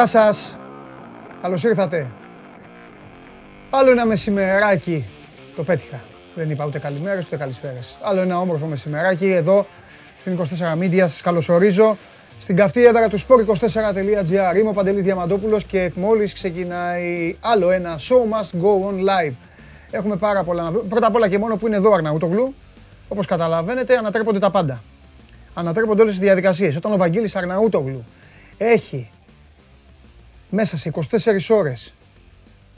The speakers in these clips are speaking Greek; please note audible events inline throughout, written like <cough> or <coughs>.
Γεια σας. Καλώς ήρθατε. Άλλο ένα μεσημεράκι. Το πέτυχα. Δεν είπα ούτε καλημέρες ούτε καλησπέρες. Άλλο ένα όμορφο μεσημεράκι εδώ στην 24 Media. Σας καλωσορίζω στην καυτή έδρα του sport24.gr. Είμαι ο Παντελής Διαμαντόπουλος και μόλις ξεκινάει άλλο ένα show must go on live. Έχουμε πάρα πολλά να δούμε. Πρώτα απ' όλα και μόνο που είναι εδώ Αρναούτογλου. Όπως καταλαβαίνετε ανατρέπονται τα πάντα. Ανατρέπονται όλες οι διαδικασίες. Όταν ο Βαγγέλης Αρναούτογλου έχει μέσα σε 24 ώρες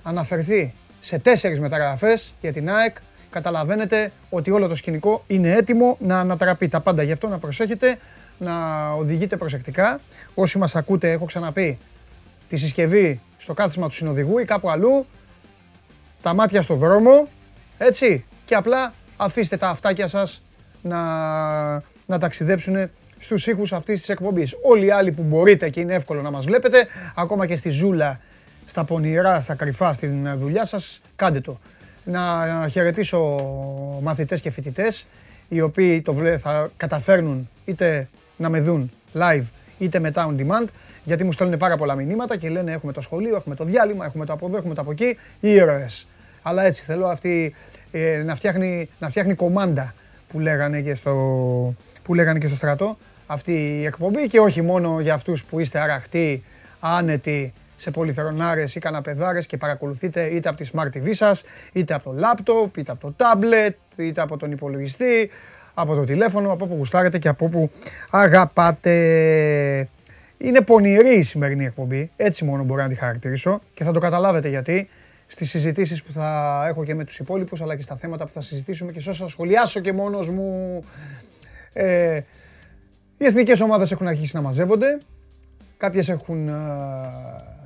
αναφερθεί σε τέσσερις μεταγραφές για την ΑΕΚ, καταλαβαίνετε ότι όλο το σκηνικό είναι έτοιμο να ανατραπεί τα πάντα. Γι' αυτό να προσέχετε, να οδηγείτε προσεκτικά. Όσοι μας ακούτε, έχω ξαναπεί, τη συσκευή στο κάθισμα του συνοδηγού ή κάπου αλλού, τα μάτια στο δρόμο, έτσι, και απλά αφήστε τα αυτάκια σας να, να ταξιδέψουν στους ήχους αυτής της εκπομπής. Όλοι οι άλλοι που μπορείτε και είναι εύκολο να μας βλέπετε, ακόμα και στη ζούλα, στα πονηρά, στα κρυφά, στην δουλειά σας, κάντε το. Να χαιρετήσω μαθητές και φοιτητές, οι οποίοι το θα καταφέρνουν είτε να με δουν live, είτε μετά on demand, γιατί μου στέλνουν πάρα πολλά μηνύματα και λένε έχουμε το σχολείο, έχουμε το διάλειμμα, έχουμε το από εδώ, έχουμε το από εκεί, ήρωες. Αλλά έτσι θέλω αυτή ε, να, φτιάχνει, να φτιάχνει κομμάντα που λέγανε, και στο, που λέγανε και στο στρατό αυτή η εκπομπή και όχι μόνο για αυτούς που είστε αραχτοί, άνετοι σε πολυθρονάρες ή καναπεδάρες και παρακολουθείτε είτε από τη Smart TV σας, είτε από το laptop, είτε από το tablet, είτε από τον υπολογιστή, από το τηλέφωνο, από όπου γουστάρετε και από όπου αγαπάτε. Είναι πονηρή η σημερινή εκπομπή, έτσι μόνο μπορώ να τη χαρακτηρίσω και θα το καταλάβετε γιατί στις συζητήσεις που θα έχω και με τους υπόλοιπους αλλά και στα θέματα που θα συζητήσουμε και σε όσα σχολιάσω και μόνος μου. Ε, οι εθνικές ομάδες έχουν αρχίσει να μαζεύονται. Κάποιες έχουν ε,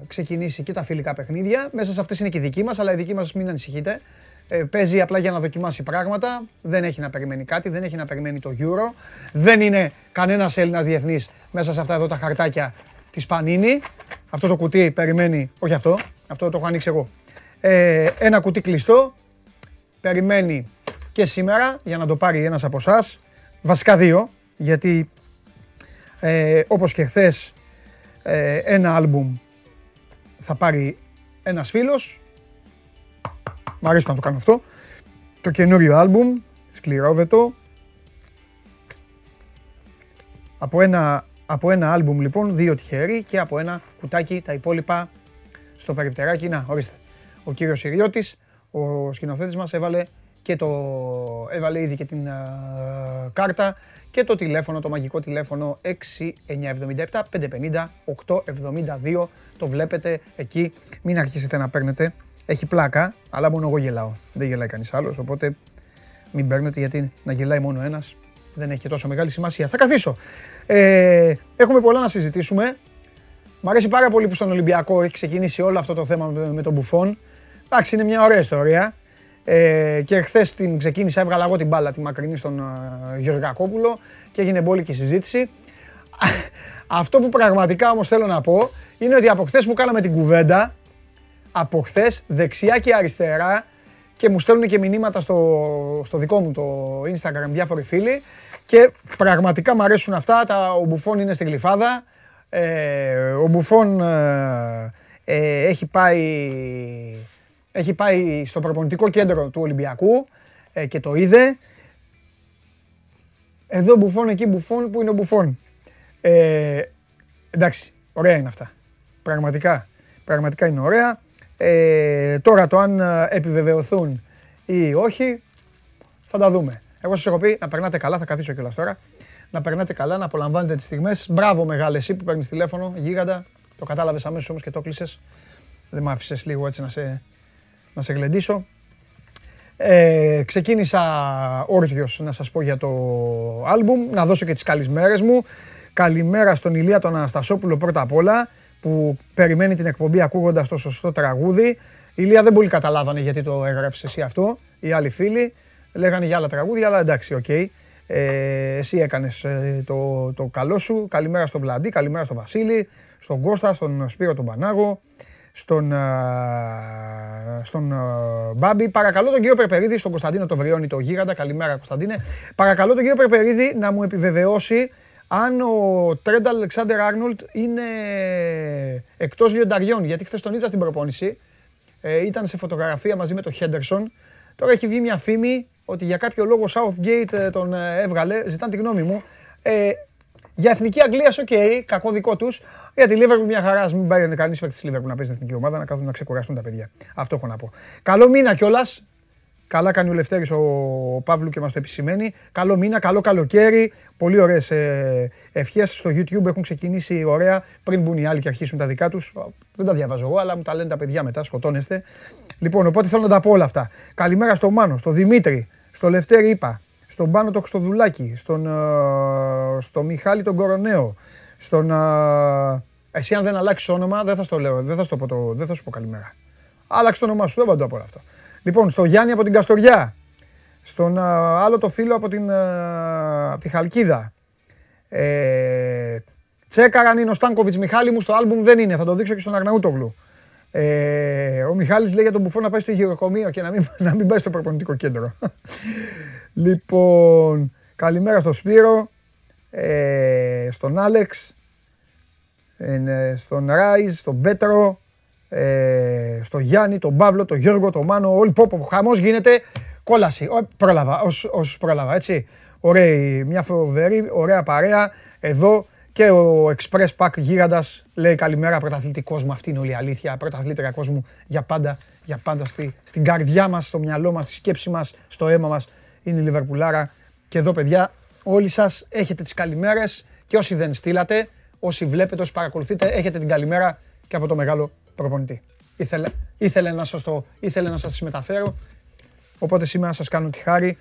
ξεκινήσει και τα φιλικά παιχνίδια. Μέσα σε αυτές είναι και οι δικοί μας, αλλά οι δικοί μας μην ανησυχείτε. Ε, παίζει απλά για να δοκιμάσει πράγματα. Δεν έχει να περιμένει κάτι, δεν έχει να περιμένει το Euro. Δεν είναι κανένας Έλληνας διεθνής μέσα σε αυτά εδώ τα χαρτάκια της Πανίνη. Αυτό το κουτί περιμένει, όχι αυτό, αυτό το έχω ανοίξει εγώ. Ε, ένα κουτί κλειστό, περιμένει και σήμερα για να το πάρει ένας από εσάς. Βασικά δύο, γιατί ε, όπως και χθες ε, ένα άλμπουμ θα πάρει ένας φίλος. Μ' αρέσει να το κάνω αυτό. Το καινούριο άλμπουμ, σκληρόδετο. Από ένα, από ένα άλμπουμ λοιπόν, δύο τυχεροί και από ένα κουτάκι τα υπόλοιπα στο περιπτεράκι. Να, ορίστε. Ο κύριος Ιριώτης, ο σκηνοθέτης μας, έβαλε και το έβαλε ήδη και την κάρτα και το τηλέφωνο, το μαγικό τηλέφωνο 6977 550 872. Το βλέπετε εκεί. Μην αρχίσετε να παίρνετε. Έχει πλάκα, αλλά μόνο εγώ γελάω. Δεν γελάει κανείς άλλος, οπότε μην παίρνετε γιατί να γελάει μόνο ένας δεν έχει και τόσο μεγάλη σημασία. Θα καθίσω. Ε, έχουμε πολλά να συζητήσουμε. Μ' αρέσει πάρα πολύ που στον Ολυμπιακό έχει ξεκινήσει όλο αυτό το θέμα με τον Μπουφόν. Εντάξει, είναι μια ωραία ιστορία. Ε, και χθες την ξεκίνησα, έβγαλα εγώ την μπάλα τη μακρινή στον uh, Γεωργακόπουλο και έγινε μπόλικη συζήτηση. <laughs> Αυτό που πραγματικά όμως θέλω να πω είναι ότι από χθες που κάναμε την κουβέντα, από χθες δεξιά και αριστερά και μου στέλνουν και μηνύματα στο, στο δικό μου το Instagram διάφοροι φίλοι και πραγματικά μου αρέσουν αυτά. Τα, ο Μπουφόν είναι στην Γλυφάδα. Ε, ο Μπουφόν ε, ε έχει πάει έχει πάει στο προπονητικό κέντρο του Ολυμπιακού ε, και το είδε. Εδώ μπουφών, εκεί μπουφών, που είναι ο μπουφών. Ε, εντάξει, ωραία είναι αυτά. Πραγματικά, πραγματικά είναι ωραία. Ε, τώρα το αν ε, επιβεβαιωθούν ή όχι, θα τα δούμε. Εγώ σας έχω πει να περνάτε καλά, θα καθίσω κιόλας τώρα. Να περνάτε καλά, να απολαμβάνετε τις στιγμές. Μπράβο μεγάλε εσύ που παίρνεις τηλέφωνο, γίγαντα. Το κατάλαβες αμέσως όμως και το κλείσες. Δεν μ' άφησες λίγο έτσι να σε, να σε γλεντήσω. Ε, ξεκίνησα όρθιος να σας πω για το άλμπουμ, να δώσω και τις καλησμέρες μου. Καλημέρα στον Ηλία τον Αναστασόπουλο πρώτα απ' όλα, που περιμένει την εκπομπή ακούγοντας το σωστό τραγούδι. Η Ηλία δεν πολύ καταλάβανε γιατί το έγραψες εσύ αυτό, οι άλλοι φίλοι. Λέγανε για άλλα τραγούδια, αλλά εντάξει, OK. Okay. Ε, εσύ έκανες ε, το, το καλό σου. Καλημέρα στον Βλαντή, καλημέρα στον Βασίλη, στον Κώστα, στον Σπύρο τον Πανάγο στον, στον Μπάμπη. Παρακαλώ τον κύριο Περπερίδη, στον Κωνσταντίνο το Βριώνη, το Γίγαντα. Καλημέρα Κωνσταντίνε. Παρακαλώ τον κύριο Περπερίδη να μου επιβεβαιώσει αν ο Τρεντ Αλεξάντερ Άρνολντ είναι εκτός λιονταριών. Γιατί χθες τον είδα στην προπόνηση. Ε, ήταν σε φωτογραφία μαζί με τον Χέντερσον. Τώρα έχει βγει μια φήμη ότι για κάποιο λόγο Southgate ε, τον ε, έβγαλε. Ζητάνε τη γνώμη μου. Ε, για εθνική Αγγλία, OK, okay, κακό δικό τους. Για τη Liverpool μια χαρά. Μην πάει κανεί παίκτης τη Liverpool να παίζει την εθνική ομάδα, να κάτσουν να ξεκουραστούν τα παιδιά. Αυτό έχω να πω. Καλό μήνα κιόλας. Καλά κάνει ο Λευτέρης ο Παύλου και μας το επισημαίνει. Καλό μήνα, καλό καλοκαίρι. Πολύ ωραίες ε, ευχές στο YouTube έχουν ξεκινήσει ωραία πριν μπουν οι άλλοι και αρχίσουν τα δικά τους. Δεν τα διαβάζω εγώ, αλλά μου τα λένε τα παιδιά μετά, σκοτώνεστε. Λοιπόν, οπότε θέλω να τα πω όλα αυτά. Καλημέρα στο Μάνο, στο Δημήτρη, στο Λευτέρη είπα, στον Πάνο το Χρυστοδουλάκη, στον, ε, στο Μιχάλη τον Κοροναίο, στον... Ε, εσύ αν δεν αλλάξεις όνομα δεν θα στο λέω, δεν θα, στο πω το, δεν θα σου πω καλημέρα. Άλλαξε το όνομά σου, δεν παντού από όλα αυτά. Λοιπόν, στο Γιάννη από την Καστοριά, στον α, άλλο το φίλο από την α, τη Χαλκίδα. Ε, τσέκαραν είναι ο Στάνκοβιτς Μιχάλη μου, στο άλμπουμ δεν είναι, θα το δείξω και στον Αρναούτογλου. Ε, ο Μιχάλης λέει για τον Μπουφό να πάει στο γυροκομείο και να μην, <laughs> να μην πάει στο προπονητικό κέντρο. Λοιπόν, καλημέρα στο Σπύρο, ε, στον Άλεξ, ε, στον Ράιζ, στον Πέτρο, ε, στο Γιάννη, τον Παύλο, τον Γιώργο, τον Μάνο, όλοι πω, πω χαμός γίνεται, κόλαση, πρόλαβα, όσους πρόλαβα, έτσι. Ωραία, μια φοβερή, ωραία παρέα, εδώ και ο Express Pack γίγαντας λέει καλημέρα πρωταθλητικός μου, αυτή είναι όλη η αλήθεια, πρωταθλήτρια κόσμου για πάντα, για πάντα στη, στην καρδιά μας, στο μυαλό μας, στη σκέψη μας, στο αίμα μας, είναι η Λιβερπουλάρα. Και εδώ παιδιά, όλοι σας έχετε τις καλημέρες και όσοι δεν στείλατε, όσοι βλέπετε, όσοι παρακολουθείτε, έχετε την καλημέρα και από το μεγάλο προπονητή. Ήθελε, ήθελε, να σας το, ήθελε να σας μεταφέρω, οπότε σήμερα σας κάνω τη χάρη.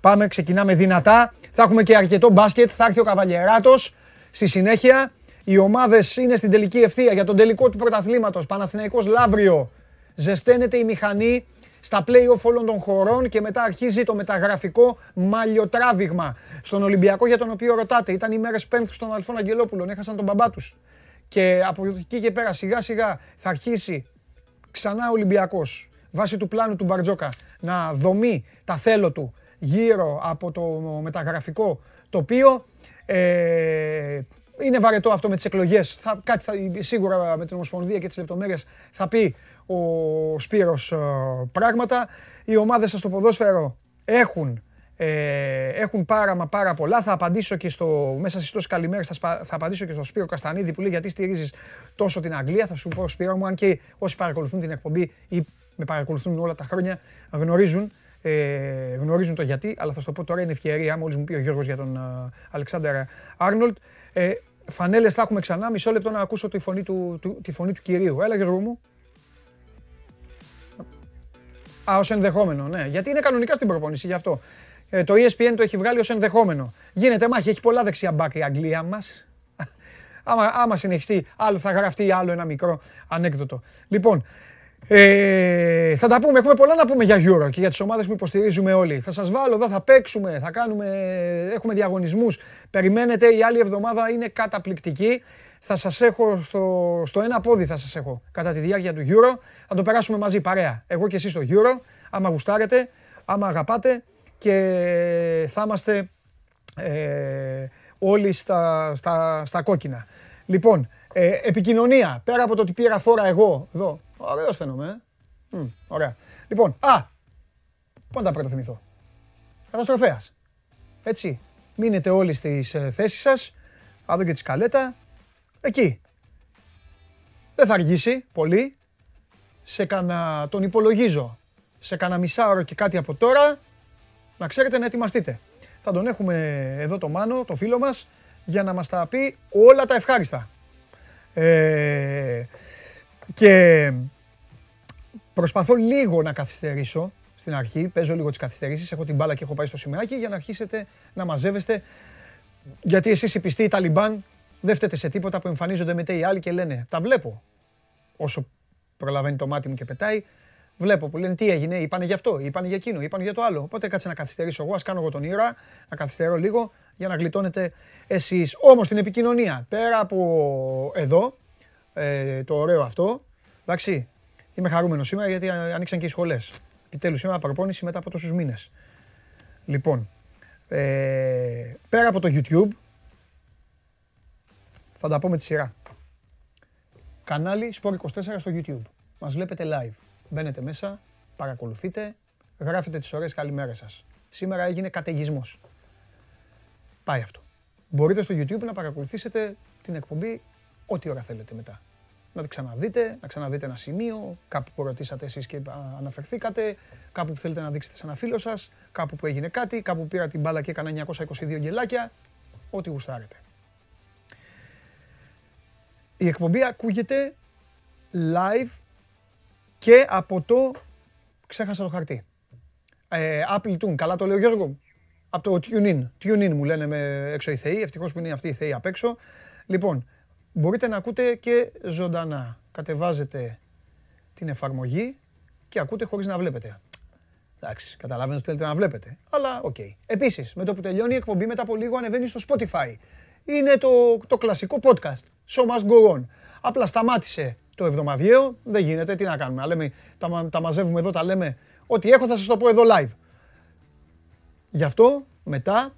Πάμε, ξεκινάμε δυνατά. Θα έχουμε και αρκετό μπάσκετ, θα έρθει ο Καβαλιεράτος. Στη συνέχεια, οι ομάδες είναι στην τελική ευθεία για τον τελικό του πρωταθλήματος. Παναθηναϊκός Λαύριο. Ζεσταίνεται η μηχανή στα play-off όλων των χωρών και μετά αρχίζει το μεταγραφικό μαλλιοτράβηγμα. Στον Ολυμπιακό για τον οποίο ρωτάτε, ήταν οι μέρες πένθους των Αλφών Αγγελόπουλων, έχασαν τον μπαμπά τους. Και από εκεί και πέρα σιγά σιγά θα αρχίσει ξανά ο Ολυμπιακός βάσει του πλάνου του Μπαρτζόκα να δομεί τα θέλω του γύρω από το μεταγραφικό τοπίο. Ε, είναι βαρετό αυτό με τις εκλογές. Θα, κάτι θα, σίγουρα με την Ομοσπονδία και τις λεπτομέρειες θα πει ο Σπύρος ε, πράγματα. Οι ομάδες στο ποδόσφαιρο έχουν ε, έχουν πάρα μα πάρα πολλά. Θα απαντήσω και στο, μέσα στις τόσες καλημέρες θα, θα απαντήσω και στο Σπύρο Καστανίδη που λέει γιατί στηρίζεις τόσο την Αγγλία; Θα σου πω Σπύρο μου, αν και όσοι παρακολουθούν την εκπομπή ή με παρακολουθούν όλα τα χρόνια γνωρίζουν, ε, γνωρίζουν το γιατί, αλλά θα σου το πω τώρα είναι ευκαιρία, μόλις μου πει ο Γιώργος για τον Αλεξάνδρ Άρνολτ. Ε, φανέλες θα έχουμε ξανά, μισό λεπτό να ακούσω τη φωνή του, του, τη φωνή του κυρίου. Έλα Γιώργο μου. Α, ως ενδεχόμενο, ναι. Γιατί είναι κανονικά στην προπόνηση, γι' αυτό. Ε, το ESPN το έχει βγάλει ως ενδεχόμενο. Γίνεται μάχη, έχει πολλά δεξιά μπακ η Αγγλία μας. <laughs> άμα, άμα συνεχιστεί, άλλο θα γραφτεί άλλο ένα μικρό ανέκδοτο. Λοιπόν, ε, θα τα πούμε, έχουμε πολλά να πούμε για Euro και για τις ομάδες που υποστηρίζουμε όλοι. Θα σας βάλω εδώ, θα παίξουμε, θα κάνουμε, έχουμε διαγωνισμούς. Περιμένετε, η άλλη εβδομάδα είναι καταπληκτική. Θα σας έχω στο, στο ένα πόδι θα σας έχω κατά τη διάρκεια του Euro. Θα το περάσουμε μαζί παρέα. Εγώ και εσείς στο Euro, άμα γουστάρετε, άμα αγαπάτε και θα είμαστε ε, όλοι στα, στα, στα κόκκινα. Λοιπόν, ε, επικοινωνία. Πέρα από το ότι πήρα φόρα εγώ εδώ. Ωραίος φαίνομαι. Ε. ωραία. Λοιπόν, α, πότε θα πρωτοθυμηθώ. Καταστροφέας. Έτσι. Μείνετε όλοι στις ε, θέσεις σας. Θα και τη σκαλέτα. Εκεί. Δεν θα αργήσει πολύ. Σε κανένα, τον υπολογίζω. Σε κανένα μισάωρο και κάτι από τώρα να ξέρετε να ετοιμαστείτε. Θα τον έχουμε εδώ το Μάνο, το φίλο μας, για να μας τα πει όλα τα ευχάριστα. Ε, και προσπαθώ λίγο να καθυστερήσω στην αρχή, παίζω λίγο τις καθυστερήσεις, έχω την μπάλα και έχω πάει στο σημαίακι για να αρχίσετε να μαζεύεστε. Γιατί εσείς οι πιστοί Ταλιμπάν δεν φταίτε σε τίποτα που εμφανίζονται μετά οι άλλοι και λένε «Τα βλέπω». Όσο προλαβαίνει το μάτι μου και πετάει, Βλέπω που λένε τι έγινε, είπανε για αυτό, είπανε για εκείνο, είπανε για το άλλο. Οπότε κάτσε να καθυστερήσω εγώ, ας κάνω εγώ τον ήρωα, να καθυστερώ λίγο για να γλιτώνετε εσείς. Όμως την επικοινωνία, πέρα από εδώ, ε, το ωραίο αυτό, εντάξει, είμαι χαρούμενος σήμερα γιατί ανοίξαν και οι σχολές. Επιτέλους σήμερα προπόνηση μετά από τόσους μήνες. Λοιπόν, ε, πέρα από το YouTube, Θα τα πω με τη σειρά. Κανάλι Sport 24 στο YouTube. Μας βλέπετε live. Μπαίνετε μέσα, παρακολουθείτε, γράφετε τις ωραίες καλημέρες σας. Σήμερα έγινε καταιγισμός. Πάει αυτό. Μπορείτε στο YouTube να παρακολουθήσετε την εκπομπή ό,τι ώρα θέλετε μετά. Να τη ξαναδείτε, να ξαναδείτε ένα σημείο, κάπου που ρωτήσατε εσείς και αναφερθήκατε, κάπου που θέλετε να δείξετε σε ένα φίλο σας, κάπου που έγινε κάτι, κάπου που πήρα την μπάλα και έκανα 922 γελάκια, ό,τι γουστάρετε. Η εκπομπή ακούγεται live και από το ξέχασα το χαρτί. Ε, Apple Tune, καλά το λέω Γιώργο. Από το TuneIn. TuneIn μου λένε με έξω οι θεοί, ευτυχώς που είναι αυτοί οι θεοί απ' έξω. Λοιπόν, μπορείτε να ακούτε και ζωντανά. Κατεβάζετε την εφαρμογή και ακούτε χωρίς να βλέπετε. Εντάξει, καταλαβαίνετε ότι θέλετε να βλέπετε. Αλλά OK. Okay. Επίσης, με το που τελειώνει η εκπομπή μετά από λίγο ανεβαίνει στο Spotify. Είναι το, το κλασικό podcast. Show must go on. Απλά σταμάτησε το εβδομαδιαίο. Δεν γίνεται. Τι να κάνουμε. Λέμε, τα, τα μαζεύουμε εδώ, τα λέμε. Ό,τι έχω θα σας το πω εδώ live. Γι' αυτό μετά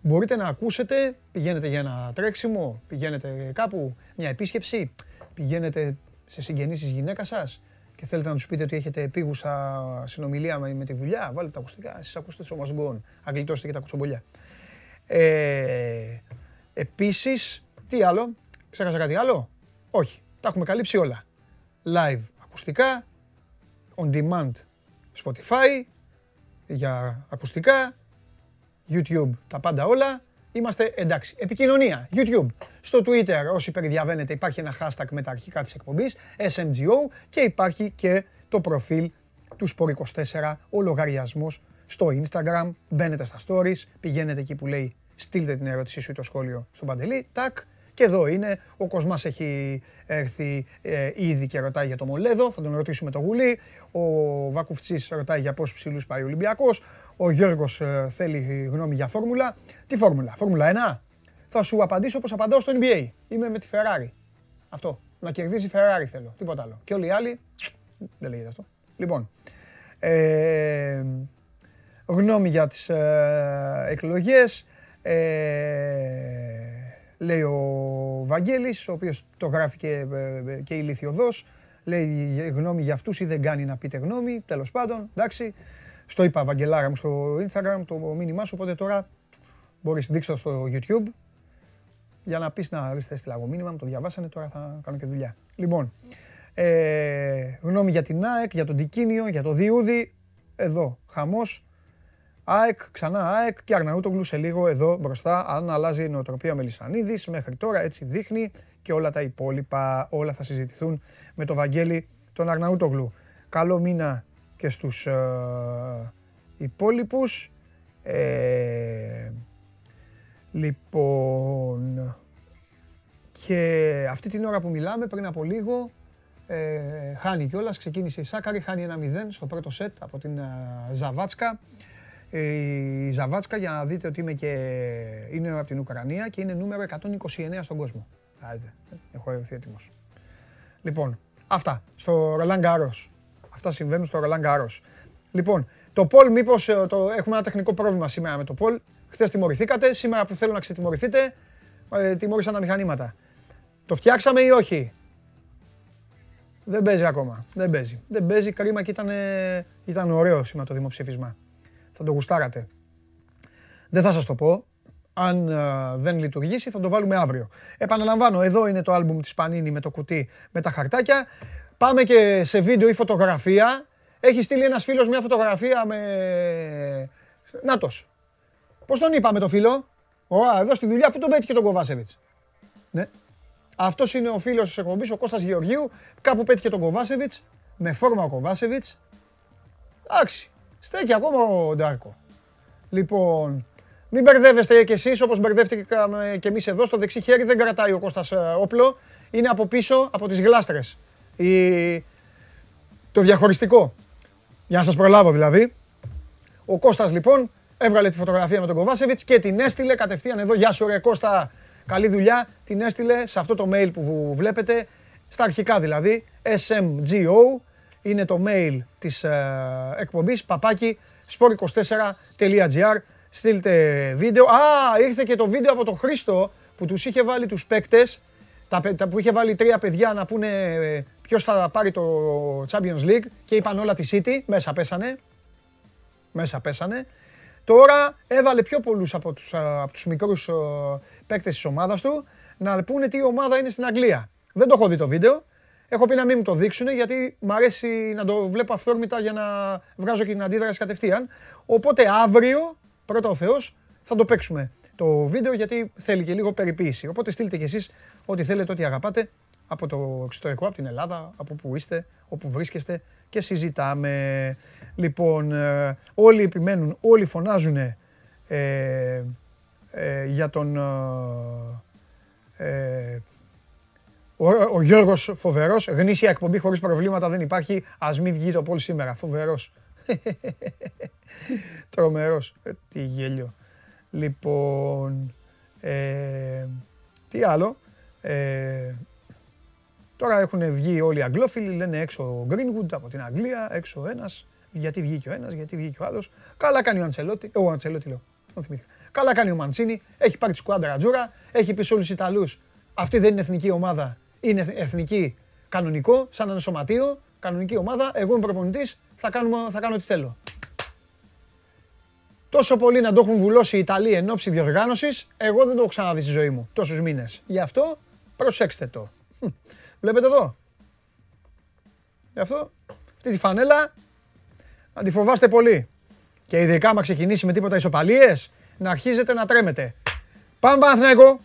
μπορείτε να ακούσετε, πηγαίνετε για ένα τρέξιμο, πηγαίνετε κάπου, μια επίσκεψη, πηγαίνετε σε συγγενείς της γυναίκας σας και θέλετε να τους πείτε ότι έχετε επίγουσα συνομιλία με, τη δουλειά, βάλτε τα ακουστικά, εσείς ακούστε το Σώμας Γκόν, αγγλιτώστε και τα κουτσομπολιά. Ε, επίσης, τι άλλο, ξέχασα κάτι άλλο, όχι, τα έχουμε καλύψει όλα. Live ακουστικά, on demand Spotify, για ακουστικά, YouTube, τα πάντα όλα. Είμαστε εντάξει. Επικοινωνία, YouTube. Στο Twitter, όσοι περιδιαβαίνετε, υπάρχει ένα hashtag με τα αρχικά της εκπομπής, SMGO, και υπάρχει και το προφίλ του Sport24, ο λογαριασμός στο Instagram. Μπαίνετε στα stories, πηγαίνετε εκεί που λέει στείλτε την ερώτησή σου ή το σχόλιο στον Παντελή, τάκ, και εδώ είναι, ο Κοσμάς έχει έρθει ε, ήδη και ρωτάει για το Μολέδο, θα τον ρωτήσουμε το γουλί. Ο Βακουφτσής ρωτάει για πόσους ψηλούς πάει ο Ολυμπιακός. Ο Γιώργος ε, θέλει γνώμη για φόρμουλα. Τι φόρμουλα, φόρμουλα 1. Θα σου απαντήσω όπως απαντάω στο NBA. Είμαι με τη Ferrari. Αυτό. Να κερδίζει η Ferrari θέλω. Τίποτα άλλο. Και όλοι οι άλλοι. Δεν λέγεται αυτό. Λοιπόν. Ε, γνώμη για τις ε, εκλογές. Ε, λέει ο Βαγγέλης, ο οποίος το γράφει και, ε, ε, και ηλικιωδώς, λέει γνώμη για αυτούς ή δεν κάνει να πείτε γνώμη, τέλος πάντων, εντάξει. Στο είπα Βαγγελάρα μου στο Instagram το μήνυμά σου, οπότε τώρα μπορείς δείξω στο YouTube για να πεις να ορίστε έστειλα εγώ μήνυμα, μου το διαβάσανε, τώρα θα κάνω και δουλειά. Λοιπόν, ε, γνώμη για την ΑΕΚ, για τον Τικίνιο, για το Διούδη, εδώ, χαμός, ΑΕΚ, ξανά ΑΕΚ και Αρναούτογλου σε λίγο εδώ μπροστά. Αν αλλάζει η νοοτροπία Μελισανίδης, μέχρι τώρα έτσι δείχνει και όλα τα υπόλοιπα, όλα θα συζητηθούν με το Βαγγέλη τον Αρναούτογλου. Καλό μήνα και στους ε, υπόλοιπους. Ε, λοιπόν, και αυτή την ώρα που μιλάμε πριν από λίγο ε, χάνει κιόλας, ξεκίνησε η Σάκαρη, χάνει ένα 0 στο πρώτο σετ από την ε, Ζαβάτσκα. Ε, η Ζαβάτσκα για να δείτε ότι είμαι και... είναι από την Ουκρανία και είναι νούμερο 129 στον κόσμο. Άιτε, έχω έρθει έτοιμος. Λοιπόν, αυτά στο Ρολάν Γκάρος. Αυτά συμβαίνουν στο Ρολάν Γκάρος. Λοιπόν, το Πολ μήπως ε, το... έχουμε ένα τεχνικό πρόβλημα σήμερα με το Πολ. Χθες τιμωρηθήκατε, σήμερα που θέλω να ξετιμωρηθείτε, ε, τιμώρησαν τα μηχανήματα. Το φτιάξαμε ή όχι; Δεν παίζει ακόμα. Δεν παίζει. Δεν παίζει. Κρίμα και ήταν, ήταν ωραίο σήμερα το δημοψήφισμα θα το γουστάρατε. Δεν θα σας το πω. Αν ε, δεν λειτουργήσει θα το βάλουμε αύριο. Επαναλαμβάνω, εδώ είναι το άλμπουμ της Πανίνη με το κουτί με τα χαρτάκια. Πάμε και σε βίντεο ή φωτογραφία. Έχει στείλει ένας φίλος μια φωτογραφία με... Νάτος. Πώς τον είπαμε το φίλο; Ωραία, εδώ στη δουλειά που τον πέτυχε τον Κοβάσεβιτς; Ναι. Αυτός είναι ο φίλος της εκπομπής, ο Κώστας Γεωργίου. Κάπου πέτυχε τον Κοβάσεβιτς, με φόρμα ο Κοβάσεβιτς. Εντάξει, Στέκει ακόμα ο Ντάρκο. Λοιπόν, μην μπερδεύεστε κι εσείς όπως μπερδεύτηκαμε κι εμείς εδώ. Στο δεξί χέρι δεν κρατάει ο Κώστας ε, όπλο. Είναι από πίσω από τις γλάστρες. Η... Το διαχωριστικό. Για να σας προλάβω δηλαδή. Ο Κώστας λοιπόν έβγαλε τη φωτογραφία με τον Κοβάσεβιτς και την έστειλε κατευθείαν εδώ. Γεια σου ρε Κώστα, καλή δουλειά. Την έστειλε σε αυτό το mail που βλέπετε. Στα αρχικά δηλαδή. SMGO είναι το mail της ε, εκπομπής παπάκι sport24.gr Στείλτε βίντεο. Α, ήρθε και το βίντεο από τον Χρήστο που τους είχε βάλει τους παίκτες τα, τα, που είχε βάλει τρία παιδιά να πούνε ποιος θα πάρει το Champions League και είπαν όλα τη City, μέσα πέσανε. Μέσα πέσανε. Τώρα έβαλε πιο πολλούς από τους, από τους μικρούς παίκτες της ομάδας του να πούνε τι ομάδα είναι στην Αγγλία. Δεν το έχω δει το βίντεο. Έχω πει να μην μου το δείξουν γιατί μου αρέσει να το βλέπω αυθόρμητα για να βγάζω και την αντίδραση κατευθείαν. Οπότε αύριο, πρώτα ο Θεός, θα το παίξουμε το βίντεο γιατί θέλει και λίγο περιποίηση. Οπότε στείλτε κι εσείς ό,τι θέλετε, ό,τι αγαπάτε από το εξωτερικό, από την Ελλάδα, από που είστε, όπου βρίσκεστε και συζητάμε. Λοιπόν, ε, όλοι επιμένουν, όλοι φωνάζουν ε, ε, για τον... Ε, ο, ο Γιώργος φοβερός, γνήσια εκπομπή χωρίς προβλήματα δεν υπάρχει, ας μην βγει το πόλ σήμερα, φοβερός. <laughs> Τρομερός, ε, τι γέλιο. Λοιπόν, ε, τι άλλο; Ε, τώρα έχουν βγει όλοι οι αγγλόφιλοι, λένε έξω ο Greenwood από την Αγγλία, έξω ένας. Γιατί βγήκε ο ένας, γιατί βγήκε ο άλλος. Καλά κάνει ο Αντσελότη, ο Αντσελότη λέω, Καλά κάνει ο Μαντσίνη, έχει πάρει τη σκουάντρα τζούρα, έχει πει σε όλους τους Ιταλούς, αυτή δεν είναι εθνική ομάδα, είναι εθνική κανονικό, σαν ένα σωματείο, κανονική ομάδα, εγώ είμαι προπονητής, θα, θα κάνω ό,τι θέλω τόσο πολύ να το έχουν βουλώσει οι Ιταλοί εν ώψη διοργάνωσης, εγώ δεν το έχω ξαναδεί στη ζωή μου τόσους μήνες. Γι' αυτό προσέξτε το. Βλέπετε εδώ. Γι' αυτό αυτή τη φανέλα να τη φοβάστε πολύ. Και ειδικά άμα ξεκινήσει με τίποτα ισοπαλίες, να αρχίζετε να τρέμετε. Πάμε Παναθηναϊκό.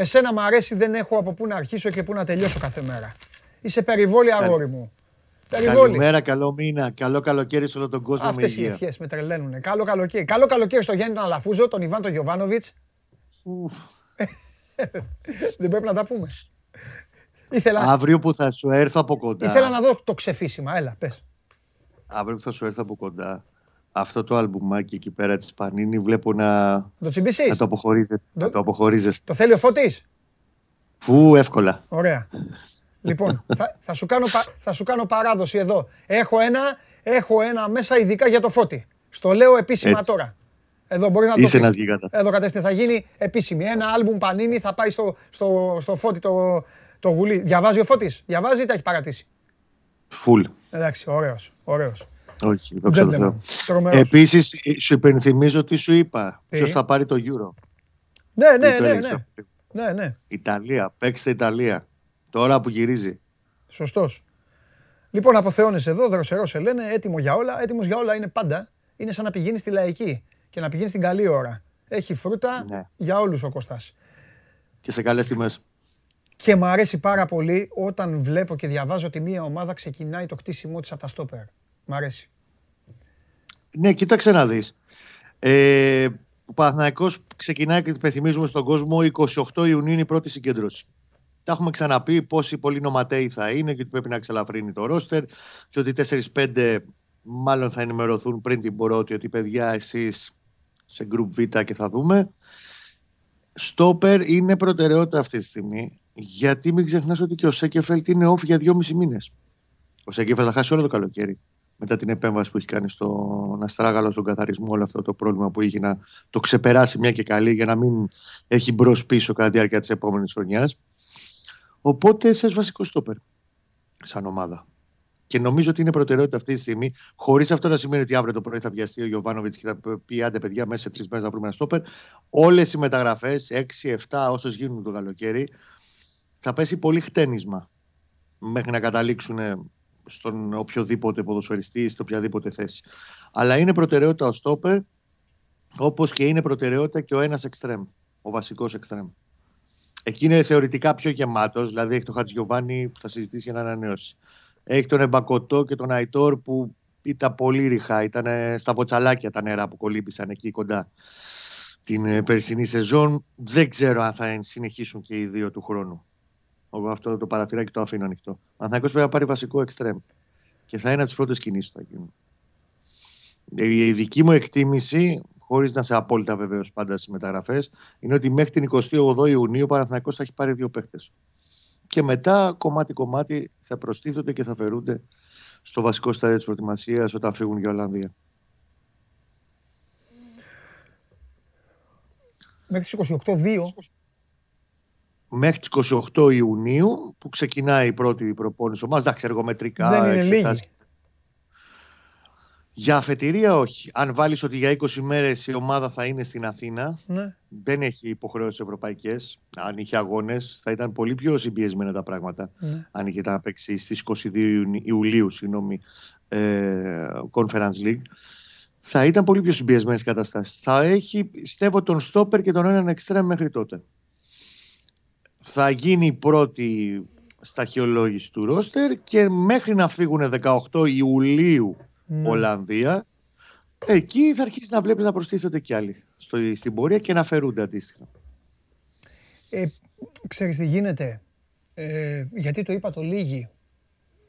Με σένα μ' αρέσει, δεν έχω από πού να αρχίσω και πού να τελειώσω κάθε μέρα. Είσαι περιβόλη αγόρι μου. Περιβόλη. Καλημέρα, καλό μήνα, καλό καλοκαίρι σε όλο τον κόσμο. Αυτές οι ευχές με τρελαίνουν. Καλό καλοκαίρι. Καλό καλοκαίρι στο Γιάννη τον Αλαφούζο, τον Ιβάν τον Γιωβάνοβιτς. <laughs> δεν πρέπει να τα πούμε. Ήθελα... Αύριο που θα σου έρθω από κοντά. Ήθελα να δω το ξεφύσιμα, έλα, πες. Αύριο που θα σου έρθω από κοντά αυτό το αλμπουμάκι εκεί πέρα της Πανίνη βλέπω να το, να το αποχωρίζεσαι. Το... Να το αποχωρίζεσαι. Το θέλει ο Φώτης. Φου, εύκολα. Ωραία. λοιπόν, θα, θα, σου κάνω, θα σου κάνω παράδοση εδώ. Έχω ένα, έχω ένα μέσα ειδικά για το Φώτη. Στο λέω επίσημα Έτσι. τώρα. Εδώ μπορείς να Είσαι το ένας γίγαντας. Εδώ κατευθείαν θα γίνει επίσημη. Ένα άλμπουμ Πανίνη θα πάει στο, στο, στο Φώτη το, το γουλί. Διαβάζει ο Φώτης; Διαβάζει ή τα έχει παρατήσει; Φουλ. Εντάξει, ωραίος, ωραίος. Όχι, δεν ξέρω. Επίσης, σου υπενθυμίζω τι σου είπα. Ποιος θα πάρει το Euro. Ναι, ναι, ναι, ναι. ναι, ναι. Ιταλία. Παίξτε Ιταλία. Τώρα που γυρίζει. Σωστός. Λοιπόν, αποθεώνεσαι εδώ, δροσερός σε λένε, έτοιμο για όλα. Έτοιμος για όλα είναι πάντα. Είναι σαν να πηγαίνεις στη λαϊκή και να πηγαίνεις στην καλή ώρα. Έχει φρούτα ναι. για όλους ο Κωστάς. Και σε καλές τιμές. Και μου αρέσει πάρα πολύ όταν βλέπω και διαβάζω ότι μία ομάδα ξεκινάει το κτίσιμό της από τα στόπερ. Μ' αρέσει. Ναι, κοίταξε να δεις. Ε, ο Παναθηναϊκός ξεκινάει και υπενθυμίζουμε στον κόσμο 28 Ιουνίου είναι η πρώτη συγκέντρωση. Τα έχουμε ξαναπεί πόσοι πολλοί νοματέοι θα είναι και ότι πρέπει να εξαλαφρύνει το ρόστερ και ότι 4-5 μάλλον θα ενημερωθούν πριν την πρώτη ότι παιδιά εσείς σε group Β και θα δούμε. Στόπερ είναι προτεραιότητα αυτή τη στιγμή γιατί μην ξεχνάς ότι και ο Σέκεφελτ είναι off για δυόμιση μήνες. Ο Σέκεφελτ θα χάσει όλο το καλοκαίρι μετά την επέμβαση που έχει κάνει στον Αστράγαλο, στον καθαρισμό, όλο αυτό το πρόβλημα που είχε να το ξεπεράσει μια και καλή για να μην έχει μπρος πίσω κατά τη διάρκεια της επόμενης χρονιάς. Οπότε θες βασικό στόπερ σαν ομάδα. Και νομίζω ότι είναι προτεραιότητα αυτή τη στιγμή, χωρίς αυτό να σημαίνει ότι αύριο το πρωί θα βιαστεί ο Γιωβάνοβιτς και θα πει: Άντε, παιδιά, μέσα σε τρεις μέρες να βρούμε ένα στόπερ. Όλες οι μεταγραφές, 6-7 όσες γίνουν το καλοκαίρι, θα πέσει πολύ χτένισμα μέχρι να καταλήξουν στον οποιοδήποτε ποδοσφαιριστή, σε οποιαδήποτε θέση. Αλλά είναι προτεραιότητα ο στόπερ, όπως και είναι προτεραιότητα και ο ένας εξτρέμ, ο βασικός εξτρέμ. Εκεί είναι θεωρητικά πιο γεμάτος, δηλαδή έχει τον Χατζιωβάνι που θα συζητήσει για να ανανεώσει. Έχει τον Εμπακοτό και τον Αϊτόρ που ήταν πολύ ριχά, ήταν στα βοτσαλάκια τα νερά που κολύμπησαν εκεί κοντά την ε, περσινή σεζόν. Δεν ξέρω αν θα συνεχίσουν και οι δύο του χρόνου. Εγώ αυτό το παραθυράκι το αφήνω ανοιχτό. Ο πρέπει να πάρει βασικό εξτρέμ. Και θα είναι από τις πρώτες κινήσεις που θα γίνουν. Η δική μου εκτίμηση, χωρίς να σε απόλυτα βεβαίως πάντα στις μεταγραφές, είναι ότι μέχρι την 28η Ιουνίου ο Παναθηναϊκός θα έχει πάρει δύο παίχτε. Και μετά κομμάτι-κομμάτι θα προστίθονται και θα φερούνται στο βασικό στάδιο της προετοιμασίας όταν φύγουν για Ολλανδία. Μέχρι τις 28-2. Μέχρι τις 28 Ιουνίου που ξεκινάει η πρώτη προπόνηση ομάδας. Εντάξει, εργομετρικά. Δεν είναι λίγη. Για αφετηρία όχι. Αν βάλεις ότι για 20 μέρες η ομάδα θα είναι στην Αθήνα, ναι. δεν έχει υποχρεώσεις ευρωπαϊκές. Αν είχε αγώνες θα ήταν πολύ πιο συμπιεσμένα τα πράγματα. Ναι. Αν είχε να παίξει στις 22 Ιουλίου, συγγνώμη, ε, Conference League. Θα ήταν πολύ πιο συμπιεσμένες καταστάσεις. Θα έχει, πιστεύω, τον Στόπερ και τον έναν εξτρέμ μέχρι τότε. Θα γίνει η πρώτη σταχυολόγηση του ρόστερ και μέχρι να φύγουν 18 Ιουλίου Ναι. Ολλανδία, εκεί θα αρχίσει να βλέπεις να προστίθεται κι άλλοι στο, στην πορεία και να φερούνται αντίστοιχα. Ε, ξέρεις τι γίνεται; Ε, γιατί το είπα το λίγη.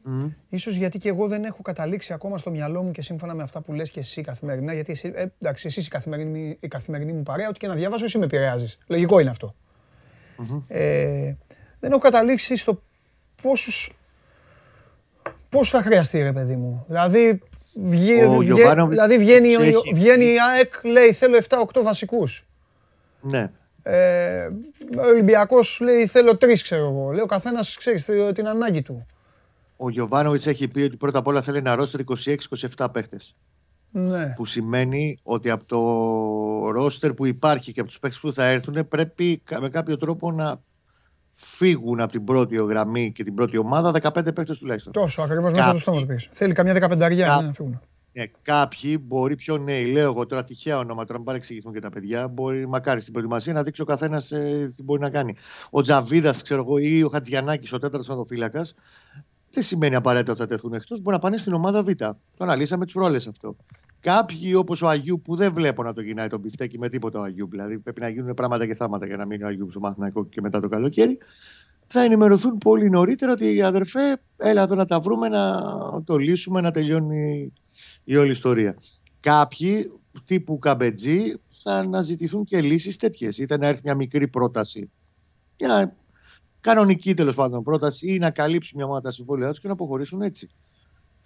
Μμ. Ίσως γιατί και εγώ δεν έχω καταλήξει ακόμα στο μυαλό μου και σύμφωνα με αυτά που λες και εσύ καθημερινά. Γιατί εσύ, ε, εντάξει, εσύ είσαι η καθημερινή, η καθημερινή μου παρέα, ό,τι και να διαβάσω, εσύ με επηρεάζεις. Λογικό είναι αυτό. Μμμ. Ε, δεν έχω καταλήξει στο πόσους, πώς θα χρειαστεί ρε παιδί μου. Δηλαδή, βγει- Ο βγε- Γιωβάνοβιτς δηλαδή βγαίνει, ο- έχει- βγαίνει η ΑΕΚ, λέει θέλω 7-8 βασικούς. Ναι. Ε, ο Ολυμπιακός λέει θέλω τρεις ξέρω εγώ. Λέει ο καθένας ξέρεις την ανάγκη του. Ο Γιωβάνοβιτς έχει πει ότι πρώτα απ' όλα θέλει να ρόστερ 26-27 παίχτες. Ναι. Που σημαίνει ότι από το ρόστερ που υπάρχει και από τους παίχτε που θα έρθουν πρέπει κα- με κάποιο τρόπο να φύγουν από την πρώτη γραμμή και την πρώτη ομάδα 15 παίχτε τουλάχιστον. Τόσο ακριβώς μέσα Κα- το στόμα του πήγες. Θέλει καμιά δεκαπενταριά Κα- ναι, να φύγουν. Ε, κάποιοι μπορεί πιο νέοι, λέω εγώ τώρα τυχαία ονόματα, τώρα μην παρεξηγηθούν και τα παιδιά, μπορεί μακάρι στην προετοιμασία να δείξει ο καθένας τι μπορεί να κάνει. Ο Τζαβίδας, ξέρω εγώ, ή ο Χατζιανάκης, ο τέταρτος οδοφύλακα, δεν σημαίνει απαραίτητα ότι θα τεθούν εκτός, μπορεί να πάνε στην ομάδα Β. Το αναλύσαμε τις προάλλες αυτό. Κάποιοι όπως ο Αγίου που δεν βλέπω να το γυρνάει τον πιφτέκι με τίποτα ο Αγίου, δηλαδή πρέπει να γίνουν πράγματα και θάματα για να μείνει ο Αγίου στο Μαθηναϊκό και μετά το καλοκαίρι, θα ενημερωθούν πολύ νωρίτερα ότι αδερφέ, έλα εδώ να τα βρούμε, να το λύσουμε, να τελειώνει η όλη ιστορία. Κάποιοι τύπου καμπετζή θα αναζητηθούν και λύσεις τέτοιες. Είτε να έρθει μια μικρή πρόταση, μια κανονική τέλος πάντων πρόταση ή να καλύψει μια ομάδα τα συμβόλαιά τους και να αποχωρήσουν έτσι.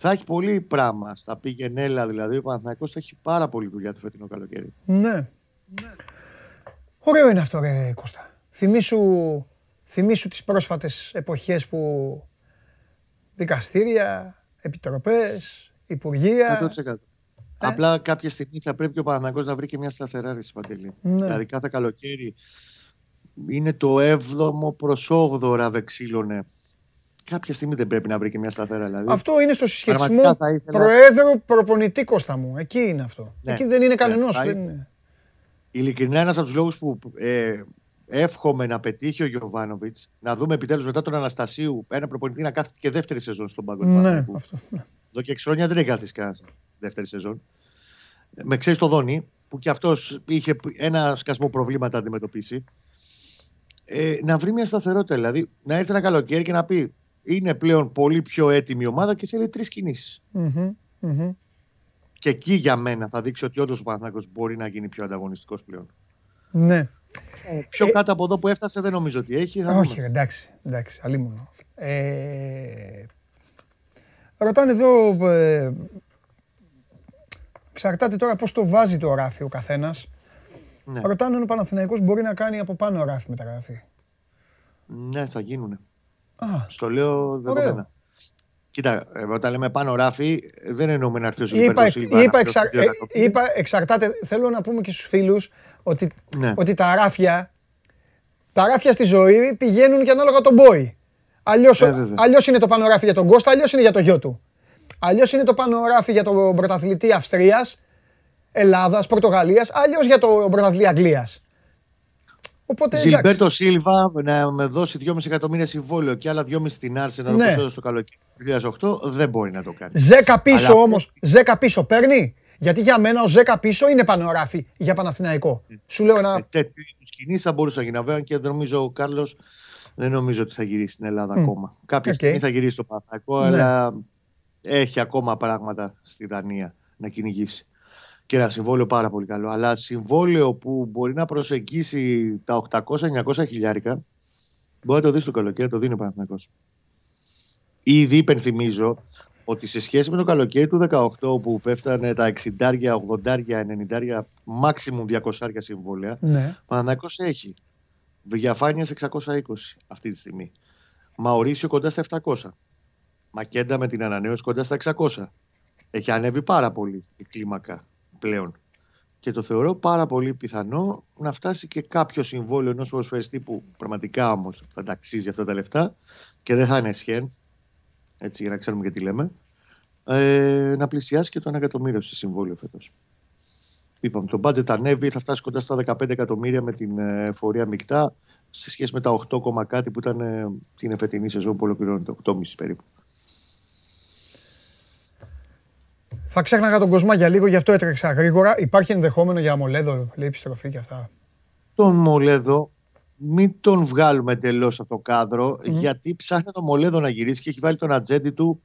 Θα έχει πολύ πράγμα. Στα πήγαινέλα δηλαδή. Ο Παναθηναϊκός θα έχει πάρα πολύ δουλειά το φετινό καλοκαίρι. Ναι. Ωραίο είναι αυτό ρε Κώστα. Θυμήσου, θυμήσου τις πρόσφατες εποχές που δικαστήρια, επιτροπές, υπουργεία. 100%. Απλά κάποια στιγμή θα πρέπει και ο Παναθηναϊκός να βρει και μια σταθερά ρίση Παντελή. Ναι. Δηλαδή κάθε καλοκαίρι είναι το 7ο προς 8ο ραβεξίλωνε. Κάποια στιγμή δεν πρέπει να βρει και μια σταθερά. Δηλαδή. Αυτό είναι στο συσχετισμό Πραγματικά θα ήθελα- Προέδρου προπονητή Κώστα μου. Εκεί είναι αυτό. Ναι. Εκεί δεν είναι Ναι, κανενός. θα δεν είναι. είναι. Ειλικρινά, ένας από τους λόγους που ε, εύχομαι να πετύχει ο Γιωβάνοβιτς να δούμε επιτέλους μετά τον Αναστασίου ένα προπονητή να κάθεται και δεύτερη σεζόν στον πάγκο του Ναι, Παναθηναϊκού. αυτό. ναι. Εδώ και 6 χρόνια δεν έχει καθίσει κανένας δεύτερη σεζόν. Με ξέρεις το Δόνι, που και αυτός είχε ένα σκασμό προβλήματα να αντιμετωπίσει. Ε, να βρει μια σταθερότητα. Δηλαδή, να έρθει ένα καλοκαίρι και να πει είναι πλέον πολύ πιο έτοιμη η ομάδα και θέλει τρεις κινήσεις. Μμμ, μμμ. Και εκεί για μένα θα δείξει ότι όντως ο Παναθηναϊκός μπορεί να γίνει πιο ανταγωνιστικός πλέον. Ναι. Πιο κάτω από εδώ που έφτασε δεν νομίζω ότι έχει. Θα Όχι, δούμε. ρε, εντάξει, εντάξει, αλίμονο. Ε, ρωτάνε εδώ, ε, εξαρτάται τώρα πώς το βάζει το ράφι ο καθένας. Ναι. Ρωτάνε αν ο Παναθηναϊκός μπορεί να κάνει από πάνω ράφι μεταγραφή. ναι, θα γίνουν. Α, Στο λέω δεδομένα. Κοίτα, ε, όταν λέμε πάνω ράφι, ε, δεν εννοούμε να έρθει ο είπα, Ζιλμπέρτο Σίλβα. να είπα, έρθει εξα- ο ε, Στυλιανάκοπ. είπα, εξαρτάται, θέλω να πούμε και στους φίλους ότι, Ναι. ότι τα ράφια, τα ράφια στη ζωή πηγαίνουν και ανάλογα τον μπόι. Αλλιώς, Ε, βέβαια. αλλιώς είναι το πάνω ράφι για τον Κώστα, αλλιώς είναι για το γιο του. Αλλιώς είναι το πάνω ράφι για τον πρωταθλητή Αυστρίας, Ελλάδας, Πορτογαλίας, αλλιώς για τον πρωταθλητή Αγγλίας. Οπότε εντάξει. Ζιλμπέρτο Σίλβα να με δώσει 2,5 εκατομμύρια συμβόλαιο και άλλα 2,5 στην Άρση να το Ναι. προσθέσω στο καλοκαίρι του 2008, δεν μπορεί να το κάνει. Ζέκα πίσω Αλλά- όμως, ζέκα πίσω παίρνει; Γιατί για μένα ο Ζέκα πίσω είναι πανοράφι για Παναθηναϊκό. Σου λέω Ε, ένα... τέτοιου είδους κίνηση θα μπορούσε να γίνει. Βέβαια και νομίζω ο Κάρλος δεν νομίζω ότι θα γυρίσει στην Ελλάδα ακόμα. Κάποια Οκ. στιγμή θα γυρίσει στο Παναθηναϊκό, Ναι. αλλά έχει ακόμα πράγματα στη Δανία να κυνηγήσει. Και ένα συμβόλαιο πάρα πολύ καλό. Αλλά συμβόλαιο που μπορεί να προσεγγίσει τα 800-900 χιλιάρικα, μπορεί να το δεις στο καλοκαίρι, το δίνει ο Παναθηναϊκός. Ήδη υπενθυμίζω ότι σε σχέση με το καλοκαίρι του 18 που πέφτανε τα 60, 80, 90, maximum 200 συμβόλαια, Ναι. ο Παναθηναϊκός έχει διαφάνειες 620 αυτή τη στιγμή. Μαωρίσιο κοντά στα 700. Μακέντα με την ανανέωση κοντά στα 600. Έχει ανέβει πάρα πολύ η κλίμακα πλέον. Και το θεωρώ πάρα πολύ πιθανό να φτάσει και κάποιο συμβόλαιο ενός ποδοσφαιριστή που πραγματικά όμως θα τα αξίζει αυτά τα λεφτά και δεν θα είναι σχέν. Έτσι, για να ξέρουμε και τι λέμε. Ε, να πλησιάσει και το 1 εκατομμύριο σε συμβόλαιο φέτος. Είπαμε, το budget ανέβει, θα φτάσει κοντά στα 15 εκατομμύρια με την ε, εφορία μεικτά σε σχέση με τα 8, κόμμα κάτι που ήταν ε, την εφετινή σεζόν που ολοκληρώνεται, 8,5 περίπου. Θα ξέχναγα τον Κοσμά για λίγο, γι' αυτό έτρεξα γρήγορα. Υπάρχει ενδεχόμενο για Μολέδο, λέει επιστροφή και αυτά. Τον Μολέδο, μην τον βγάλουμε εντελώς από το καδρο γιατί ψάχνει τον Μολέδο να γυρίσει και έχει βάλει τον ατζέντη του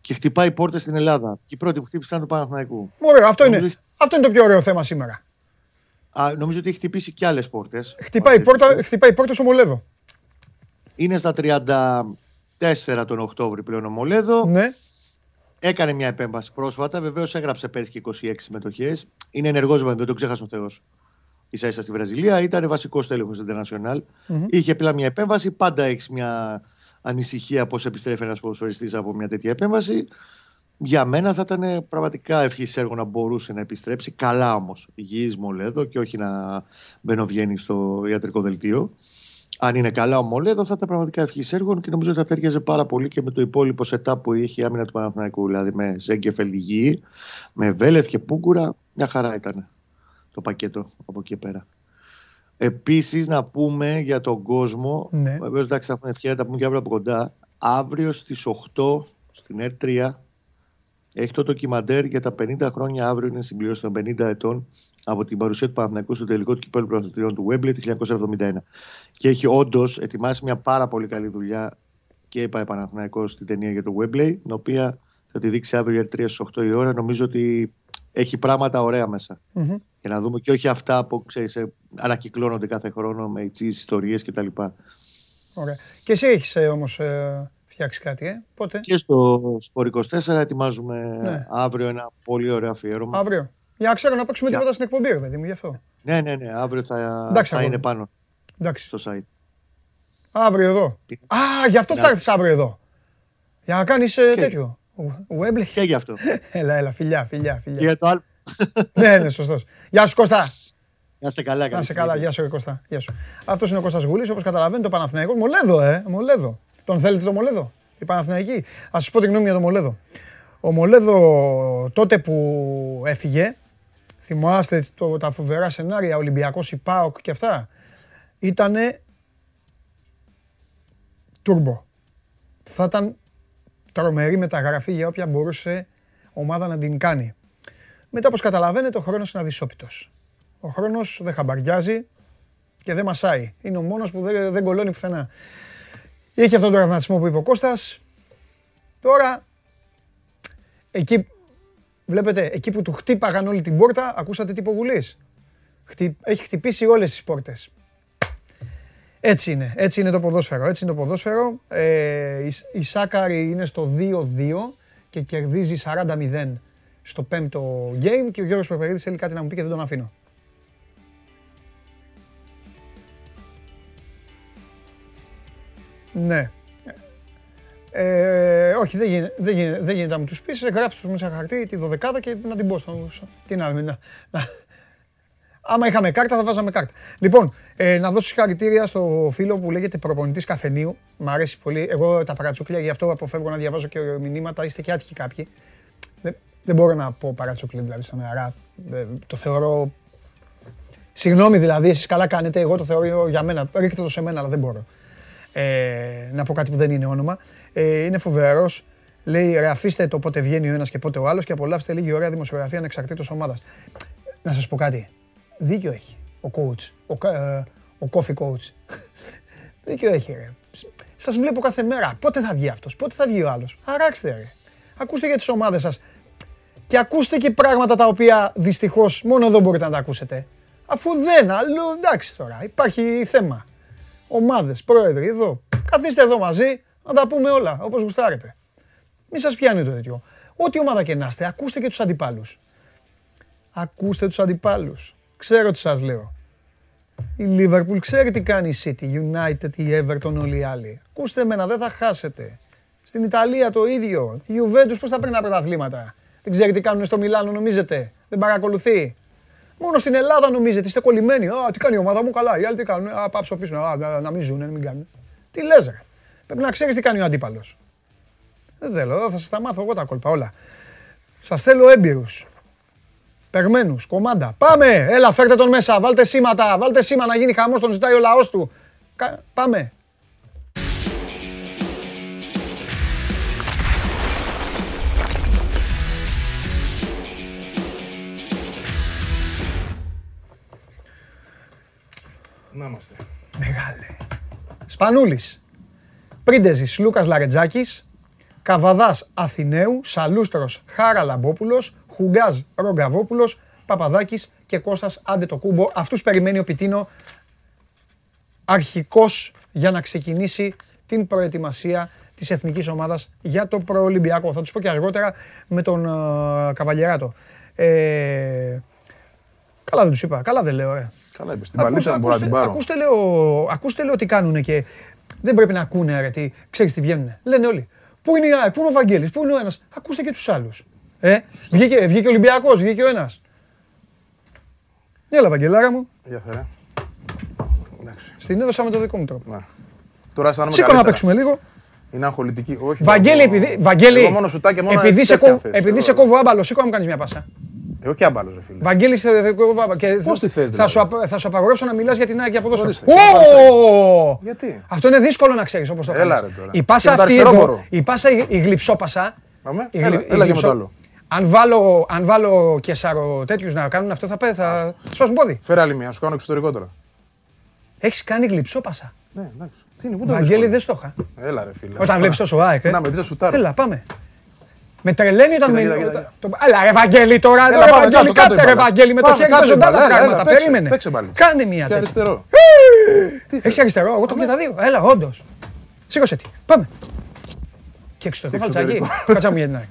και χτυπάει πόρτες στην Ελλάδα. Και η πρώτη που χτύπησε ήταν του Παναθηναϊκού. Ωραίο, αυτό είναι, Νομίζω- αυτό είναι το πιο ωραίο θέμα σήμερα. Α, νομίζω ότι έχει χτυπήσει και άλλες πόρτες. Χτυπάει, πόρτα, χτυπάει πόρτες ο Μολέδο. Είναι στα 34 τον Οκτώβρη πλέον ο Μολέδο. Ναι. Έκανε μια επέμβαση πρόσφατα. Βεβαίως έγραψε πέρσι και 26 συμμετοχές. Είναι ενεργός βέβαια, δεν το ξέχασε ο Θεός. σα ίσα στη Βραζιλία. Ήταν βασικός τέλεχος International. Μμμ. Είχε απλά μια επέμβαση. Πάντα έχεις μια ανησυχία πώς επιστρέφει ένας ποδοσφαιριστής από μια τέτοια επέμβαση. Για μένα θα ήταν πραγματικά ευχής έργο να μπορούσε να επιστρέψει. Καλά όμως. Υγιής Μολέδο και όχι να μπαινοβγαίνει στο ιατρικό δελτίο. Αν είναι καλά ο Μολέδο, θα ήταν πραγματικά ευχής έργων και νομίζω ότι θα τέριαζε πάρα πολύ και με το υπόλοιπο setup που είχε η άμυνα του Παναθηναϊκού. Δηλαδή με Ζέγκεφελ υγιή, με Βέλεθ και Πούγκουρα. Μια χαρά ήταν το πακέτο από εκεί πέρα. Επίσης, να πούμε για τον κόσμο. Ναι. Βεβαίως, εντάξει, θα έχουμε ευκαιρία να τα πούμε και αύριο από κοντά. Αύριο στις 8 στην R3 έχει το ντοκιμαντέρ για τα 50 χρόνια. Αύριο είναι συμπληρώση των 50 ετών από την παρουσία του Παναθηναϊκού στο τελικό του κυπέλου πρωταθλητριών του Wembley του 1971. Και έχει όντως ετοιμάσει μια πάρα πολύ καλή δουλειά και είπα Παναθηναϊκός στην ταινία για το Wembley, την οποία θα τη δείξει αύριο η R3 στις 8 η ώρα. Νομίζω ότι έχει πράγματα ωραία μέσα. Μμμ. Και να δούμε και όχι αυτά που ξέρεις, ε, ανακυκλώνονται κάθε χρόνο με τι ιστορίες κτλ. Ωραία. Και εσύ έχεις ε, όμως ε, φτιάξει κάτι, ε; Πότε; Και στο Σπορ 24 ετοιμάζουμε Ναι. αύριο ένα πολύ ωραίο αφιέρωμα. Αύριο. Για να ξέρω να παίξουμε Για. τίποτα στην εκπομπή, ρε παιδί μου, γι' αυτό. Ναι, ναι, ναι. Αύριο θα, Εντάξει, θα αγόρι είναι μου. πάνω Εντάξει. στο site. Αύριο εδώ. Α, γι' αυτό θα Ναι. έρθεις αύριο εδώ. Για να κάνεις ε, Και- τέτοιο. Wembley. Και γι' αυτό. <laughs> Έλα, έλα, φιλιά, φιλιά, και φιλιά. για το άλλο. <laughs> Ναι, ναι, σωστός. Γεια σου Κώστα. Να είστε καλά, Να καλή είσαι καλά, συνέχεια. γεια σου ρε Κώστα. Γεια σου. Αυτός είναι ο Κώστας Γουλής, όπως καταλαβαίνετε, το Παναθηναϊκός. Μολέδο, ε, Μολέδο. Τον θέλετε το Μολέδο, η Παναθηναϊκή. Ας σας πω τη γνώμη για το Μολέδο. Ο Μολέδο τότε που έφυγε, θυμάστε το, τα φοβερά σενάρια, Ολυμπιακός, η ΠΑΟΚ και αυτά, ήτανε τούρμπο. Θα ήταν τρομερή μεταγραφή για όποια μπορούσε ομάδα να την κάνει. Μετά, όπως καταλαβαίνετε, ο χρόνος είναι αδυσόπιτος. Ο χρόνος δεν χαμπαριάζει και δεν μασάει. Είναι ο μόνος που δεν, δεν κολώνει πουθενά. Είχε αυτόν τον τραυματισμό που είπε ο Κώστας. Τώρα, εκεί, βλέπετε, εκεί που του χτύπαγαν όλη την πόρτα, ακούσατε τι είπε ο Γουλής. Χτυ- Έχει χτυπήσει όλες τις πόρτες. Έτσι είναι, έτσι είναι το ποδόσφαιρο, έτσι είναι το ποδόσφαιρο. Ε, η, η Σάκαρη είναι στο 2-2 και κερδίζει 40-0 στο πέμπτο game και ο Γιώργος Πεπερίδης θέλει κάτι να μου πει και δεν τον αφήνω. Ναι. Ε, όχι, δεν γίνεται, δεν, γίνεται, δεν γίνεται να μου τους πεις. Γράψτε τους μέσα χαρτί τη δωδεκάδα και να την πω στο... στο- Τι να, να, να, Άμα είχαμε κάρτα, θα βάζαμε κάρτα. Λοιπόν, ε, να δώσω συγχαρητήρια στο φίλο που λέγεται προπονητής καφενείου. Μ' αρέσει πολύ. Εγώ τα παρατσούκλια, γι' αυτό αποφεύγω να διαβάζω και μηνύματα. Είστε και άτυχοι κάποιοι. Δεν, δεν μπορώ να πω παρατσούκλι δηλαδή στον αέρα. Ε, το θεωρώ. Συγγνώμη δηλαδή, εσείς καλά κάνετε. Εγώ το θεωρώ για μένα. Ρίχτε το σε μένα, αλλά δεν μπορώ. Ε, να πω κάτι που δεν είναι όνομα. Ε, είναι φοβερός. Λέει, ρε, αφήστε το πότε βγαίνει ο ένας και πότε ο άλλος και απολαύστε λίγη ωραία δημοσιογραφία ανεξαρτήτως ομάδας. Να σας πω κάτι. Δίκιο έχει ο coach, ο, κα- ε, ο coffee coach. <laughs> Δίκιο έχει ρε. Σας βλέπω κάθε μέρα. Πότε θα βγει αυτός, πότε θα βγει ο άλλος; Αράξτε ρε. Ακούστε για τις ομάδες σας. Και ακούστε και πράγματα τα οποία δυστυχώς μόνο εδώ μπορείτε να τα ακούσετε. Αφού δεν, αλλού εντάξει τώρα, υπάρχει θέμα. Ομάδες, πρόεδροι, εδώ. Καθίστε εδώ μαζί, να τα πούμε όλα, όπως γουστάρετε. Μην σας πιάνει το τέτοιο. Ό,τι ομάδα και να είστε, ακούστε και τους αντιπάλους. Ακούστε τους αντιπάλους. Ξέρω τι σας λέω. Η Liverpool ξέρει τι κάνει η City, η United, η Everton, όλοι οι άλλοι. Ακούστε εμένα, δεν θα χάσετε. Στην Ιταλία το ίδιο. Η Juventus πώς θα παίρνει τα πρωταθλήματα; Δεν ξέρει τι κάνουν στο Μιλάνο, νομίζετε; Δεν παρακολουθεί; Μόνο στην Ελλάδα νομίζετε, είστε κολλημένοι. Α, τι κάνει η ομάδα μου, καλά. Οι άλλοι τι κάνουν. Α, πάψω ψοφίσουν. Α, να, να μην ζουν, να μην κάνουν. Τι λες ρε; Πρέπει να ξέρεις τι κάνει ο αντίπαλος. Δεν θέλω, θα σας τα μάθω εγώ τα κόλπα όλα. Σας θέλω έμπειρους. Περμένους, κομμάντα. Πάμε! Έλα, φέρτε τον μέσα. Βάλτε σήματα. Βάλτε σήμα να γίνει χαμός. Τον ζητάει ο λαός του. Πάμε. Να είμαστε. Μεγάλε. Σπανούλης. Πρίντεζης Λούκας Λαρετζάκης. Καβαδάς Αθηναίου. Σαλούστρος Χάρα Λαμπόπουλος. Χουγκάζ Ρογκαβόπουλος. Παπαδάκης και Κώστας Άντε το κούμπο. Αυτούς περιμένει ο Πιτίνο αρχικός για να ξεκινήσει την προετοιμασία της εθνικής ομάδας για το προολυμπιακό. Θα τους πω και αργότερα με τον uh, Καβαλιεράτο. Ε, καλά δεν τους είπα, καλά δεν λέω, ε. Καλά είπες, την παλίτσα μπορώ να την πάρω. Ακούστε λέω, ακούστε λέω τι κάνουν και δεν πρέπει να ακούνε ρε, τι, ξέρεις τι βγαίνουν. Λένε όλοι. Πού είναι η ΑΕΚ, πού είναι ο Βαγγέλης, πού είναι ο ένας. Ακούστε και τους άλλους. Ε, βγήκε, βγήκε ο Ολυμπιακός, βγήκε ο ένας. Έλα Βαγγελάρα μου. Για φέρε. Εντάξει. Στην έδωσα με το δικό μου τρόπο. Να. Τώρα αισθάνομαι Σήκω να καλύτερα. παίξουμε λίγο. Είναι αγχολητική. Όχι. Βαγγέλη, εγώ- επειδή, Βαγγέλη, Εγώ μόνο σουτάκια, μόνο επειδή, σε, τέτοια κόβ, θες. επειδή Εγώ- σε κόβω άμπαλο, σήκω να μου κάνεις μια πάσα. Ε, όχι άμπαλος, ρε φίλε. Βαγγέλη, σε σε κόβω άμπαλο. Και Πώς θα- τη θες, θα, δηλαδή; σου, απ- θα σου απαγορεύσω να μιλάς για την ΑΕΚ για ποδόσφαιρο. Ορίστε. Ω! Γιατί; Αυτό είναι δύσκολο να ξέρεις όπως το Έλα, κάνεις. ρε, τώρα. Η πάσα Και με το αυτή αριστερό εδώ, μπορώ. η πάσα, η, η γλυψόπασα, Πάμε. η Έλα, γλυ- η έλα και με γλυψό- το άλλο. Αν βάλω, αν βάλω και σαρο τέτοιους να κάνουν αυτό θα, πέ- θα σπάσουν πόδι. Φέρε άλλη μία, σου κάνω εξωτερικό τώρα. Έχεις κάνει γλυψόπασα. Ναι, εντάξει. Τι είναι, πού το Βαγγέλη δύσκολο. δεν στο είχα. Έλα, ρε φίλε. Όταν βλέπεις τόσο ΑΕΚ, ε. Να με δεις να σουτάρω. Έλα, πάμε. Με τρελαίνει όταν Κοίτα, με... κοίτα, κοίτα. το- Έλα ρε Βαγγέλη τώρα, Έλα, ρε πάμε Βαγγέλη, κάτω, κάτω κάτσε η ρε μπάλα. Βαγγέλη, με το Πάμε, χέρι κάτω η παίζονται άλλα μπάλα, έλα, πράγματα. έλα, παίξε, Περίμενε. παίξε πάλι. Κάνε μια Και τέτοια. αριστερό. Τι Έχεις θες. αριστερό, εγώ το έχω και τα δύο. Έλα, όντως. Σήκωσε τι. Πάμε. Και εξωτερικό Και φαλτσάκι. εξωτερικό. Κάτσε μου για την ΑΕΚ.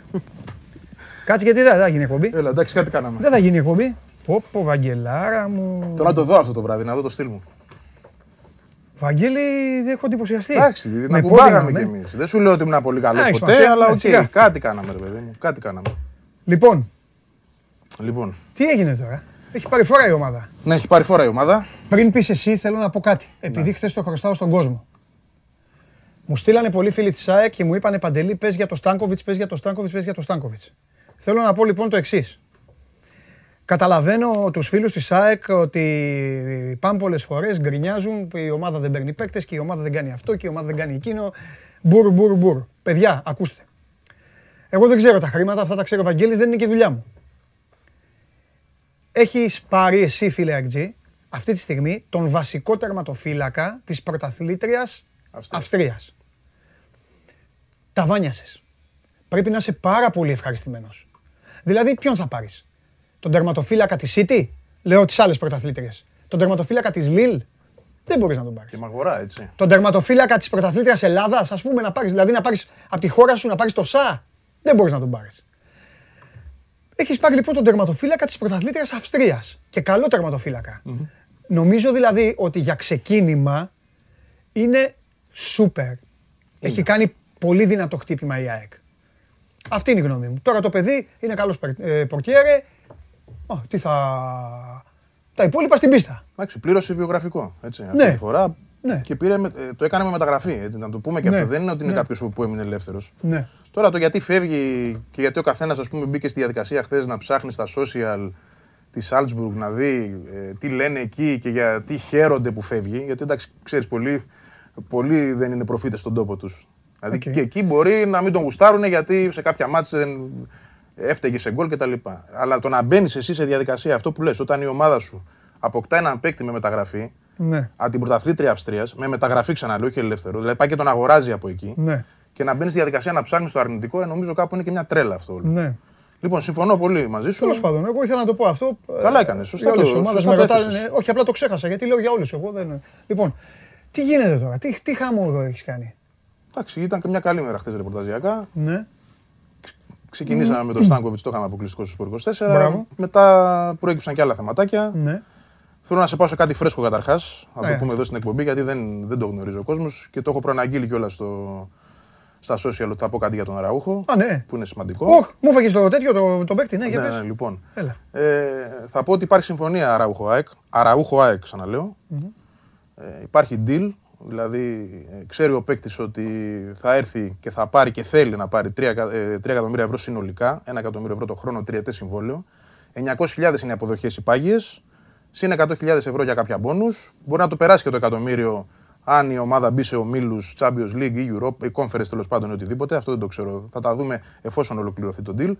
Κάτσε γιατί δεν θα γίνει εκπομπή. Έλα, εντάξει, κάτι κάναμε. Δεν θα γίνει εκπομπή. Πω πω Βαγγελάρα μου. Θέλω να το δω αυτό το βράδυ, να δω το στυλ μου. Βαγγέλη, δεν έχω εντυπωσιαστεί. Εντάξει, Με να πόδι κουμπάγαμε να κι με. εμείς. Δεν σου λέω ότι ήμουν πολύ καλό Α, έχεις ποτέ, σημασία. αλλά Ναι, οκ, σιγά. κάτι κάναμε, ρε παιδί μου. Κάτι κάναμε. Λοιπόν, Λοιπόν, τι έγινε τώρα; Έχει πάρει φορά η ομάδα. ναι, έχει πάρει φορά η ομάδα. Πριν πεις εσύ, θέλω να πω κάτι. Επειδή Ναι. χθες το χρωστάω στον κόσμο. Μου στείλανε πολλοί φίλοι της ΑΕΚ και μου είπανε Παντελή, πες για το Στάνκοβιτς, πες για το Στάνκοβιτς, πες για το Στάνκοβιτς. Θέλω να πω λοιπόν το εξής. Καταλαβαίνω τους φίλους της ΑΕΚ ότι πάνε πολλές φορές, γκρινιάζουν, η ομάδα δεν παίρνει παίκτες και η ομάδα δεν κάνει αυτό και η ομάδα δεν κάνει εκείνο. Μπουρ, μπουρ, μπουρ. Παιδιά, ακούστε. Εγώ δεν ξέρω τα χρήματα, αυτά τα ξέρω ο Βαγγέλης, δεν είναι και δουλειά μου. Έχεις πάρει εσύ, φίλε Αγτζή, αυτή τη στιγμή τον βασικό τερματοφύλακα της πρωταθλήτριας Αυστρίας. Αυστρίας. Τα βάνιασες. Πρέπει να είσαι πάρα πολύ ευχαριστημένος. Δηλαδή, ποιον θα πάρεις; Τον τερματοφύλακα της City, λέω τις άλλες πρωταθλήτριες. Τον τερματοφύλακα της Lille, δεν μπορείς να τον πάρεις. Και μαγορά, έτσι. Τον τερματοφύλακα της πρωταθλήτριας Ελλάδας, ας πούμε, να πάρεις, δηλαδή να πάρεις από τη χώρα σου να πάρεις το ΣΑ, δεν μπορείς να τον πάρεις. Έχεις πάρει λοιπόν τον τερματοφύλακα της πρωταθλήτριας Αυστρίας και καλό τερματοφύλακα. Νομίζω δηλαδή ότι για ξεκίνημα είναι σούπερ. Έχει κάνει πολύ δυνατό χτύπημα η ΑΕΚ. Αυτή είναι η γνώμη μου. Τώρα το παιδί είναι καλός περ- ε, πορτιέρε. Ω, τι θα... Τα υπόλοιπα στην πίστα. Εντάξει, πλήρωσε βιογραφικό. Έτσι, αυτή Ναι. τη φορά. Ναι. Και πήρε, με- ε, το έκανε με μεταγραφή. Έτσι, να το πούμε και Ναι. αυτό. Δεν είναι ότι είναι Ναι. κάποιος που έμεινε ελεύθερος. Ναι. Τώρα το γιατί φεύγει και γιατί ο καθένας μπήκε στη διαδικασία χθες να ψάχνει στα social της Salzburg να δει ε, τι λένε εκεί και γιατί χαίρονται που φεύγει. Γιατί εντάξει, ξέρεις, πολλοί, πολλοί δεν είναι προφήτες στον τόπο τους. Δηλαδή Οκ. και εκεί μπορεί να μην τον γουστάρουν γιατί σε κάποια μάτια δεν έφταιγε σε γκολ κτλ. Αλλά το να μπαίνεις εσύ σε διαδικασία, αυτό που λες, όταν η ομάδα σου αποκτά έναν παίκτη με μεταγραφή, Ναι. από την πρωταθλήτρια Αυστρίας, με μεταγραφή ξαναλέω, όχι ελεύθερο, δηλαδή πάει και τον αγοράζει από εκεί. Ναι. Και να μπαίνεις στη διαδικασία να ψάχνεις το αρνητικό, ε, νομίζω κάπου είναι και μια τρέλα αυτό. όλο. Ναι. Λοιπόν, συμφωνώ πολύ μαζί σου. Τέλος πάντων, εγώ ήθελα να το πω αυτό. Καλά ε, έκανες, σωστά για όλες το- τις ομάδες σωστά με το ρωτάνε, έθεσες. όχι, απλά το ξέχασα γιατί λέω για όλους. Εγώ δεν. Λοιπόν, τι γίνεται τώρα, τι, τι χαμό εδώ έχεις κάνει; Εντάξει, ήταν και μια καλή μέρα χθες ρεπορταζιακά. Ναι. Ξεκινήσαμε με τον Στάνκοβιτς, το είχαμε αποκλειστικό στο Σπορ 24. Μπράβο. Μετά προέκυψαν και άλλα θεματάκια. Ναι. Θέλω να σε πάω σε κάτι φρέσκο καταρχάς. Να Ναι. το πούμε εδώ στην εκπομπή, γιατί δεν, δεν το γνωρίζει ο κόσμος και το έχω προαναγγείλει κιόλας στο, στα social ότι θα πω κάτι για τον Αραούχο. Α, ναι. Που είναι σημαντικό. Ωχ, μου έφαγες το τέτοιο, το, το παίκτη, ναι, για ναι, πες. ναι, λοιπόν. Έλα. Ε, θα πω ότι υπάρχει συμφωνία Αραούχο ΑΕΚ. Αραούχο ΑΕΚ, ξαναλέω. Ε, υπάρχει deal. Δηλαδή, ε, ξέρει ο παίκτης ότι θα έρθει και θα πάρει και θέλει να πάρει 3, εκατομμύρια ευρώ συνολικά. 1 εκατομμύριο ευρώ το χρόνο, τριετέ συμβόλαιο. 900.000 είναι οι αποδοχές οι πάγιες. Συν 100.000 ευρώ για κάποια μπόνου. Μπορεί να το περάσει και το εκατομμύριο αν η ομάδα μπει σε ομίλους Champions League ή Europe, ή Conference τέλος πάντων ή οτιδήποτε. Αυτό δεν το ξέρω. Θα τα δούμε εφόσον ολοκληρωθεί το deal.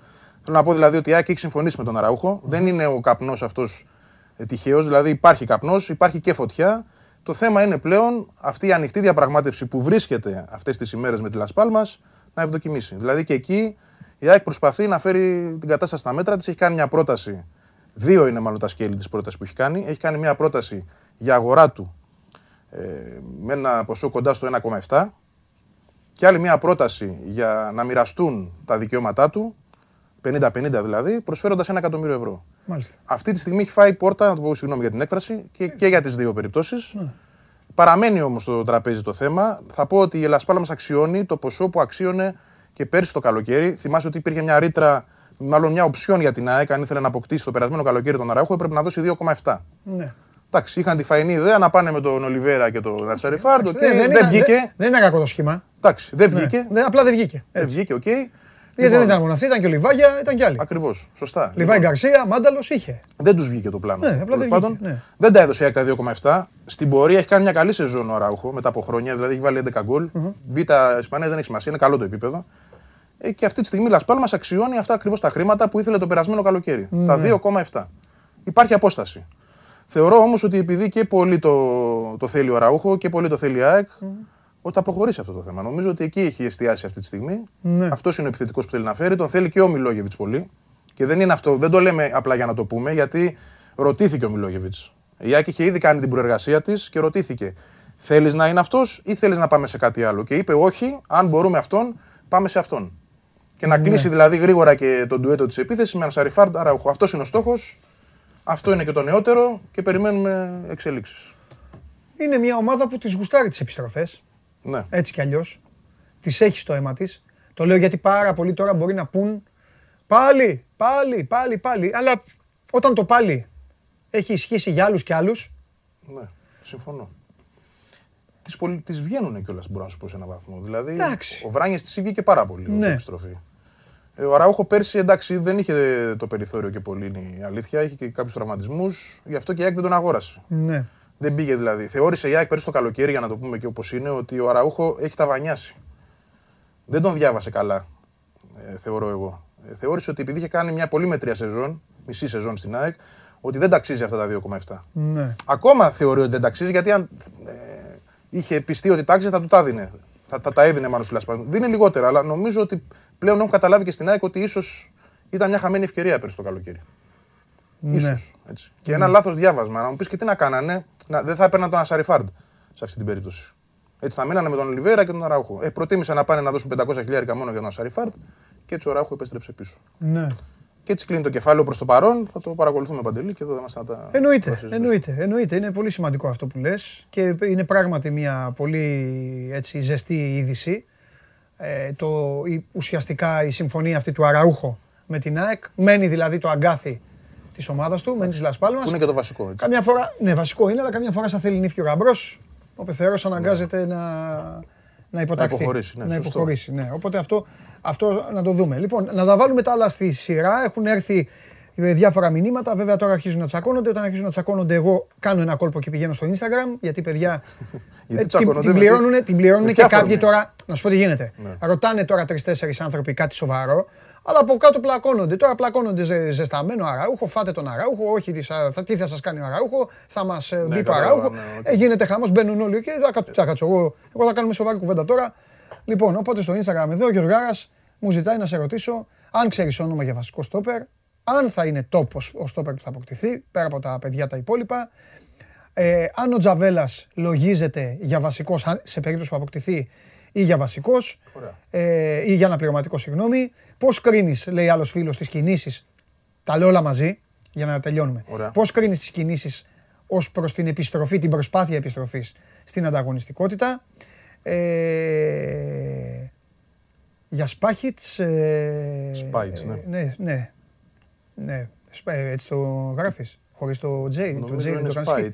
Θέλω να πω δηλαδή ότι η ΑΕΚ έχει συμφωνήσει με τον Αραούχο. Δεν είναι ο καπνός αυτός τυχαίος. Δηλαδή υπάρχει καπνός, υπάρχει και φωτιά. Το θέμα είναι πλέον αυτή η ανοιχτή διαπραγμάτευση που βρίσκεται αυτές τις ημέρες με τη Λασπάλμα να ευδοκιμήσει. Δηλαδή και εκεί η ΑΕΚ προσπαθεί να φέρει την κατάσταση στα μέτρα της. Έχει κάνει μια πρόταση. Δύο είναι μάλλον τα σκέλη της πρότασης που έχει κάνει. Έχει κάνει μια πρόταση για αγορά του ε, με ένα ποσό κοντά στο 1,7 και άλλη μια πρόταση για να μοιραστούν τα δικαιώματά του, 50-50 δηλαδή, προσφέροντας ένα εκατομμύριο ευρώ. Μάλιστα. Αυτή τη στιγμή έχει φάει πόρτα, να το πω συγγνώμη για την έκφραση, και, και για τις δύο περιπτώσεις. Παραμένει όμως στο τραπέζι το θέμα. Θα πω ότι η Ελασπάλα μας αξιώνει το ποσό που αξίωνε και πέρσι το καλοκαίρι. Θυμάσαι ότι υπήρχε μια ρήτρα, μάλλον μια οψιόν για την ΑΕΚ, αν ήθελε να αποκτήσει το περασμένο καλοκαίρι τον Αραούχο, έπρεπε να δώσει 2,7. Ναι. Εντάξει, είχαν τη φαϊνή ιδέα να πάνε με τον Ολιβέρα και τον Αρσαριφάρντο. Δεν, δεν, δεν ήταν- βγήκε. δεν- δεν είναι κακό το σχήμα. Εντάξει, δεν Ναι. βγήκε. Δεν, απλά δεν βγήκε. Δεν Έτσι. βγήκε, οκ. Γιατί δεν ήταν μόνο αυτή, ήταν και ο Λιβάγια, ήταν και άλλοι. Ακριβώς. Σωστά. Λιβάι Λοιπόν, Γκαρσία, Μάνταλος είχε. δεν τους βγήκε το πλάνο. Ναι, αυτό, απλά τέλος δεν πάντων. βγήκε, ναι. Δεν τα έδωσε η ΑΕΚ τα 2,7. Στην πορεία έχει κάνει μια καλή σεζόν ο Αραούχο μετά από χρόνια, δηλαδή έχει βάλει 11 γκολ. Β' Ισπανία δεν έχει σημασία, είναι καλό το επίπεδο. Ε, και αυτή τη στιγμή η Λας Πάλμας αξιώνει αυτά ακριβώς τα χρήματα που ήθελε το περασμένο καλοκαίρι. Ναι. Τα 2,7. Υπάρχει απόσταση. Θεωρώ όμως ότι επειδή και πολύ το, το θέλει ο Αραούχο και πολύ το θέλει η ΑΕΚ, ότι θα προχωρήσει αυτό το θέμα. Νομίζω ότι εκεί έχει εστιάσει αυτή τη στιγμή. Ναι. Αυτός είναι ο επιθετικός που θέλει να φέρει. Τον θέλει και ο Μιλόγεβιτς πολύ. Και δεν είναι αυτό, δεν το λέμε απλά για να το πούμε, γιατί ρωτήθηκε ο Μιλόγεβιτς. Η ΑΕΚ είχε ήδη κάνει την προεργασία της και ρωτήθηκε. Θέλεις να είναι αυτός ή θέλεις να πάμε σε κάτι άλλο; Και είπε όχι, αν μπορούμε αυτόν, πάμε σε αυτόν. Και να κλείσει δηλαδή γρήγορα και τον ντουέτο της επίθεσης με Ανσαριφάρντ Αραούχο. Αυτός είναι ο στόχος. Αυτό είναι και το νεότερο και περιμένουμε εξελίξεις. Είναι μια ομάδα που τη γουστάρει τις επιστροφές. Ναι. Έτσι κι αλλιώς. Τη έχεις στο αίμα της. Το λέω γιατί πάρα πολλοί τώρα μπορεί να πούν πάλι, πάλι, πάλι, πάλι. Αλλά όταν το πάλι έχει ισχύσει για άλλους κι άλλους. Ναι, συμφωνώ. Τις, πολυ... τις βγαίνουν κιόλας, μπορώ να σου πω σε έναν βαθμό. Δηλαδή, Εντάξει. ο Βράνιε της βγήκε πάρα πολύ Ναι. ναι. επιστροφή. Ε, ο Αραούχο πέρσι εντάξει δεν είχε το περιθώριο και πολύ είναι η αλήθεια. Είχε και κάποιους τραυματισμούς. Γι' αυτό και η ΑΕΚ δεν τον αγόρασε. Ναι. Δεν πήγε δηλαδή. Θεώρησε η ΑΕΚ πέρσι το καλοκαίρι, για να το πούμε και όπως είναι, ότι ο Αραούχο έχει ταβανιάσει. Δεν τον διάβασε καλά, ε, θεωρώ εγώ. Ε, θεώρησε ότι επειδή είχε κάνει μια πολύ μετρία σεζόν, μισή σεζόν στην ΑΕΚ, ότι δεν ταξίζει αυτά τα 2,7. Ναι. Ακόμα θεωρεί ότι δεν ταξίζει γιατί αν ε, είχε πιστεί ότι τάξιζε θα του τα έδινε. Θα, θα τα έδινε μάλλον στη Λασπάλμα. Δίνει λιγότερα, αλλά νομίζω ότι πλέον έχουν καταλάβει και στην ΑΕΚ ότι ίσως ήταν μια χαμένη ευκαιρία πέρσι το καλοκαίρι. Ναι. Ίσως, έτσι. Και ένα λάθος διάβασμα. Να μου πεις και τι να κάνανε, να, δεν θα έπαιρναν τον Ασαριφάρντ σε αυτή την περίπτωση. Έτσι θα μείνανε με τον Ολιβέρα και τον Αραούχο. Ε, προτίμησαν να πάνε να δώσουν 500 χιλιάρικα μόνο για τον Ασαριφάρντ και έτσι ο Αραούχο επέστρεψε πίσω. ναι. Και έτσι κλείνει το κεφάλαιο προς το παρόν. Θα το παρακολουθούμε παντελή και εδώ θα είμαστε να τα. Εννοείται, τα συζητήσουμε. εννοείται, εννοείται. Είναι πολύ σημαντικό αυτό που λες και είναι πράγματι μια πολύ έτσι, ζεστή είδηση. Ε, το, η, ουσιαστικά η συμφωνία αυτή του Αραούχο με την ΑΕΚ μένει δηλαδή το αγκάθι της ομάδας του, μένεις της Λασπάλμας. Που είναι και το βασικό. Έτσι. Καμιά φορά, ναι βασικό είναι, αλλά καμιά φορά σαν θέλει νύφη ο γαμπρός, ο πεθερός αναγκάζεται να, να υποταχθεί. υποχωρήσει, ναι, να σωστό. υποχωρήσει, ναι. Οπότε αυτό, αυτό να το δούμε. Λοιπόν, να τα βάλουμε τα άλλα στη σειρά. Έχουν έρθει ε, διάφορα μηνύματα. Βέβαια τώρα αρχίζουν να τσακώνονται. Όταν αρχίζουν να τσακώνονται, εγώ κάνω ένα κόλπο και πηγαίνω στο Instagram. Γιατί παιδιά. Γιατί ε, την, τσακώνονται την με πληρώνουν, τι- την πληρώνουν με και ποια κάποιοι αφορμή; τώρα. Να σου πω τι γίνεται. Ναι. Ρωτάνε τώρα τρει-τέσσερι άνθρωποι κάτι σοβαρό. Αλλά από κάτω πλακώνονται. Τώρα πλακώνονται ζε, ζεσταμένο Αραούχο. Φάτε τον Αραούχο. Όχι, τι θα, τι θα σας κάνει ο Αραούχο. Θα μας ε, μπει το κατάλαβα, Αραούχο. ναι, οκ. Ε, γίνεται χαμός. Μπαίνουν όλοι και θα, κα- θα κάτσω εγώ. Εγώ θα κάνουμε σοβαρή κουβέντα τώρα. Λοιπόν, οπότε στο Instagram εδώ ο Γιωργάρας μου ζητάει να σε ρωτήσω αν ξέρεις όνομα για βασικό στόπερ, αν θα είναι top ο- ο στόπερ που θα αποκτηθεί, πέρα από τα παιδιά τα υπόλοιπα. Ε, αν ο Τζαβέλας λογίζεται για βασικός σε περίπτωση που αποκτηθεί ή για βασικός ε, ή για αναπληρωματικό, συγγνώμη. Πώς κρίνεις, λέει άλλος φίλος, τις κινήσεις. Τα λέω όλα μαζί για να τελειώνουμε. Πώς κρίνεις τις κινήσεις ως προς την επιστροφή, την προσπάθεια επιστροφής στην ανταγωνιστικότητα; Ε, για Σπάχιτς... Ε, Σπάχιτς, ναι. ναι. Ναι, ναι. Ε, έτσι το γράφεις, χωρίς το J. το J δεν το κάνεις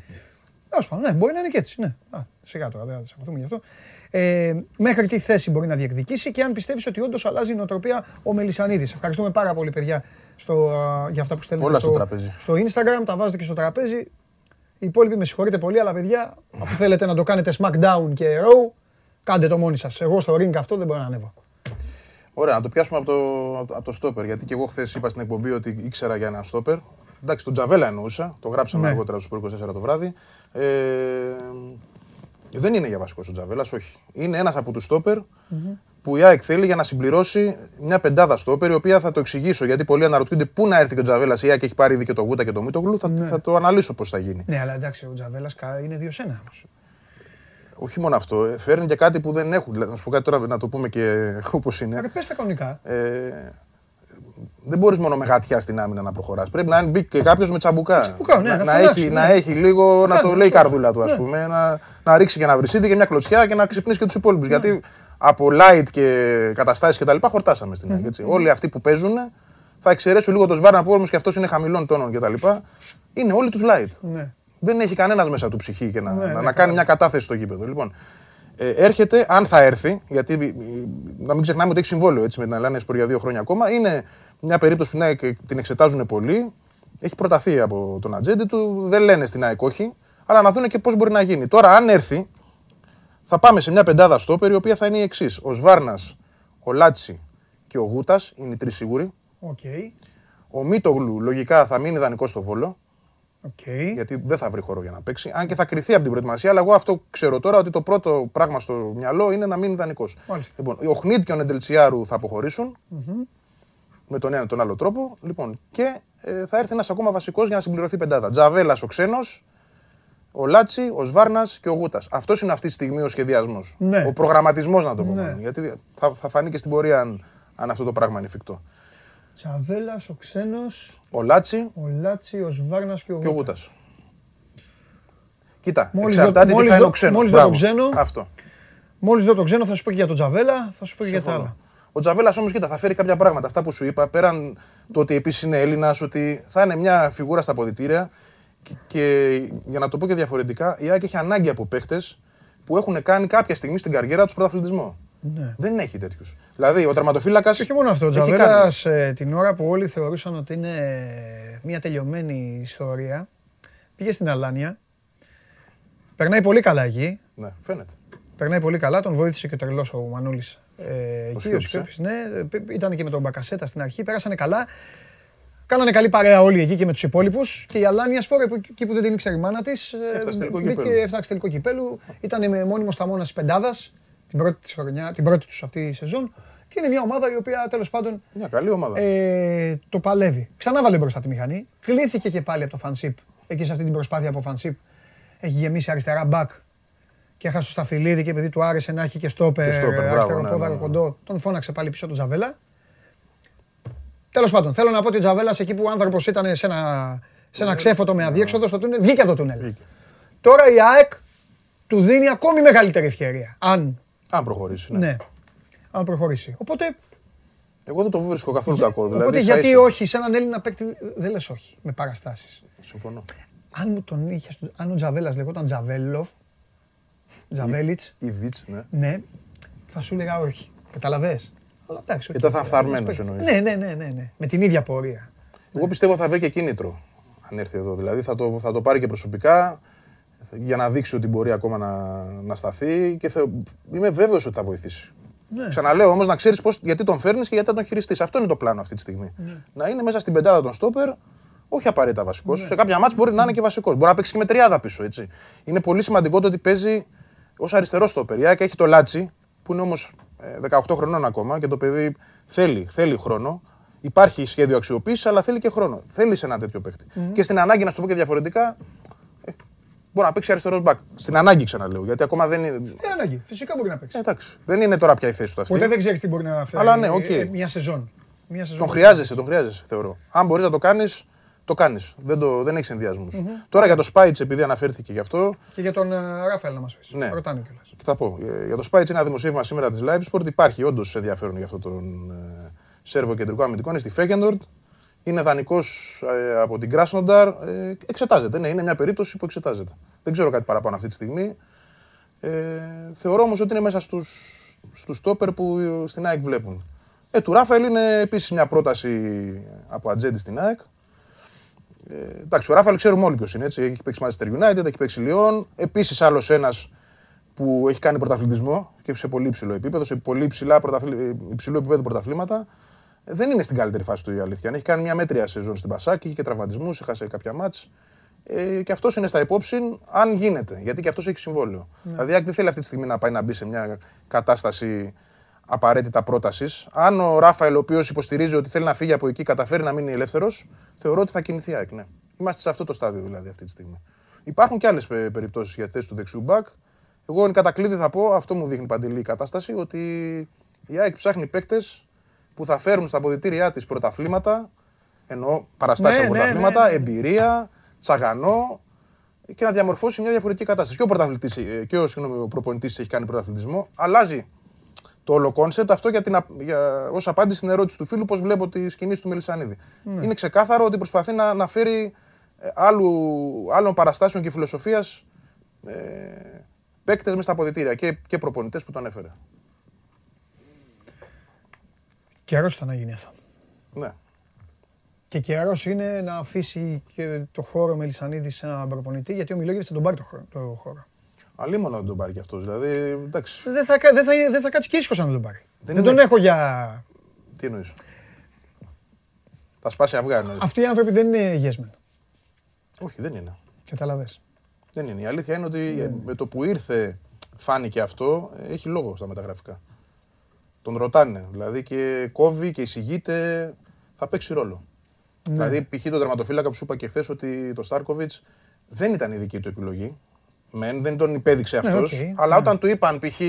Τέλο πάντων, ναι, μπορεί να είναι και έτσι. Ναι. Α, σιγά τώρα, δεν θα συμφωνούμε γι' αυτό. Ε, μέχρι τι θέση μπορεί να διεκδικήσει και αν πιστεύεις ότι όντως αλλάζει η νοοτροπία ο Μελισανίδης. Ευχαριστούμε πάρα πολύ, παιδιά, στο, για αυτά που στέλνετε Όλα στο, στο, τραπέζι. στο Instagram. Τα βάζετε και στο τραπέζι. Οι υπόλοιποι με συγχωρείτε πολύ, αλλά παιδιά, αφού θέλετε να το κάνετε SmackDown και Raw, κάντε το μόνοι σας. Εγώ στο ring αυτό δεν μπορώ να ανέβω. Ωραία, να το πιάσουμε από το, από το στόπερ. Γιατί και εγώ χθες είπα στην εκπομπή ότι ήξερα για ένα στόπερ. Εντάξει, τον Τζαβέλα εννοούσα. Το γράψαμε ναι. αργότερα στο 24 το βράδυ. Ε, δεν είναι για βασικό ο Τζαβέλας, όχι. Είναι ένας από τους στόπερ mm-hmm. που η ΑΕΚ θέλει για να συμπληρώσει μια πεντάδα στόπερ, η οποία θα το εξηγήσω γιατί πολλοί αναρωτιούνται πού να έρθει και ο Τζαβέλας. Η ΑΕΚ έχει πάρει ήδη και το Γούτα και το Μίτογλου. Θα, ναι. θα το αναλύσω πώς θα γίνει. Ναι, αλλά εντάξει, ο Τζαβέλας είναι δύο σένα όχι μόνο αυτό, ε, φέρνει και κάτι που δεν έχουν. Να σου πω κάτι τώρα να το πούμε και <laughs> όπως είναι. Ρε, πες τα κανονικά. Ε, δεν μπορείς μόνο με γατιά στην άμυνα να προχωράς. Πρέπει να μπει και κάποιος με τσαμπουκά. τσαμπουκά ναι, να, να, έχει, ναι. να έχει λίγο, να, το λέει η καρδούλα του, ας ναι. πούμε. Να, να ρίξει και ένα βρυσίδι και μια κλωτσιά και να ξυπνήσει και τους υπόλοιπους. Ναι. Γιατί από light και καταστάσεις κτλ. χορτάσαμε στην αρχη Όλοι αυτοί που παίζουν, θα εξαιρέσω λίγο το Σβάρνα που όμω και αυτός είναι χαμηλών τόνων κτλ. Είναι όλοι τους light. Ναι δεν έχει κανένας μέσα του ψυχή και να, ναι, να, ναι, κάνει μια κατάθεση στο γήπεδο. Λοιπόν, ε, έρχεται, αν θα έρθει, γιατί ε, να μην ξεχνάμε ότι έχει συμβόλαιο έτσι, με την Ελλάδα Σπορ για δύο χρόνια ακόμα, είναι μια περίπτωση που την, την εξετάζουν πολύ. Έχει προταθεί από τον ατζέντη του, δεν λένε στην ΑΕΚ όχι, αλλά να δουν και πώς μπορεί να γίνει. Τώρα, αν έρθει, θα πάμε σε μια πεντάδα στόπερ η οποία θα είναι η εξής. Ο Σβάρνας, ο Λάτσι και ο Γούτας είναι οι τρεις σίγουροι. Okay. Ο Μίτογλου λογικά θα μείνει δανεικό στο βόλο. Okay. Γιατί δεν θα βρει χώρο για να παίξει. Αν και θα κρυθεί από την προετοιμασία, αλλά εγώ αυτό ξέρω τώρα ότι το πρώτο πράγμα στο μυαλό είναι να μείνει ιδανικός. Λοιπόν, ο Χνίτ και ο Νεντελτσιάρου θα αποχωρήσουν Με τον ένα τον άλλο τρόπο. Λοιπόν, και ε, θα έρθει ένας ακόμα βασικός για να συμπληρωθεί πεντάδα. Τζαβέλας ο ξένος, ο Λάτσι, ο Σβάρνας και ο Γούτας. Αυτός είναι αυτή τη στιγμή ο σχεδιασμός. Ναι. Ο προγραμματισμός, να το πω. Ναι. Γιατί θα, θα φανεί και στην πορεία αν, αν αυτό το πράγμα είναι εφικτό. Τσαβέλα, ο ξένος. Ο Λάτσι. Ο Λάτσι, ο Σβάρνας και ο Και ο Γούτας. Κοίτα, μόλις εξαρτάται τι θα είναι ο ξένος. Μόλις δω το ξένο, Αυτό. Μόλις δω το ξένο θα σου πω και για τον Τζαβέλα, θα σου πω και για τα άλλα. Ο Τζαβέλας όμως, κοίτα, θα φέρει κάποια πράγματα. Αυτά που σου είπα, πέραν το ότι επίσης είναι Έλληνας, ότι θα είναι μια φιγούρα στα ποδητήρια. Και, και για να το πω και διαφορετικά, η Άκη έχει ανάγκη από παίχτε που έχουν κάνει κάποια στιγμή στην καριέρα τους πρωταθλητισμό. Ναι. Δεν έχει τέτοιους. Δηλαδή ο τερματοφύλακας. Όχι μόνο αυτό. Ο Τζαβέλας ε, την ώρα που όλοι θεωρούσαν ότι είναι μια τελειωμένη ιστορία, πήγε στην Αλάνια. Περνάει πολύ καλά εκεί. Ναι, φαίνεται. Περνάει πολύ καλά. Τον βοήθησε και ο τρελός ο Μανούλης. Ε, εκεί ο Σκόπης, ναι. Ήταν και με τον Μπακασέτα στην αρχή. Πέρασανε καλά. Κάνανε καλή παρέα όλοι εκεί και με τους υπόλοιπους. Και η Αλάνια Σπορ, εκεί που δεν την ήξερε η μάνα της, έφτασε τελικό κυπέλου. Ήταν μόνιμο στα μόνα της πεντάδας την πρώτη, της χρονιά, την πρώτη τους αυτή η σεζόν και είναι μια ομάδα η οποία τέλος πάντων μια καλή ομάδα. Ε, το παλεύει. Ξανά βάλε μπροστά τη μηχανή. Κλήθηκε και πάλι από το φανσίπ. Εκεί σε αυτή την προσπάθεια από φανσίπ έχει γεμίσει αριστερά μπακ και έχασε το σταφυλίδι και επειδή του άρεσε να έχει και στόπερ, αριστερό ναι, πόδαρο ναι, ναι. κοντό, τον φώναξε πάλι πίσω τον Τζαβέλα. Τέλος πάντων, θέλω να πω ότι ο Τζαβέλας εκεί που ο άνθρωπος ήταν σε ένα, σε ένα ξέφωτο με αδιέξοδο στο τούνελ, βγήκε από το τούνελ. Τώρα η ΑΕΚ του δίνει ακόμη μεγαλύτερη ευκαιρία. Αν αν προχωρήσει. Ναι. ναι. Αν προχωρήσει. Οπότε. Εγώ δεν το βρίσκω καθόλου κακό. Δηλαδή, Οπότε γιατί όχι, σε έναν Έλληνα παίκτη δεν λες όχι με παραστάσεις. Συμφωνώ. Αν, μου τον είχες, αν ο Τζαβέλας λεγόταν Τζαβέλοφ, Τζαβέλιτ. Ή Βίτς, ναι. Ναι, θα σου έλεγα όχι. Καταλαβέ. Αλλά εντάξει. Ήταν θα φθαρμένο εννοείς. Ναι, ναι, ναι, ναι, ναι. Με την ίδια πορεία. Εγώ πιστεύω θα βρει και κίνητρο αν έρθει εδώ. Δηλαδή θα το, θα το πάρει και προσωπικά για να δείξει ότι μπορεί ακόμα να, να σταθεί και θα, είμαι βέβαιος ότι θα βοηθήσει. Ναι. Ξαναλέω όμως να ξέρεις γιατί τον φέρνεις και γιατί θα τον χειριστείς. Αυτό είναι το πλάνο αυτή τη στιγμή. Ναι. Να είναι μέσα στην πεντάδα των στόπερ, όχι απαραίτητα βασικός. Ναι. Σε κάποια μάτια μπορεί να είναι και βασικός. Μπορεί να παίξει και με τριάδα πίσω. Έτσι. Είναι πολύ σημαντικό το ότι παίζει ως αριστερός στόπερ. Η έχει το Λάτσι, που είναι όμως 18 ε, χρονών ακόμα και το παιδί θέλει, θέλει χρόνο. Υπάρχει σχέδιο αξιοποίησης, αλλά θέλει και χρόνο. Θέλει ένα τέτοιο παίχτη. Mm-hmm. Και στην ανάγκη, να σου το πω και διαφορετικά, Μπορεί να παίξει αριστερός μπακ. Στην ανάγκη ξαναλέω. Γιατί ακόμα δεν είναι. Ε, ανάγκη. Φυσικά μπορεί να παίξει. Ε, εντάξει. Δεν είναι τώρα πια η θέση του αυτή. Ποτέ δεν ξέρεις τι μπορεί να φέρει. Αλλά ναι, οκ. ε, Μια σεζόν. Μια σεζόν. Τον χρειάζεσαι, τον χρειάζεσαι, θεωρώ. Αν μπορείς να το κάνεις, το κάνεις. Δεν, το, δεν έχεις ενδοιασμούς. Τώρα για το Σπάιτ, επειδή αναφέρθηκε γι' αυτό, Και για τον ε, Ράφαελ να μας πεις. Ναι. Ρωτάνε κιόλας. και θα πω. ε, Για το Σπάιτ, ένα δημοσίευμα σήμερα της Live Sport. Υπάρχει όντως ενδιαφέρον για αυτό τον ε, Σέρβο κεντρικό αμυντικό. Είναι στη Φέκεντορντ. Είναι δανεικός από την Κράσνονταρ. Ε, εξετάζεται. Ναι, είναι μια περίπτωση που εξετάζεται. Δεν ξέρω κάτι παραπάνω αυτή τη στιγμή. Ε, θεωρώ όμως ότι είναι μέσα στους στους στόπερ που ε, στην ΑΕΚ βλέπουν. Ε, του Ράφαελ είναι επίσης μια πρόταση από ατζέντη στην ΑΕΚ. Ε, εντάξει, ο Ράφαλ ξέρουμε όλοι ποιος είναι. Έτσι. Έχει παίξει Manchester United, έχει παίξει Lyon. Επίσης άλλος ένας που έχει κάνει πρωταθλητισμό και σε πολύ υψηλό επίπεδο, σε πολύ ψηλά πρωταθλη... ε, υψηλό επίπεδο πρωταθλήματα. Ε, Δεν είναι στην καλύτερη φάση του η αλήθεια. Έχει κάνει μια μέτρια σεζόν στην Πασάκη, είχε και τραυματισμούς, έχασε κάποια μάτς. Ε, και αυτός είναι στα υπόψη, αν γίνεται. Γιατί και αυτός έχει συμβόλαιο. Δηλαδή, η ΑΕΚ δεν θέλει αυτή τη στιγμή να πάει να μπει σε μια κατάσταση απαραίτητα πρότασης. Αν ο Ράφαελ, ο οποίος υποστηρίζει ότι θέλει να φύγει από εκεί, καταφέρει να μείνει ελεύθερος, θεωρώ ότι θα κινηθεί η ΑΕΚ. Ναι. Είμαστε σε αυτό το στάδιο δηλαδή αυτή τη στιγμή. Υπάρχουν και άλλες περιπτώσεις για τη θέση του δεξιού μπακ. Εγώ εν κατακλείδη θα πω, αυτό μου δείχνει παντελή η κατάσταση, ότι η ΑΕΚ ψάχνει παίκτες που θα φέρουν στα αποδυτήριά της πρωταθλήματα, εννοώ παραστάσεις Ναι, από ναι, πρωταθλήματα, ναι. εμπειρία, τσαγανό και να διαμορφώσει μια διαφορετική κατάσταση. Και ο, πρωταθλητής, ε, και ο, συγγνώμη, ο προπονητής έχει κάνει πρωταθλητισμό. Αλλάζει το όλο concept αυτό για την, α- για, ως απάντηση στην ερώτηση του φίλου πώς βλέπω τη σκηνή του Μελισανίδη. Ναι. Είναι ξεκάθαρο ότι προσπαθεί να, να φέρει ε, άλλου, άλλων παραστάσεων και φιλοσοφίας ε, παίκτες μες στα αποδητήρια και, και προπονητές που τον έφερε. Καιρός ήταν να γίνει αυτό. Ναι. Και καιρός είναι να αφήσει και το χώρο Μελισανίδη σε έναν προπονητή, γιατί ο Μιλόγεβιτ θα τον πάρει το χώρο. Το χώρο. Αλίμονο δεν τον πάρει κι αυτός. Δηλαδή, εντάξει, Δεν θα, κα- δεν θα, δεν θα κάτσει και ήσυχος αν δεν τον πάρει. Δεν, είναι- τον έχω για. τι εννοείς; Θα σπάσει αυγά εννοείς. Αυτοί οι άνθρωποι δεν είναι yes men. Όχι, δεν είναι. Καταλαβες. Δεν είναι. Η αλήθεια είναι ότι ε, με το που ήρθε φάνηκε αυτό, ε, έχει λόγο στα μεταγραφικά. Τον ρωτάνε. Δηλαδή και κόβει και εισηγείται, θα παίξει ρόλο. Δηλαδή, π.χ. τον τερματοφύλακα που σου είπα και χθες ότι τον Στάνκοβιτς δεν ήταν η δική του επιλογή. Μεν, δεν τον υπέδειξε Ναι, αυτός. οκ, αλλά ναι. όταν του είπαν π.χ.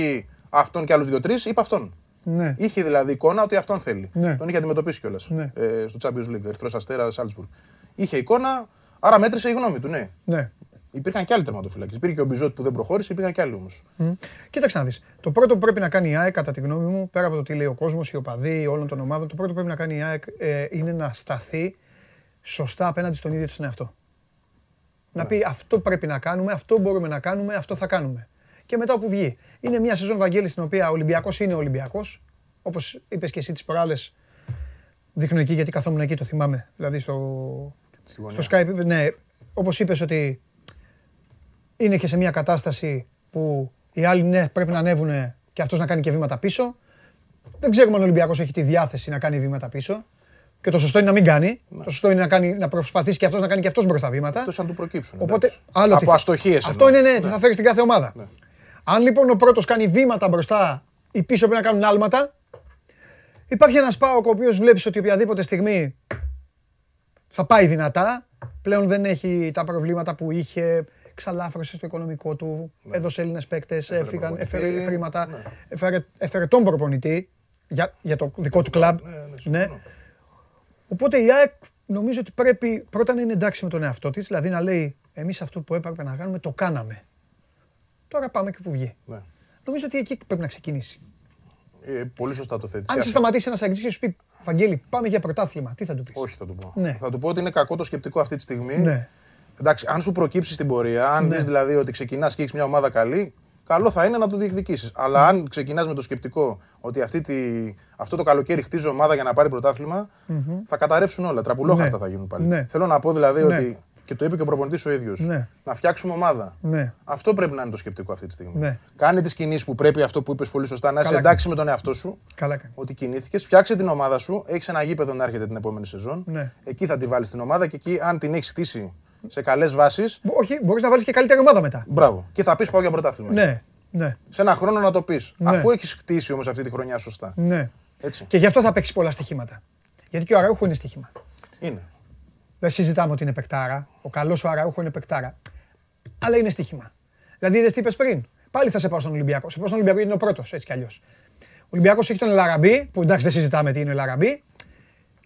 αυτόν και άλλους δύο-τρεις, είπε αυτόν. Ναι. Είχε δηλαδή εικόνα ότι αυτόν θέλει. Ναι. Τον είχε αντιμετωπίσει κιόλας Ναι. ε, στο Champions League, Ερυθρός Αστέρας, Σάλτσμπουργκ. Είχε εικόνα, άρα μέτρησε η γνώμη του, ναι. Ναι. Υπήρχαν και άλλοι τερματοφύλακες. Υπήρχε και ο Μπιζότ που δεν προχώρησε, υπήρχαν και άλλοι όμως. Μμ. Κοίταξε να δεις. Το πρώτο που πρέπει να κάνει η ΑΕΚ, κατά τη γνώμη μου, πέρα από το τι λέει ο κόσμος, οι οπαδοί όλων των ομάδων, το πρώτο που πρέπει να κάνει η ΑΕΚ ε, είναι να σταθεί σωστά απέναντι στον ίδιο του τον εαυτό. Να πει αυτό πρέπει να κάνουμε, αυτό μπορούμε να κάνουμε, αυτό θα κάνουμε. Και μετά όπου βγει. Είναι μια σεζόν Βαγγέλης στην οποία ο Ολυμπιακός είναι Ολυμπιακός. Όπως είπες και εσύ τις προάλλες, δείχνω εκεί γιατί καθόμουν εκεί, το θυμάμαι. Δηλαδή στο, Στη γωνιά. στο Skype, ναι, όπως είπες ότι είναι και σε μια κατάσταση που οι άλλοι ναι, πρέπει να ανέβουν και αυτός να κάνει και βήματα πίσω. Δεν ξέρουμε αν ο Ολυμπιακός έχει τη διάθεση να κάνει βήματα πίσω. Και το σωστό είναι να μην κάνει. Το σωστό είναι να, κάνει, να προσπαθήσει και αυτός να κάνει και αυτός μπροστά βήματα. Εκτός αν του προκύψουν. Οπότε, εντάξει. άλλο τι Από θα- αστοχίες. Αυτό είναι ναι, τι θα φέρεις στην κάθε ομάδα. Αν λοιπόν ο πρώτος κάνει βήματα μπροστά, οι πίσω πρέπει να κάνουν άλματα. Υπάρχει ένας Πάοκ ο οποίος βλέπεις ότι οποιαδήποτε στιγμή θα πάει δυνατά. Πλέον δεν έχει τα προβλήματα που είχε. Ξαλάφρωσε στο οικονομικό του, έδωσε Έλληνες παίκτες, έφυγαν, προπονητή. έφερε χρήματα, Ναι. έφερε, έφερε τον προπονητή για, για το δικό του κλαμπ. Ναι, ναι, Ναι. συμφωνώ. Οπότε η ΑΕΚ νομίζω ότι πρέπει πρώτα να είναι εντάξει με τον εαυτό της, δηλαδή να λέει εμείς αυτό που έπρεπε να κάνουμε το κάναμε. Τώρα πάμε και που βγει. Ναι. Νομίζω ότι εκεί πρέπει να ξεκινήσει. Ε, πολύ σωστά το θέτεις. Αν σε σταματήσει ένας αγγλί και σου πει Βαγγέλη, πάμε για πρωτάθλημα, τι θα του πεις; Όχι, θα του πω. Ναι. Θα του πω ότι είναι κακό το σκεπτικό αυτή τη στιγμή. Ναι. Εντάξει, αν σου προκύψει στην πορεία, αν Ναι. δεις δηλαδή ότι ξεκινάς και έχεις μια ομάδα καλή, καλό θα είναι να το διεκδικήσεις. Αλλά αν ξεκινάς με το σκεπτικό ότι αυτή τη, αυτό το καλοκαίρι χτίζω ομάδα για να πάρει πρωτάθλημα, θα καταρρεύσουν όλα. Τραπουλόχαρτα Ναι. θα γίνουν πάλι. Ναι. Θέλω να πω δηλαδή Ναι. ότι. Και το είπε και ο προπονητής ο ίδιος. Ναι. Να φτιάξουμε ομάδα. Ναι. Αυτό πρέπει να είναι το σκεπτικό αυτή τη στιγμή. Ναι. Κάνε τις κινήσεις που πρέπει, αυτό που είπες πολύ σωστά, να είσαι Καλά εντάξει με τον εαυτό σου. Καλά κάνει. Ότι κινήθηκες, φτιάξε την ομάδα σου, έχεις ένα γήπεδο να έρχεται την επόμενη σεζόν. Ναι. Εκεί θα τη βάλεις την ομάδα και εκεί, αν την έχεις χτίσει σε καλές βάσεις, Μπο- Όχι, μπορείς να βάλεις και καλύτερη ομάδα μετά. μπράβο. Και θα πεις πάω για πρωτάθλημα. Ναι, ναι, Σε ένα χρόνο να το πεις. Ναι. Αφού έχεις χτίσει όμως αυτή τη χρονιά σωστά. ναι. Έτσι. Και γι' αυτό θα παίξεις πολλά στοιχήματα. Γιατί και ο Αραούχο είναι στοίχημα. Είναι. Δεν συζητάμε ότι είναι παικτάρα. Ο καλός ο Αραούχο είναι παικτάρα. αλλά είναι στοίχημα. Δηλαδή, δεν τι είπες πριν. Πάλι θα σε πάω στον Ολυμπιακό. Σε πάω στον Ολυμπιακό γιατί είναι ο πρώτος, έτσι κι αλλιώς. Ο Ολυμπιακός έχει τον Ελαραμπή, που εντάξει δεν συζητάμε τι είναι ο Ελαραμπή,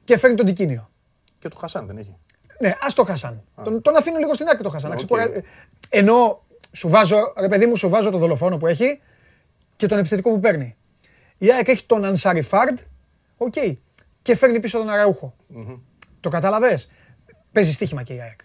και φέρνει τον Τικίνιο. Και του Χασάν δεν έχει. Ναι, ας το Χασάν. Τον, τον αφήνω λίγο στην άκρη το Χασάν. να Οκ. ξεκουρά- Ενώ σου βάζω, ρε παιδί μου, σου βάζω το δολοφόνο που έχει και τον επιθετικό που παίρνει. Η ΑΕΚ έχει τον Ανσαριφάρντ, οκ, και φέρνει πίσω τον Αραούχο Το κατάλαβες. Παίζει στοίχημα και η ΑΕΚ.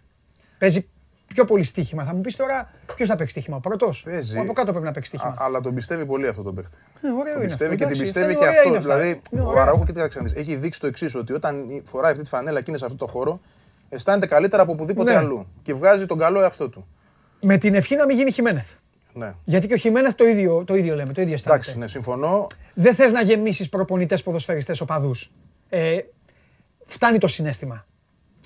Παίζει πιο πολύ στοίχημα. Θα μου πεις τώρα ποιος θα παίξει στοίχημα, ο πρώτος; Παίζει. Ο από κάτω πρέπει να παίξει Α, στοίχημα. αλλά τον πιστεύει πολύ αυτό τον παίχτη. Ε, ωραίο Τον είναι πιστεύει αυτό, και την εντάξει, πιστεύει είναι και ωραία αυτό. είναι αυτά. Δηλαδή, Είναι ο ωραία. Αραούχο, κοίταξε να δεις, έχει δείξει το εξής, ότι όταν φοράει αυτή τη φανέλα και είναι σε αυτό το χώρο, αισθάνεται καλύτερα από οπουδήποτε Ναι. αλλού. Και βγάζει τον καλό εαυτό του. Με την ευχή να μην γίνει Χιμένεθ. Ναι. Γιατί και ο Χιμένεθ το ίδιο, το ίδιο λέμε, το ίδιο αισθάνεται. Εντάξει, ναι, συμφωνώ. Δεν θες να γεμίσεις προπονητές ποδοσφαιριστές οπαδούς. Ε, φτάνει το συνέστημα.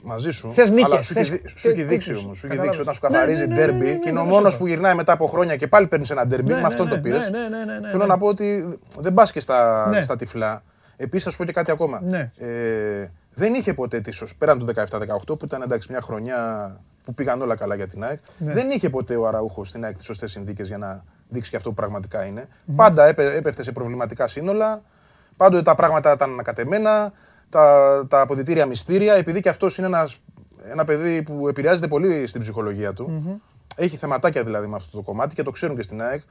Μαζί σου. Θες νίκες, αλλά σου έχει θες- δει- σου έχει τε- δείξει τέτοιους. όμως. Σου έχει Κατάλαβες. δείξει όταν σου Ναι, καθαρίζει ναι, ναι, ντέρμπι ναι, ναι, και είναι ναι, ο ναι, μόνος ναι, ναι. που γυρνάει μετά από χρόνια και πάλι παίρνεις ένα ντέρμπι. Ναι, Με ναι, αυτόν ναι, το πήρες. ναι, ναι, ναι, ναι, ναι, Θέλω ναι. να πω ότι δεν πας και στα, Ναι. στα τυφλά. Επίσης, θα σου πω και κάτι ακόμα. Ναι. Ε, δεν είχε ποτέ τη σωσ- πέραν του 17-18 που ήταν εντάξει μια χρονιά που πήγαν όλα καλά για την ΑΕΚ. Ναι. Δεν είχε ποτέ ο Αραούχος στην ΑΕΚ τις σωστές συνθήκες για να δείξει και αυτό που πραγματικά είναι. Πάντα έπε- έπεφτε σε προβληματικά σύνολα. Πάντοτε τα πράγματα ήταν ανακατεμένα. Τα, τα αποδητήρια μυστήρια. Επειδή και αυτός είναι ένας, ένα παιδί που επηρεάζεται πολύ στην ψυχολογία του. Έχει θεματάκια δηλαδή με αυτό το κομμάτι και το ξέρουν και στην ΑΕΚ.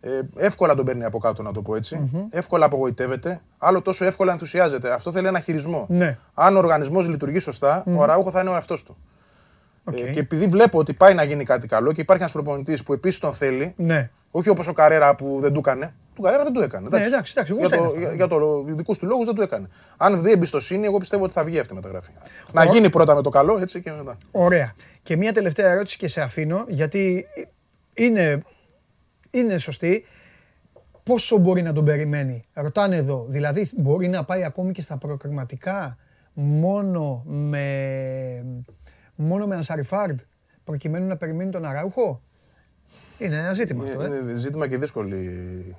Ε, εύκολα τον παίρνει από κάτω, να το πω ετσι Εύκολα απογοητεύεται. Άλλο τόσο εύκολα ενθουσιάζεται. Αυτό θέλει ένα χειρισμό. Ναι. Αν ο οργανισμός λειτουργεί σωστά, ο Αραούχο θα είναι ο εαυτός του. Οκ. Ε, και επειδή βλέπω ότι πάει να γίνει κάτι καλό και υπάρχει ένας προπονητής που επίσης τον θέλει, Ναι. όχι όπως ο Καρέρα που δεν του έκανε. Του Καρέρα δεν του έκανε. Ναι, εντάξει, εντάξει, για, γούστα το, είναι αυτά. για, για τους δικούς του λόγους δεν του έκανε. Αν δει εμπιστοσύνη, εγώ πιστεύω ότι θα βγει αυτή η μεταγραφή. Να γίνει πρώτα με το καλό, έτσι και μετά. Ωραία. Και μια τελευταία ερώτηση και σε αφήνω, γιατί είναι, είναι σωστή. Πόσο μπορεί να τον περιμένει, ρωτάνε εδώ. Δηλαδή, μπορεί να πάει ακόμη και στα προκριματικά μόνο με, μόνο με ένα Σαριφάρντ, προκειμένου να περιμένει τον Αράουχο. Είναι ένα ζήτημα αυτό, ε. Είναι, είναι ζήτημα και δύσκολη,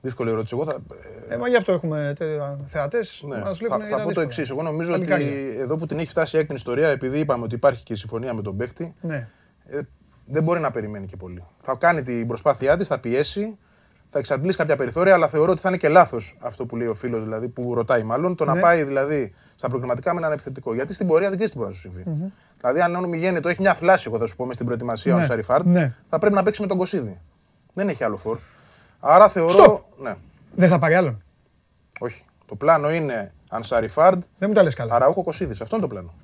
δύσκολη ερώτηση. Εγώ θα, Ε, μα γι' αυτό έχουμε θεατές, ναι, μας θα, βλέπουν για θα τα πω το δύσκολα. εξής. Εγώ νομίζω Παλικάρια. ότι εδώ που την έχει φτάσει η ΑΕΚ την ιστορία, επειδή είπαμε ότι υπάρχει και η συμφωνία με τον παίκτη, Ναι. ε, δεν μπορεί να περιμένει και πολύ. Θα κάνει την προσπάθειά της, θα πιέσει, θα εξαντλήσει κάποια περιθώρια, αλλά θεωρώ ότι θα είναι και λάθος αυτό που λέει ο φίλος, δηλαδή, που ρωτάει μάλλον, το Ναι. να πάει δηλαδή στα προγραμματικά με έναν επιθετικό. Γιατί στην πορεία δεν ξέρεις τι μπορεί να σου συμβεί. Δηλαδή, αν ο μη γένοιτο έχει μια θλάση, εγώ θα σου πω, μες στην προετοιμασία Ναι, Ανσαριφάρντ, ναι. θα πρέπει να παίξει με τον Κωσίδη. Δεν έχει άλλο φορ. Άρα θεωρώ. Στοπ. Ναι, Δεν θα πάρει άλλον. όχι. Το πλάνο είναι Ανσαριφάρντ, Δεν μου τα λες καλά. Αραούχο Κωσίδη. Αυτό είναι το πλάνο.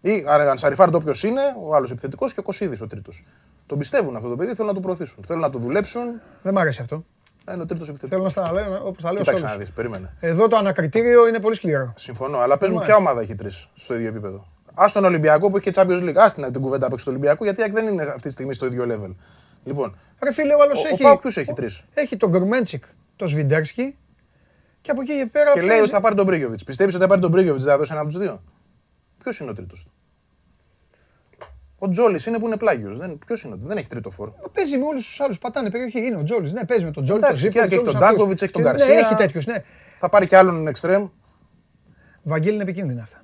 Ή Ανσαριφάρντ όποιος είναι, ο άλλος επιθετικός και ο Κωσίδης ο τρίτος. Τον πιστεύουν αυτό το παιδί, θέλουν να το προωθήσουν. Θέλουν να το δουλέψουν. Δεν μ' αρέσει αυτό. να Είναι ο τρίτος επιθετικός. Θέλω να στα λέω όπως τα λέω σε Κοίταξε να όλους. δεις, περίμενε. Εδώ το ανακριτήριο είναι πολύ σκληρό. Συμφωνώ, αλλά πες μου Ναι. ποια ομάδα έχει τρεις στο ίδιο επίπεδο. Α τον Ολυμπιακό που έχει και Champions League. Α την, την κουβέντα παίξει του Ολυμπιακού, γιατί η ΑΕΚ δεν είναι αυτή τη στιγμή στο ίδιο level. Λοιπόν, Ρε φίλε, ο άλλος Ο- ο έχει... Πάοκ ποιους έχει τρεις; Έχει τον Γκρουμέντσικ, τον Σβιντέρσκι και από εκεί και πέρα... και λέει παίζει- ότι θα πάρει τον Μπρίγκοβιτ. Πιστεύεις ότι θα πάρει τον Μπρίγκοβιτ, δεν θα δώσει ένα από τους δύο; Ποιος είναι ο τρίτος; Του. Ο Τζόλη είναι που είναι πλάγιος. Ποιος είναι, δεν έχει τρίτο φόρ. Παίζει με όλους τους άλλους. Πατάνε περιοχή. Είναι ο Τζόλη. Ναι, παίζει με τον Τζόλη. Εντάξει, τον και Ζήπο, έχει τους τον όλους αυτούς. Ντάνκοβιτς, έχει τον Και- Γκαρσία. Ναι, έχει τέτοιους, ναι. Θα πάρει και άλλον εξτρέμ. Βαγγέλη είναι επικίνδυνα αυτά.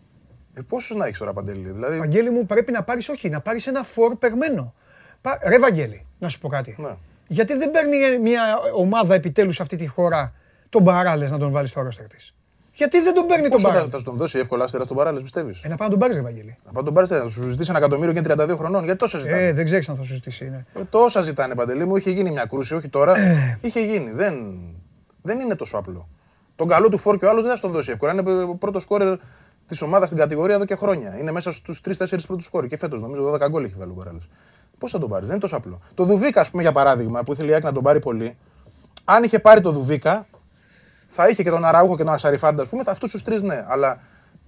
Ε, Πόσους να έχεις τώρα παντελή. Δηλαδή, Βαγγέλη μου πρέπει να πάρεις, όχι, να πάρεις ένα φορ περμένο. Πα- Ρε Βαγγέλη, να σου πω κάτι. Ναι. Γιατί δεν παίρνει μια ομάδα επιτέλους σε αυτή τη χώρα τον Μπαράλες να τον βάλει στο ρόστερ της; Γιατί δεν τον παίρνει τον πόσο θα, Μπαράλε. θα σου τον δώσει εύκολα άστερας στον παράλληλο, πιστεύεις; Ε, να πάει να τον πάρει, Ρε Βαγγέλη. Να πάει τον πάρει, θα σου ζητήσει ένα εκατομμύριο και είναι 32 χρονών. Γιατί τόσα ζητάνε; Ε, δεν ξέρεις αν θα σου ζητήσει. Είναι. Ε, τόσα ζητάνε παντελή μου. Είχε γίνει μια κρούση, όχι τώρα. Ε. Είχε γίνει. Δεν, δεν είναι τόσο απλό. Τον καλό του φόρ και ο άλλος δεν θα σου τον δώσει εύκολα. Είναι ο πρώτο σκόρερ της ομάδας στην κατηγορία εδώ και χρόνια. Είναι μέσα στους 3-4 πρώτου σκόρερ. Και φέτος νομίζω 12 γκολ έχει βάλει ο Μπαράλε. Πώς θα τον πάρεις, δεν είναι τόσο απλό. Το Δουβίκα, ας πούμε, για παράδειγμα, που ήθελε η Άκη να τον πάρει πολύ. Αν είχε πάρει το Δουβίκα, θα είχε και τον Αραούχο και τον Ασαριφάντα, ας πούμε, αυτούς τους τρεις ναι. Αλλά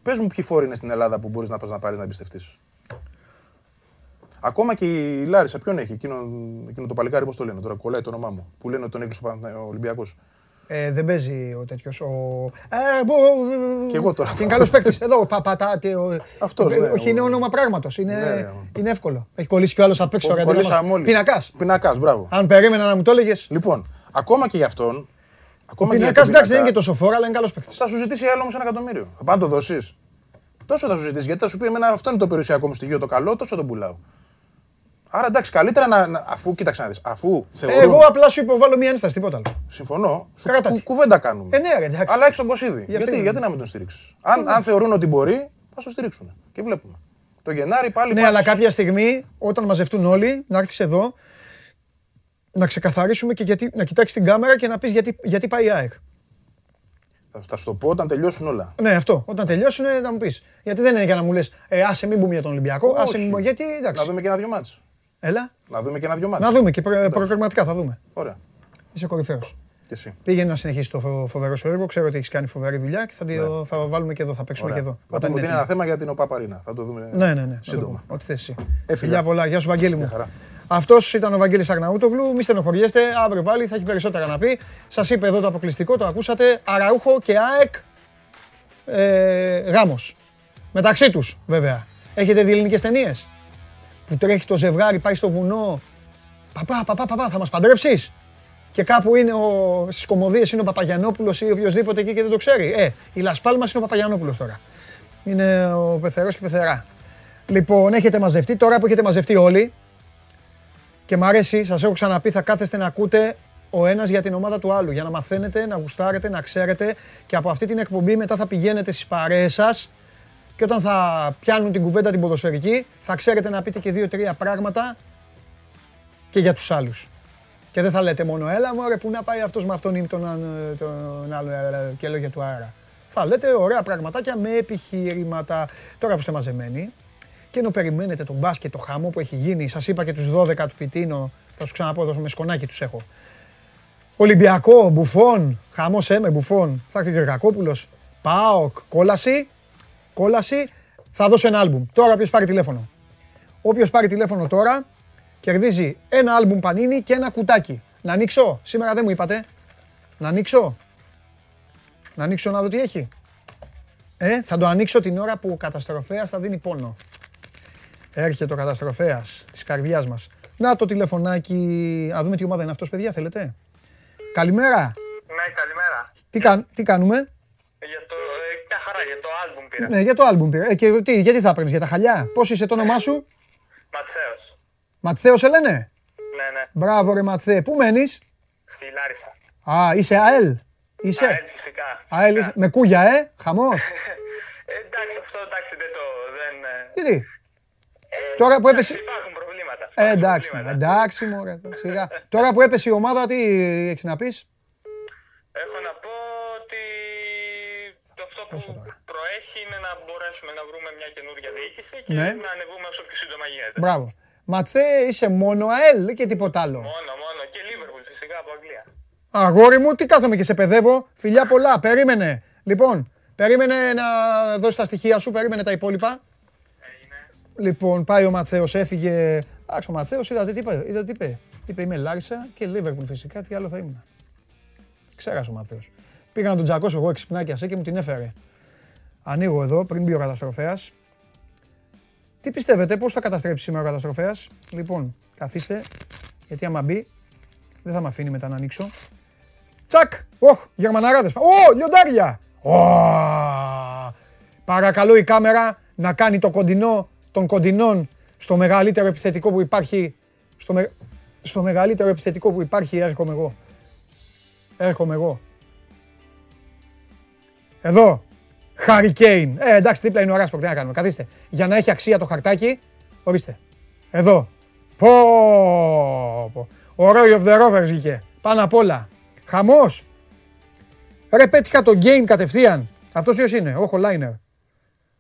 πες μου ποιοι φόροι είναι στην Ελλάδα που μπορείς να πας να πάρεις να εμπιστευτείς. Ακόμα και η Λάρισα, ποιον έχει, εκείνο, εκείνο το παλικάρι, πώς το λένε τώρα, κολλάει το όνομά μου. Που λένε ότι τον έκλεισε ο Παναθηνα- ο Ολυμπιακός. Ε, δεν παίζει ο τέτοιος. Ο... Ε, μπο- Κι εγώ τώρα. Είναι καλός παίκτης. Εδώ, πα, πατάτε. Ο... Αυτός, Ε, ναι, Όχι, ο- είναι όνομα πράγματος. Είναι, Ναι. είναι εύκολο. Έχει κολλήσει κι ο άλλος απ' έξω. ρε, αντί να μας- Κολλήσαμε όλοι. Πινακάς. Πινακάς, μπράβο. Αν περίμενα να μου το έλεγες. Λοιπόν, ακόμα και γι' αυτόν. Ο Ακόμα και για πινακάς τον εντάξει δεν είναι πινακά, και τόσο φόρα, αλλά είναι καλός παίκτης. Θα σου ζητήσει άλλο όμως ένα εκατομμύριο. Θα πάει να το δώσεις. Τόσο θα σου ζητήσει. Γιατί θα σου πει: Εμένα αυτό είναι το περιουσιακό μου στοιχείο το καλό, τόσο τον πουλάω. Άρα εντάξει, καλύτερα να. να- αφού κοίταξε να δεις. Αφού θεωρούν. Εγώ απλά σου υποβάλλω μια ένσταση, τίποτα άλλο. Συμφωνώ. Σου Κράτα κου- τη. κουβέντα κάνουμε. Ε, ναι, ρε, εντάξει. Αλλά έχει τον Κωσίδη. αυτό Γιατί, είναι. γιατί να μην τον στηρίξεις; Αν, αν θεωρούν ότι μπορεί, θα το στηρίξουν. Και βλέπουμε. Το Γενάρη πάλι Ναι, πας- αλλά κάποια στιγμή, όταν μαζευτούν όλοι, να έρθεις εδώ, να ξεκαθαρίσουμε και γιατί, να κοιτάξεις την κάμερα και να πεις γιατί, γιατί πάει η ΑΕΚ. Θα, θα σου το πω όταν τελειώσουν όλα. Ναι, αυτό. Όταν τελειώσουν να μου πεις. Γιατί δεν είναι για να μου λες, ε, άσε μην μπούμε για τον Ολυμπιακό. Άσε Όχι. μην μπούμε. Γιατί Να εντάξει. δούμε και ένα-δυο μάτς. Έλα. Να δούμε και ένα-δυο μάτς. Να δούμε και προ, προκριματικά θα δούμε. Ωραία. Είσαι κορυφαίος. Και εσύ. Πήγαινε να συνεχίσει το φο- φοβερό σου έργο. Ξέρω ότι έχεις κάνει φοβερή δουλειά και θα, τη- θα βάλουμε και εδώ. Θα παίξουμε Ωραία. και εδώ. Να Όταν πούμε ότι είναι είναι ένα έτοιμη. θέμα για την ΟΠΑΠΑΡΗΝΑ. Θα το δούμε Ναι, ναι, ναι. να το σύντομα. πούμε. Ό,τι θες εσύ. Ε, φιλιά. Φιλιά πολλά. Γεια σου, Βαγγέλη μου. Γεια χαρά. Αυτός ήταν ο Βαγγέλης Αγναούτογλου. Μη στενοχωριέστε. Αύριο πάλι θα έχει περισσότερα να πει. Σας είπε εδώ το αποκλειστικό, το ακούσατε. Αραούχο και ΑΕΚ ε, γάμος. Μεταξύ τους, βέβαια. Έχετε δει ελληνικές ταινίες; Που τρέχει το ζευγάρι, πάει στο βουνό. Παπά, παπά, παπά, θα μας παντρέψεις; Και κάπου είναι ο, στις κομμωδίες είναι ο Παπαγιανόπουλος ή οποιοδήποτε εκεί και δεν το ξέρει. Ε, η Λασπάλμας είναι ο Παπαγιανόπουλος τώρα. Είναι ο Πεθερός και η Πεθερά. Λοιπόν, έχετε μαζευτεί, τώρα που έχετε μαζευτεί όλοι, και μ' αρέσει, σας έχω ξαναπεί, θα κάθεστε να ακούτε ο ένας για την ομάδα του άλλου, για να μαθαίνετε, να γουστάρετε, να ξέρετε και από αυτή την εκπομπή μετά θα πηγαίνετε στις παρέες σας και όταν θα πιάνουν την κουβέντα την ποδοσφαιρική, θα ξέρετε να πείτε και δύο-τρία πράγματα και για τους άλλους. Και δεν θα λέτε μόνο έλα μωρέ που να πάει αυτός με αυτόν ή τον, αν- τον άλλο ε, και λόγια του αέρα. Θα λέτε ωραία πραγματάκια με επιχειρήματα. Τώρα που είστε μαζεμένοι και ενώ περιμένετε τον μπάσκετ, το χαμό που έχει γίνει, σας είπα και τους 12 του Πιτίνο, θα σου ξαναπώ εδώ με σκονάκι τους έχω. Ολυμπιακό, Μπουφόν, χαμός έμε, Μπουφόν, θα έρθει ο Γερακόπουλος, ΠΑΟΚ, κόλαση, κόλαση, θα δώσω ένα άλμπουμ. Τώρα όποιος πάρει τηλέφωνο. Όποιος πάρει τηλέφωνο τώρα, κερδίζει ένα άλμπουμ πανίνι και ένα κουτάκι. Να ανοίξω, σήμερα δεν μου είπατε. Να ανοίξω. Να ανοίξω να δω τι έχει. Ε, θα το ανοίξω την ώρα που ο καταστροφέας θα δίνει πόνο. Έρχεται ο καταστροφέας της καρδιάς μας. Να το τηλεφωνάκι. Α δούμε τι ομάδα είναι αυτός, παιδιά, θέλετε. Καλημέρα. Ναι, καλημέρα. Τι, κάν, τι κάνουμε; Για το, ε, μια χαρά, για το άλμπουμ πήρα. Ναι, για το άλμπουμ πήρα. Ε, και τι, γιατί θα παίρνεις, για τα χαλιά; Πώς είσαι το όνομά σου; Ματσέος. Ματθαίο σε λένε. Ναι, ναι. Μπράβο ρε Ματθέ. Πού μένεις; Στη Λάρισα. Α, είσαι ΑΕΛ. Είσαι; ΑΕΛ, φυσικά. ΑΕΛ, φυσικά. είσαι. Με κούγια, ε. Χαμός. <laughs> Ε, εντάξει, αυτό εντάξει δεν το... Δεν, ε, Γιατί; Τώρα που έπεσε... εντάξει, υπάρχουν προβλήματα. Ε, Υπάρχουν εντάξει, προβλήματα. εντάξει μωρέ. Σιγά. Τώρα που έπεσε η ομάδα, τι έχεις να πεις; Έχω να πω ότι το αυτό που Πόσο τώρα; προέχει είναι να μπορέσουμε να βρούμε μια καινούργια διοίκηση και Ναι. να ανεβούμε όσο πιο σύντομα γίνεται. Μπράβο. Ματθέ, είσαι μόνο ΑΕΛ ή και τίποτα άλλο. Μόνο, μόνο. Και Λίβερπουλ φυσικά από Αγγλία. Αγόρι μου, τι κάθομαι και σε παιδεύω. Φιλιά πολλά, περίμενε. Λοιπόν, περίμενε να δώσει τα στοιχεία σου, περίμενε τα υπόλοιπα. Έγινε. Λοιπόν, πάει ο Ματθαίος, έφυγε. Άξο ο Ματθαίος, είδατε τι είπε. Είδατε τι είπε. Είπε είμαι Λάρισα και Λίβερπουλ φυσικά, τι άλλο θα ήμουν. Ξέρασε ο Ματθαίος. Πήγα να τον τζακώσω εγώ εξυπνάκια σε και μου την έφερε. Ανοίγω εδώ, πριν μπει ο καταστροφέας. Τι πιστεύετε, πώς θα καταστρέψει σήμερα ο καταστροφέας; Λοιπόν, καθίστε, γιατί άμα μπει, δεν θα με αφήνει μετά να ανοίξω. Τσακ! Οχ, γερμαναράδες. Ω, λιοντάρια! Ω, παρακαλώ η κάμερα να κάνει το κοντινό των κοντινών στο μεγαλύτερο επιθετικό που υπάρχει. Στο, με- στο μεγαλύτερο επιθετικό που υπάρχει έρχομαι εγώ. Έρχομαι εγώ. Εδώ. Harry Kane. Ε, εντάξει, δίπλα είναι ο Ράσπορ. Τι να κάνουμε. Καθίστε. Για να έχει αξία το χαρτάκι, ορίστε. Εδώ. Πω, πω. Ο Roy of the Rovers είχε. Πάνω απ' όλα. Χαμός. Ρε, πέτυχα το game κατευθείαν. Αυτός ποιος είναι; Όχι, ο Λάινερ.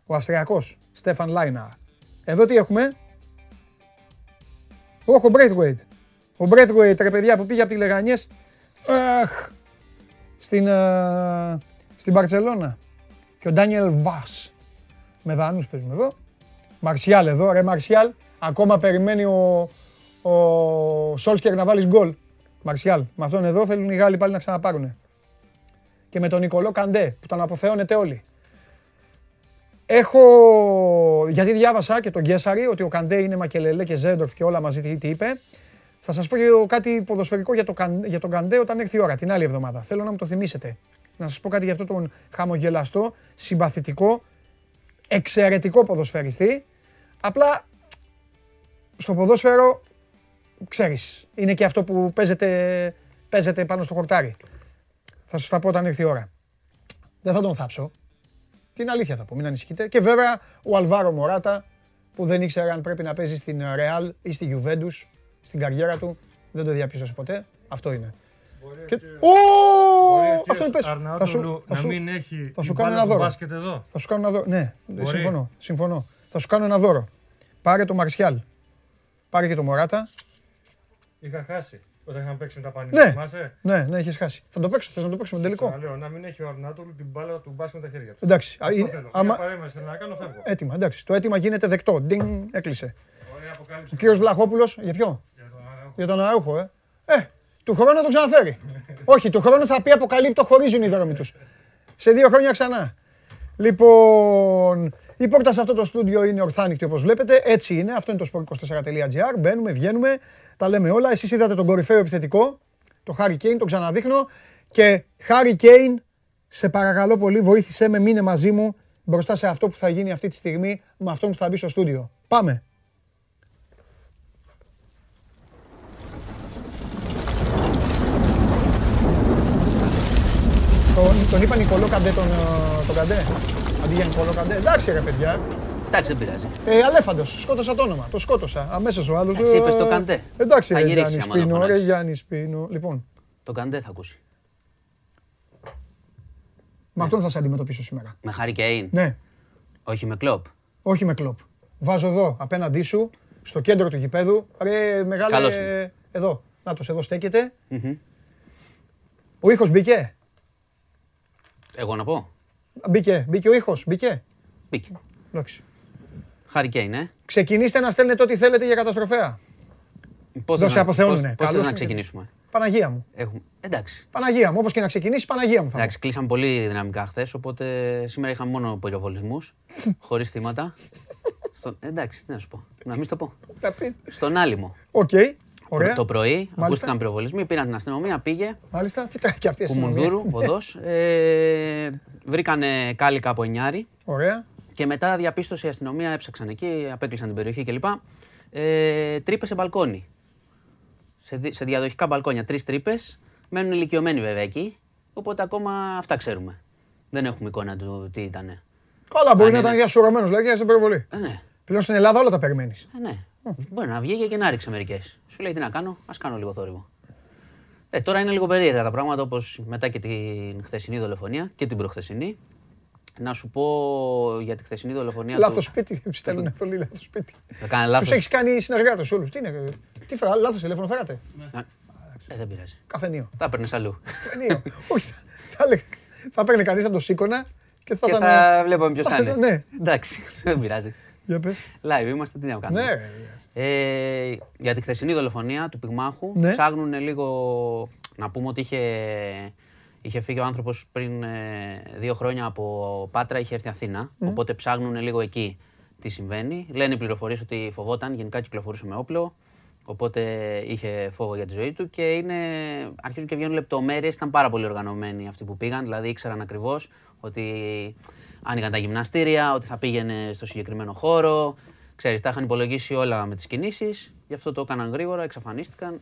Ο Αυστριακός. Στέφαν Λάιναρ. Εδώ τι έχουμε; Όχι, ο Braithwaite. Ο Braithwaite, ρε παιδιά, που πήγε από τη Λεγανιές. Αχ. Στην, ε, στην Μπαρτσελώνα. Και ο Ντάνιελ Βάς. Με Δανούς παίζουμε εδώ. Μαρσιάλ εδώ, ρε Μαρσιάλ. Ακόμα περιμένει ο, ο Σόλσκερ να βάλεις γκολ. Μαρσιάλ. Με αυτόν εδώ θέλουν οι Γάλλοι πάλι να ξαναπάρουν. Και με τον Νικολό Καντέ που τον αποθεώνετε όλοι. Έχω. Γιατί διάβασα και τον Γκέσαρη ότι ο Καντέ είναι Μακελελέ και Ζέντορφ και όλα μαζί τι, τι είπε. Θα σας πω και κάτι ποδοσφαιρικό για, το, Καν- για τον Καντέ όταν έρθει η ώρα, την άλλη εβδομάδα. Θέλω να μου το θυμίσετε. Να σας πω κάτι για αυτό τον χαμογελαστό, συμπαθητικό, εξαιρετικό ποδοσφαιριστή. Απλά στο ποδόσφαιρο, ξέρεις, είναι και αυτό που παίζεται, παίζεται πάνω στο χορτάρι. Θα σας τα πω όταν έρθει η ώρα. Δεν θα τον θάψω. Την αλήθεια θα πω, μην ανησυχείτε. Και βέβαια ο Αλβάρο Μωράτα, που δεν ήξερε αν πρέπει να παίζει στην Real ή στη Juventus, στην καριέρα του, δεν το διαπίστωσε ποτέ. Αυτό είναι. Και... Ω! Αυτό είναι πες. Θα σου, Αρναούτογλου θα να σου, μην έχει θα σου την κάνω μπάλα ένα του δώρο. μπάσκετ εδώ. θα σου κάνω ένα δώρο. Ναι, Μπορεί. συμφωνώ, συμφωνώ. Θα σου κάνω ένα δώρο. Πάρε το Μαρσιάλ. Πάρε και το Μωράτα. Είχα χάσει όταν είχαμε παίξει με τα πανίδια. Ναι. Θυμάσαι; Ναι, ναι, έχεις χάσει. Θα το παίξω, θες να το παίξουμε τελικό; Ξαναλέω, να μην έχει ο Αρναούτογλου την μπάλα του μπάσκετ με τα χέρια του. Εντάξει, α, Αυτό είναι- θέλω. άμα- Μια παρέμβαση θέλω να κάνω, φεύγω. έτοιμα, εντάξει. Το έτοιμα γίνεται δεκτό. Ντινγκ, έκλεισε. Ωραία αποκάλυψη. Ο κύριος Βλαχόπουλος, για ποιο; Για τον Αραούχο. Για τον Αραούχο, ε. Ε, του χρόνου να τον ξαναφέρει. <laughs> Όχι, του χρόνου θα πει αποκαλύπτω χωρίζουν οι δρόμοι τους. Σε δύο χρόνια ξανά. Λοιπόν, η πόρτα σε αυτό το στούντιο είναι ορθάνικτη όπως βλέπετε. Έτσι είναι. Αυτό είναι το sport24.gr. Μπαίνουμε, βγαίνουμε, τα λέμε όλα. Εσείς είδατε τον κορυφαίο επιθετικό, το Harry Kane, τον ξαναδείχνω. Και Harry Kane, σε παρακαλώ πολύ, βοήθησέ με, μείνε μαζί μου μπροστά σε αυτό που θα γίνει αυτή τη στιγμή με αυτό που θα μπει στο στούντιο. Πάμε. Τον, τον είπα Νικολό Καντέ τον, ε, τον Καντέ. Αντί για Νικολό Καντέ. Εντάξει ρε παιδιά. Εντάξει, δεν πειράζει. Ε, Αλέφαντος, σκότωσα το όνομα. Το σκότωσα. Αμέσως ο άλλος. Εντάξει, είπες ε, το Καντέ. Εντάξει Θα ρε γυρίσεις Γιάννης άμα το Σπίνο, ρε φωνάξεις. Γιάννης Σπίνο. Λοιπόν, Τον Καντέ θα ακούσει. με αυτόν θα σε αντιμετωπίσω σήμερα. Με Χάρη Κέιν. Ναι, Όχι με κλοπ. όχι με κλοπ. Βάζω εδώ απέναντί σου, στο κέντρο του γηπέδου. Ρε μεγάλε, Καλώς είναι. εδώ. Νάτος, εδώ στέκεται. Μμμ. Ο ήχος μπήκε; Εγώ να πω. Μπήκε, μπήκε ο ήχος, μπήκε; Μπήκε. Εντάξει. Χάρη Κέιν, ε. Ξεκινήστε να στέλνετε ό,τι θέλετε για καταστροφέα. Πώς Εδώ θες σε να- αποθεώνουνε. πώς- Πώς Καλώς θες να είναι. ξεκινήσουμε. Παναγία μου. Έχουμε... Εντάξει. Παναγία μου, όπως και να ξεκινήσεις, Παναγία μου θα Εντάξει, κλείσαμε πολύ δυναμικά χθες, οπότε σήμερα είχαμε μόνο πυροβολισμούς, <laughs> χωρίς θύματα. Στο... Εντάξει, τι να σου πω. Να μην σου το πω. πω. Θα πει. Στον Άλιμο. Οκ, ωραία. Το πρωί ακούστηκαν πυροβολισμοί, πήραν την αστυνομία, πήγε. Μάλιστα, τι τρέχει και αυτή η αστυνομία. Κουμουνδούρου, οδός. Ε, βρήκανε κάλυκα από εννιάρι Ωραία. Και μετά διαπίστωσε η αστυνομία, έψαξαν εκεί, απέκλεισαν την περιοχή κλπ. Ε, τρύπες σε μπαλκόνι. Σε, δι- σε διαδοχικά μπαλκόνια, τρεις τρύπες. Μένουν ηλικιωμένοι βέβαια εκεί. Οπότε ακόμα αυτά ξέρουμε. Δεν έχουμε εικόνα του τι ήταν. Καλά, μπορεί Αν να ήταν είναι- για σουρωμένος, δηλαδή για υπερβολή. Ε, ναι. Πλέον στην Ελλάδα όλα τα περιμένεις. Ε, ναι. Μπορεί να βγήκε και να ρίξει μερικές. Σου λέει τι να κάνω, ας κάνω λίγο θόρυβο. Ε, τώρα είναι λίγο περίεργα τα πράγματα όπως μετά και την χθεσινή δολοφονία και την προχθεσινή. Να σου πω για τη χθεσινή δολοφονία. Λάθος του... σπίτι, στέλνουν θολή, λάθος σπίτι. Θα κάνει Τους λάθος. έχεις κάνει συνεργάτες όλους. Τι είναι, τι φέρα, λάθος τηλέφωνο φέρατε. Ε, δεν πειράζει. Καφενείο. Τα έπαιρνες αλλού. Καφενείο. Όχι, θα- θα έλεγα. Θα παίρνει κανείς να το σήκωνα και θα και ήταν... θα βλέπαμε ποιος θα θα είναι. ήταν, ναι. Εντάξει, δεν πειράζει. Για πες. Live είμαστε, τι να κάνουμε. Ναι, ρε. Ε, για τη χθεσινή δολοφονία του πυγμάχου Ναι. ψάχνουν λίγο να πούμε ότι είχε, είχε φύγει ο άνθρωπος πριν ε, δύο χρόνια από Πάτρα, είχε έρθει Αθήνα, οπότε ψάχνουν λίγο εκεί τι συμβαίνει. Λένε οι πληροφορίες ότι φοβόταν, γενικά κυκλοφορούσε με όπλο, οπότε είχε φόβο για τη ζωή του και είναι, αρχίζουν και βγαίνουν λεπτομέρειες, ήταν πάρα πολύ οργανωμένοι αυτοί που πήγαν, δηλαδή ήξεραν ακριβώς ότι άνοιγαν τα γυμναστήρια, ότι θα πήγαινε στο συγκεκριμένο χώρο, Ξέρεις, τα είχαν υπολογίσει όλα με τις κινήσεις, γι' αυτό το έκαναν γρήγορα, εξαφανίστηκαν.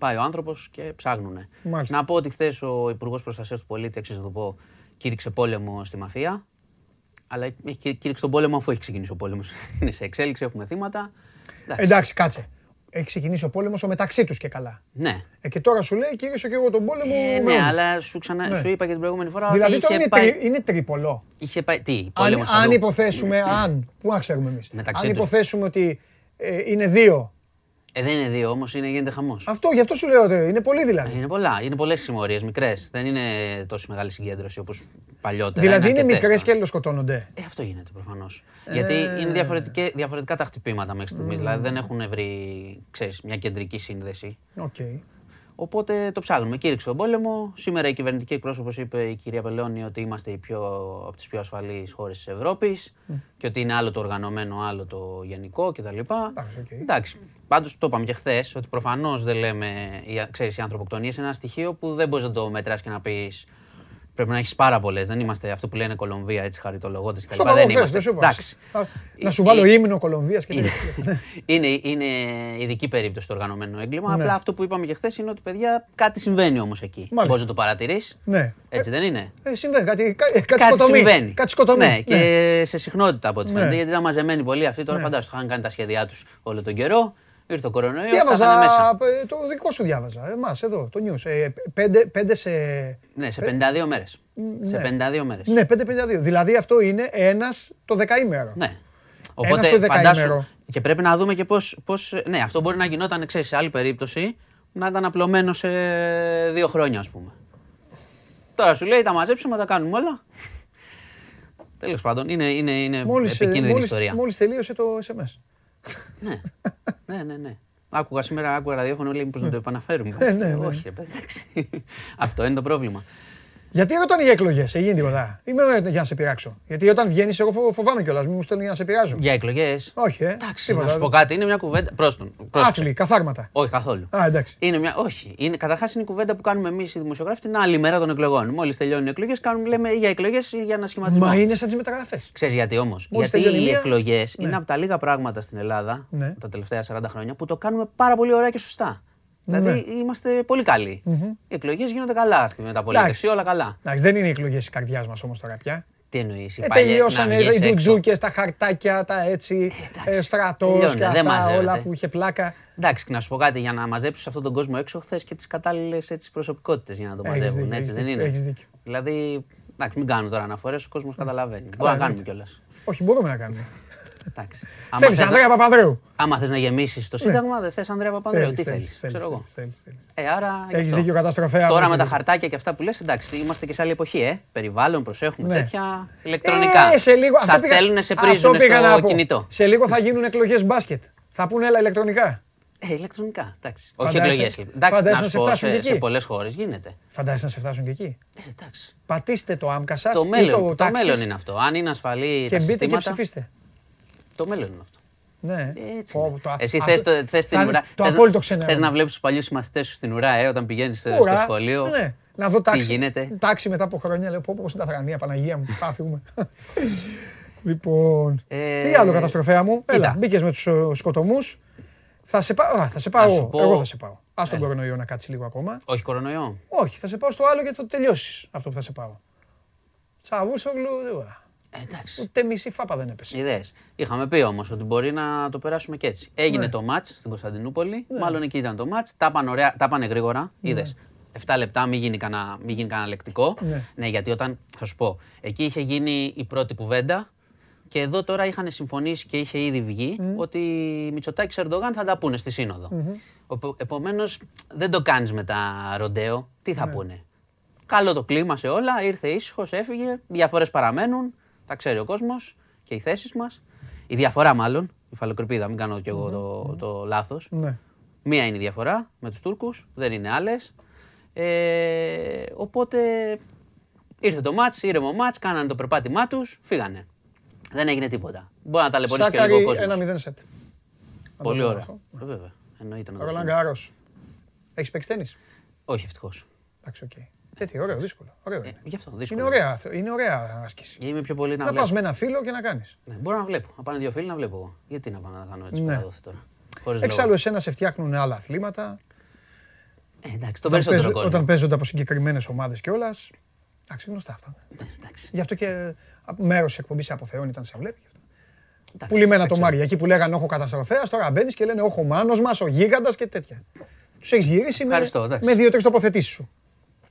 Πάει ο άνθρωπος και ψάχνουνε. Μάλιστα. Να πω ότι χθες ο Υπουργός Προστασίας του Πολίτη, εξής να το πω, κήρυξε πόλεμο στη μαφία. Αλλά έχει κήρυ- κήρυξε τον πόλεμο αφού έχει ξεκινήσει ο πόλεμος. <laughs> Είναι σε εξέλιξη, έχουμε θύματα. Εντάξει, κάτσε. Έχει ξεκινήσει ο πόλεμος ο μεταξύ τους και καλά. Ναι. Ε, και τώρα σου λέει, κύριε και εγώ τον πόλεμο. Ε, με ναι, όλους». αλλά σου, ξανα... Ναι. σου είπα και την προηγούμενη φορά Δηλαδή ότι τώρα είχε είναι, πάει... τρι- είναι τρίπολο. Είχε πάει... Τι, Αν, πόλεμος αν παντού. υποθέσουμε, αν, πού να ξέρουμε εμείς, Μεταξύ αν τους. υποθέσουμε ότι ε, είναι δύο. Ε, δεν είναι δύο όμως, γίνεται χαμός. Αυτό, γι' αυτό σου λέω ότι είναι πολύ δηλαδή. Είναι πολλά. Είναι πολλές συμμορίες, μικρές. Δεν είναι τόσο μεγάλη συγκέντρωση όπως παλιότερα. δηλαδή είναι αρκετές μικρές τώρα. και αλληλοσκοτώνονται. Ε, αυτό γίνεται προφανώς. Γιατί είναι διαφορετικέ- διαφορετικά τα χτυπήματα μέχρι στιγμής. Δηλαδή δεν έχουν βρει ξέρεις, μια κεντρική σύνδεση. Οκ. Οπότε το ψάχνουμε. Κήρυξε τον πόλεμο. Σήμερα η κυβερνητική εκπρόσωπος είπε η κυρία Πελώνη ότι είμαστε οι πιο, από τις πιο ασφαλείς χώρες της Ευρώπης και ότι είναι άλλο το οργανωμένο, άλλο το γενικό κτλ. Εντάξει, οκ. Εντάξει. Πάντως το είπαμε και χθες ότι προφανώς δεν λέμε. οι- Ξέρεις, οι ανθρωποκτονίε είναι ένα στοιχείο που δεν μπορείς να το μετράς και να πεις Πρέπει να έχεις πάρα πολλές. Δεν είμαστε αυτό που λένε Κολομβία, έτσι χαριτολογώντας κτλ. Στο Δεν παγό χθες, είμαστε. δεν σου είπα. Εντάξει. Α, Να σου βάλω Ε, ύμνο Κολομβίας και είναι, τέτοια. <laughs> είναι, είναι ειδική περίπτωση το οργανωμένο έγκλημα. Ναι. Απλά αυτό που είπαμε και χθες είναι ότι παιδιά κάτι συμβαίνει όμως εκεί. Μάλιστα. Μπορείς να το παρατηρείς. Ναι. Έτσι δεν είναι; Ε, συμβαίνει κάτι, κα- ε, κάτι, Κάτι σκοτωμή. συμβαίνει. Κάτι σκοτωμή. Ναι, και σε συχνότητα από ό,τι Ναι. φαίνεται. Γιατί ήταν μαζεμένοι πολλοί αυτοί. Τώρα Ναι. φαντάζομαι είχαν κάνει τα σχέδιά τους όλο τον καιρό. Ήρθε ο κορονοϊός. Διάβαζα, τα μέσα. ε, το δικό σου διάβαζα, εμάς εδώ, το news. Ε, πέντε, πέντε σε... Ναι, σε 52 μέρες. Σε ναι. 52 μέρες. Ναι, 5-52. Δηλαδή αυτό είναι ένας το δεκαήμερο. Ναι. στο Οπότε δεκαήμερο. φαντάσου. Και πρέπει να δούμε και πώς. Πώς, ναι, αυτό μπορεί να γινόταν, ξέρεις, σε άλλη περίπτωση να ήταν απλωμένο σε δύο χρόνια, ας πούμε. Τώρα σου λέει τα μαζέψουμε, τα κάνουμε όλα. Τέλος πάντων, είναι, είναι, είναι Μόλις, ε, επικίνδυνη μόλις, ιστορία. μόλις τελείωσε το SMS. Ναι. ναι, ναι, ναι. Άκουγα σήμερα, άκουγα ραδιόφωνο, λέει μήπως να το επαναφέρουμε. Ε, ναι, ναι. Όχι, ρε παιδί, εντάξει. Αυτό είναι το πρόβλημα. Γιατί ρωτάνε για εκλογές, έγινε τίποτα; Είμαι για να σε πειράξω. Γιατί όταν βγαίνεις, εγώ φο- φοβάμαι κιόλας, μην μου στέλνει για να σε πειράζω. Για εκλογές. Όχι, ε. Εντάξει, τίποτα. να σου πω κάτι, είναι μια κουβέντα. Πρόστον. Άθλη, καθάρματα. Όχι καθόλου. Α, εντάξει. Είναι μια... Όχι. Είναι... Καταρχάς είναι η κουβέντα που κάνουμε εμείς οι δημοσιογράφοι την άλλη μέρα των εκλογών. Μόλις τελειώνουν οι εκλογές, λέμε για εκλογές ή για ανασχηματισμό. Μα είναι σαν τις μεταγραφές. Ξέρεις γιατί όμως; Μόλις Γιατί τελειώνει οι μία- εκλογές Ναι. είναι από τα λίγα πράγματα στην Ελλάδα Ναι. τα τελευταία 40 χρόνια που το κάνουμε πάρα πολύ ωραία και σωστά. Δηλαδή είμαστε πολύ καλοί. Οι εκλογές γίνονται καλά στη μεταπολίτευση, όλα καλά. Εντάξει, δεν είναι οι εκλογές της καρδιάς μας όμως τώρα πια. Τι εννοείς, Ε, τελειώσανε οι ντουτζούκε, τα χαρτάκια, τα έτσι, ε, στρατός τελειώνε, και δεν αυτά μαζεύεται. όλα που είχε πλάκα. Εντάξει, και να σου πω κάτι, για να μαζέψεις αυτόν τον κόσμο έξω, θε και τις κατάλληλες προσωπικότητες για να το Έχεις μαζεύουν. δίκιο, έτσι έχεις δεν δίκιο, είναι; έχεις δίκιο. Δηλαδή, εντάξει, μην κάνουμε τώρα αναφορές, ο κόσμος καταλαβαίνει. Μπορεί να κάνουμε κιόλας. Όχι, μπορούμε να κάνουμε. Εντάξει. Θέλεις θες Ανδρέα να- Παπανδρέου. Άμα θες να γεμίσεις το Σύνταγμα, δεν θες Ανδρέα Παπανδρέου. Τι θέλεις, Ναι. θέλεις, ξέρω εγώ. θέλεις, θέλεις. Ε, άρα. γι' Έχεις αυτό. δίκιο, καταστροφέα, Τώρα έχεις με τα δίκιο. χαρτάκια και αυτά που λες, εντάξει, είμαστε και σε άλλη εποχή, ε. Περιβάλλον, προσέχουμε Ναι. τέτοια ηλεκτρονικά. Ε, σε λίγο, Στα αυτό πήγα- στέλνουν, σε αυτό πρίζουν πήγα να στο πω. κινητό. Σε λίγο θα γίνουν εκλογές μπάσκετ. Θα πούνε έλα ηλεκτρονικά. Ε, ηλεκτρονικά, εντάξει. Όχι Φαντάζεσαι- εκλογές. Εντάξει, φαντάζεσαι να να σου σε πω, φτάσουν σε, και σε εκεί. πολλές χώρες γίνεται. Φαντάζεσαι να σε φτάσουν και εκεί; Ε, εντάξει. Πατήστε το άμκα σας Το ή μέλλον, το το τάξις μέλλον είναι αυτό. Αν είναι ασφαλή και τα μπείτε και συστήματα, ψηφίστε. Το μέλλον είναι αυτό. Ναι. Έτσι Πω, είναι. το- Εσύ αυτό- θες, το, θες την θα είναι ουρά. Το θες απόλυτο να- ξενέρο. Θες να βλέπεις τους παλιούς συμμαθητές σου στην ουρά, ε, όταν πηγαίνεις στο, Ουρά, στο σχολείο. Ναι. Να δω τάξη. γίνεται; Τάξη μετά από χρόνια. Λέω πω πω είναι τα θρανία, Παναγία μου. Πάμε φύγουμε. <laughs> Λοιπόν, Ε, τι άλλο καταστροφέα μου. κοίτα. Έλα, μπήκες με τους ε, σκοτωμούς. Θα σε πάω, α, θα σε πάω σου εγώ. πω- Εγώ θα σε πάω. Ας τον Έλα. κορονοϊό να κάτσει λίγο ακόμα. Όχι κορονοϊό. Όχι, θα σε πάω στο άλλο γιατί θα το τελειώσεις αυτό που θα σε πάω. Τσαβούσογλου, δεν- Ε, εντάξει. ούτε μισή φάπα δεν έπεσε. Ιδέες. Είχαμε πει όμως ότι μπορεί να το περάσουμε και έτσι. Έγινε Ναι. το μάτς στην Κωνσταντινούπολη, μάλλον εκεί ήταν το μάτς. Τα πάνε, ωραία, τα πάνε γρήγορα, είδες. 7 λεπτά, μην γίνει κανένα, μην γίνει κανένα λεκτικό. Ναι. γιατί όταν, θα σου πω, εκεί είχε γίνει η πρώτη κουβέντα και εδώ τώρα είχαν συμφωνήσει και είχε ήδη βγει ότι οι Μητσοτάκης και Ερντογάν θα τα πούνε στη σύνοδο. Οπο- Επομένως, δεν το κάνεις με τα ροντέο. Τι θα πούνε. Καλό το κλίμα σε όλα, ήρθε ήσυχος, έφυγε. Διαφορέ παραμένουν, τα ξέρει ο κόσμος και οι θέσεις μας. Η διαφορά, μάλλον, η φαλοκρηπίδα, μην κάνω κι εγώ το, το λάθος. Ναι. Μία είναι η διαφορά με τους Τούρκους, δεν είναι άλλες. Ε, οπότε ήρθε το μάτς, ήρεμο μάτς, κάνανε το περπάτημά τους, φύγανε. Δεν έγινε τίποτα. Μπορεί να ταλαιπωρήσει και λίγο ο Σάκαρη κόσμος. 1-0 σετ. Πολύ το πω ωραία. αυτό. Ε, Βέβαια. Εννοείται να το Ρολάν πούμε. Γκαρός. Έχεις παίξει τένις. Όχι, ευτυχώς. Εντάξει, οκ. Γιατί, ωραίο, δύσκολο. Ωραίο Ε, είναι. γι' αυτό Είναι δύσκολο. ωραία, είναι ωραία άσκηση. Είμαι πιο πολύ να, Να βλέπω. πας με ένα φίλο και να κάνεις. Ναι, μπορώ να βλέπω. Να πάνε δύο φίλοι να βλέπω εγώ. Γιατί να πάω να κάνω έτσι Ναι. παράδοση τώρα. Χωρίς Εξάλλου, λόγο. εσένα σε φτιάχνουν άλλα αθλήματα. Ε, εντάξει, τον Όταν, περισσότερο παίζουν- κόσμο. όταν παίζονται από συγκεκριμένες ομάδες κιόλας. Εντάξει, γνωστά αυτά. Ναι, εντάξει, Γι' αυτό και μέρος της εκπομπής από Θεόν ήταν σε βλέπει. γι' αυτό. εντάξει, Πουλημένα το εντάξει. Μάρια. Εκεί που λέγανε Όχι καταστροφέας, τώρα μπαίνεις και λένε Όχι ο μάνος μας, ο γίγαντας και τέτοια. Τους έχεις γυρίσει με, Ευχαριστώ, εντάξει. με δύο-τρεις τοποθετήσεις σου.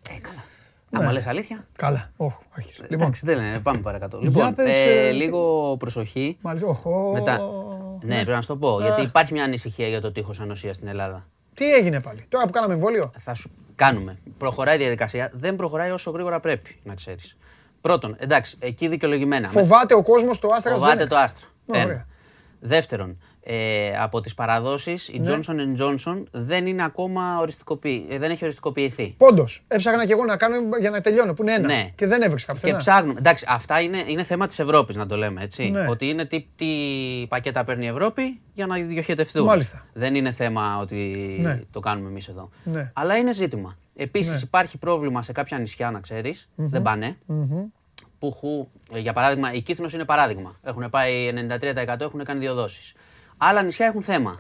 Ε, καλά. Άμα λες αλήθεια. Καλά. Όχι, άρχισε. Λοιπόν, Ναι. Εντάξει, δεν είναι, πάμε παρακάτω. Λοιπόν, πες, ε, ε, λίγο προσοχή. μάλιστα. οχο. Μετά... Ναι, πρέπει να σου το πω. Γιατί υπάρχει μια ανησυχία για το τείχος ανοσίας στην Ελλάδα. Τι έγινε πάλι; Τώρα που κάναμε εμβόλιο; Θα σου κάνουμε. Προχωράει η διαδικασία. Δεν προχωράει όσο γρήγορα πρέπει, να ξέρεις. Πρώτον, εντάξει, εκεί δικαιολογημένα. Φοβάται ο κόσμος το άστρας Φοβάται το άστρα. Ωραία. Ένα. Δεύτερον, ε, από τις παραδόσεις η Ναι. Johnson Johnson δεν είναι ακόμα οριστικοποιη... ε, δεν έχει οριστικοποιηθεί. Πόντο. Έψαχνα και εγώ να κάνω για να τελειώνω, που είναι ένα. Ναι. Και δεν έβριξα Και πουθενά. ψάχνουμε. Εντάξει, αυτά είναι, είναι θέμα της Ευρώπης να το λέμε έτσι. Ναι. Ότι είναι τι, τι πακέτα παίρνει η Ευρώπη για να διοχετευτούν. Μάλιστα. Δεν είναι θέμα ότι Ναι. το κάνουμε εμείς εδώ. Ναι. Αλλά είναι ζήτημα. Επίσης υπάρχει πρόβλημα σε κάποια νησιά, να ξέρεις. Δεν πανε Που χου, ε, για παράδειγμα, η Κύθνος είναι παράδειγμα. Έχουν πάει 93% έχουν κάνει δύο δόσεις. Άλλα νησιά έχουν θέμα.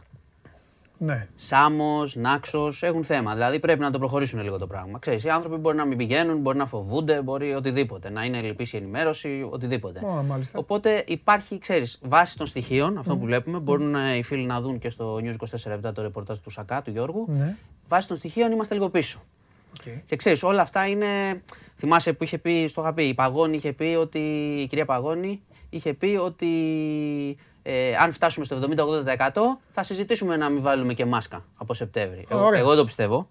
Ναι. Σάμος, Νάξος έχουν θέμα. Δηλαδή πρέπει να το προχωρήσουν λίγο το πράγμα. Ξέρεις, οι άνθρωποι μπορεί να μην πηγαίνουν, μπορεί να φοβούνται, μπορεί οτιδήποτε. Να είναι λυπή η ενημέρωση, οτιδήποτε. Ω, μάλιστα. Οπότε υπάρχει, ξέρεις, βάση των στοιχείων, αυτό που βλέπουμε, μπορούν ε, οι φίλοι να δουν και στο News 24 το ρεπορτάζ του Σακά, του Γιώργου. Ναι. Βάση των στοιχείων είμαστε λίγο πίσω. Οκ. Και ξέρεις, όλα αυτά είναι. Θυμάσαι που είχε πει, στο είχα πει, η Παγώνη είχε πει ότι. Η κυρία Παγώνη είχε πει ότι ε, αν φτάσουμε στο 70-80% θα συζητήσουμε να μην βάλουμε και μάσκα από Σεπτέμβρη. Εγώ, Ωραία. εγώ δεν το πιστεύω.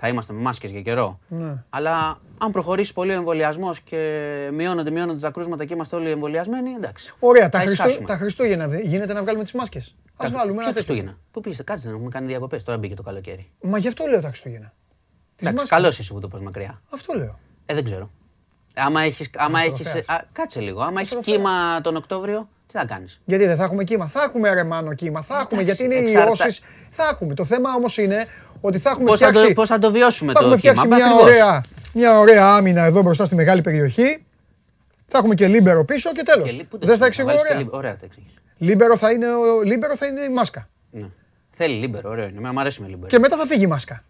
Θα είμαστε με μάσκες για καιρό. Ναι. Αλλά αν προχωρήσει πολύ ο εμβολιασμός και μειώνονται, μειώνονται τα κρούσματα και είμαστε όλοι εμβολιασμένοι, εντάξει. Ωραία, τα, Θα Χριστού, ησυχάσουμε. τα Χριστούγεννα δε- γίνεται να βγάλουμε τις μάσκες. Α βάλουμε ένα Ποια τέτοιο. Χριστούγεννα; Πού πήγε, κάτσε να έχουμε κάνει διακοπές. Τώρα μπήκε το καλοκαίρι. Μα γι' αυτό λέω τα Χριστούγεννα. Τις Εντάξει, μάσκες. καλό είσαι που το πας μακριά. Αυτό λέω. Ε, δεν ξέρω. Άμα έχεις, άμα έχεις, Αστροφέας. α, κάτσε λίγο. Άμα έχεις Αστροφέας. κύμα τον Οκτώβριο, τι θα κάνεις; Γιατί δεν θα έχουμε κύμα. Θα έχουμε ρε μάνο κύμα. Θα έχουμε. Εντάξει, Γιατί είναι οι εξάρτα- ιώσεις. Θα έχουμε. Το θέμα όμως είναι ότι θα έχουμε Πώς θα, φτιάξει. το, πώς θα το βιώσουμε θα το έχουμε κύμα; φτιάξει Μα μια ακριβώς. ωραία, μια ωραία άμυνα εδώ μπροστά στη μεγάλη περιοχή. Θα έχουμε και λίμπερο πίσω και τέλος. Και λί- πού το Δεν στα να εξηγώ βάλεις και ωραία. λί- Ωραία το εξήγεις. Λίμπερο θα είναι, ο- λίμπερο θα είναι η μάσκα. Ναι. Θέλει λίμπερο, ωραίο είναι. Εμένα μου αρέσει με λίμπερο. Και μετά θα φύγει η μάσκα.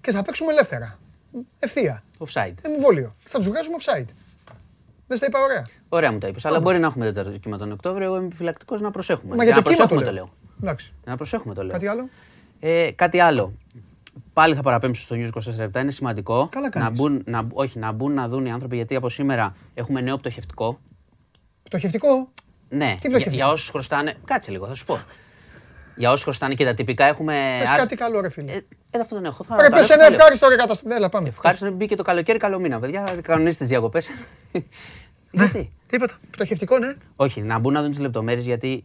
Και θα παίξουμε ελεύθερα. Ευθεία. Offside. Εμβόλιο. Θα τους βγάζουμε offside. Δεν στα είπα ωραία. Ωραία μου τα είπες. Αλλά μπορεί να έχουμε τέταρτο κύμα τον Οκτώβριο. Εγώ είμαι επιφυλακτικός να προσέχουμε. Μα για να το κύμα το προσέχουμε λέω. το λέω. Εντάξει. Να προσέχουμε το λέω. Κάτι άλλο; Ε, κάτι άλλο. Πάλι θα παραπέμψω στο News 24 λεπτά. Είναι σημαντικό Καλά να κάνεις. μπουν, να, όχι, να μπουν να δουν οι άνθρωποι γιατί από σήμερα έχουμε νέο πτωχευτικό. Πτωχευτικό; Ναι, Τι για, πτωχευτικό; για όσους χρωστάνε. Κάτσε λίγο, θα σου πω. για όσους χρωστάνε και τα τυπικά έχουμε. Πες άρ- κάτι καλό, ρε φίλε. Ε, ε, αυτό δεν έχω. Θα, Ρε, τα πες λέω, ένα θα λέω. ευχάριστο ρε καταστροφή. Έλα, πάμε. Ευχάριστο να μπήκε το καλοκαίρι, καλό μήνα. Παιδιά, θα κανονίσετε τις διακοπές. Γιατί; Τίποτα. Πτωχευτικό, ναι. Όχι, να μπουν να δουν τις λεπτομέρειες γιατί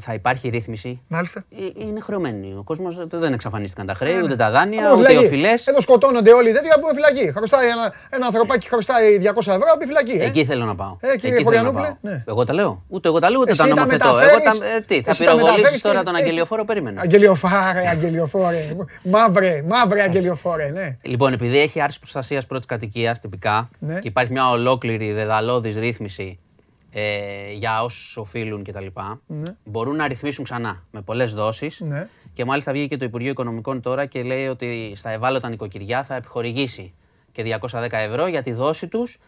θα υπάρχει ρύθμιση. Μάλιστα. Ε, Είναι χρεωμένοι. Ο κόσμος δεν εξαφανίστηκαν τα χρέη, Ναι, ναι. ούτε τα δάνεια, Να πούμε ούτε οι φυλακή. οφειλές. Εδώ σκοτώνονται όλοι οι τέτοιοι, να πούμε φυλακή. Χρωστάει ένα, ένα ανθρωπάκι χρωστάει 200 ευρώ, να πει φυλακή. Ε. Εκεί θέλω να πάω. Ε, κύριε Εκεί θέλω να Χωριανόπουλε, πάω. ναι. Εγώ τα λέω. Ούτε εγώ τα λέω, ούτε Εσύ τα τα νομοθετώ. Εγώ μεταφέρεις- τα, ε, τι, θα εσύ τα πυροβολήσεις μεταφέρεις τώρα και- τον έχει- αγγελιοφόρο, περίμενε. Αγγελιοφάρε, αγγελιοφόρε. Μαύρε, μαύρε αγγελιοφόρε, ναι. Λοιπόν, επειδή έχει άρση προστασίας πρώτης κατοικίας τυπικά Ναι. και υπάρχει μια ολόκληρη δεδαλώδη ρύθμιση ε, για όσους οφείλουν κτλ. Ναι. Μπορούν να ρυθμίσουν ξανά με πολλές δόσεις. Ναι. Και μάλιστα βγήκε και το Υπουργείο Οικονομικών τώρα και λέει ότι στα ευάλωτα νοικοκυριά θα επιχορηγήσει και 210 ευρώ για τη δόση τους,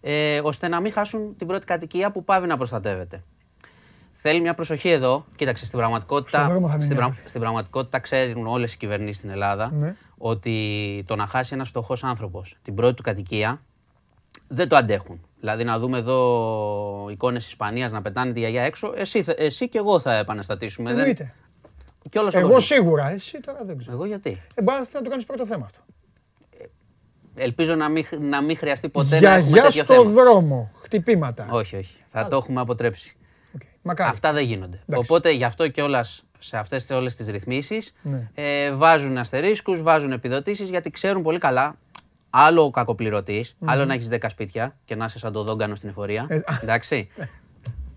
ε, ώστε να μην χάσουν την πρώτη κατοικία που πάβει να προστατεύεται. Θέλει μια προσοχή εδώ. Κοίταξε, στην πραγματικότητα, Στον δρόμο θα μείνει στην, αύριο. στην πραγματικότητα ξέρουν όλες οι κυβερνήσεις στην Ελλάδα Ναι. ότι το να χάσει ένας φτωχός άνθρωπος την πρώτη του κατοικία δεν το αντέχουν. Δηλαδή να δούμε εδώ εικόνες Ισπανίας να πετάνε τη γιαγιά έξω, εσύ, θε- εσύ και εγώ θα επαναστατήσουμε. Δεν- Εννοείται. Και όλος ο Εγώ κόσμος. σίγουρα, εσύ τώρα δεν ξέρω. Εγώ γιατί; Ε, μπορεί να το κάνεις πρώτο θέμα αυτό. Ελπίζω να μην, χ- να μην χρειαστεί ποτέ να έχουμε Γιαγιά τέτοιο στο θέμα. δρόμο. Χτυπήματα. Όχι, όχι. Θα το έχουμε αποτρέψει. Οκ. Μακάρι. Αυτά δεν γίνονται. Εντάξει. Οπότε γι' αυτό κιόλας σε αυτές όλες τις ρυθμίσεις Ναι. ε, βάζουν αστερίσκους, βάζουν επιδοτήσεις γιατί ξέρουν πολύ καλά. Άλλο ο κακοπληρωτής, άλλο να έχεις 10 σπίτια και να είσαι σαν τον δόγκανο στην εφορία. Ε, εντάξει.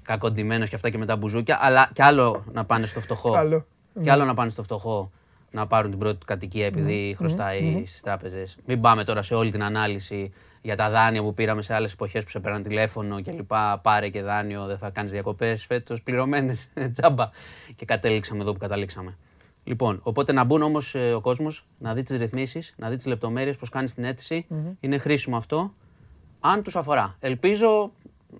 Κακοντημένο και αυτά και με τα μπουζούκια. Αλλά κι άλλο να πάνε στο φτωχό. Καλό. Κι άλλο να πάνε στο φτωχό να πάρουν την πρώτη του κατοικία επειδή χρωστάει στις τράπεζες. Μην πάμε τώρα σε όλη την ανάλυση για τα δάνεια που πήραμε σε άλλες εποχές που σε πέραν τηλέφωνο και λοιπά. Πάρε και δάνειο, δεν θα κάνεις διακοπές φέτος πληρωμένες. <laughs> Τζάμπα. Και κατέληξαμε εδώ που καταλήξαμε. Λοιπόν, οπότε να μπουν όμως ο κόσμος να δει τις ρυθμίσεις, να δει τις λεπτομέρειες, πώς κάνεις την αιτηση Είναι χρήσιμο αυτό. Αν τους αφορά. Ελπίζω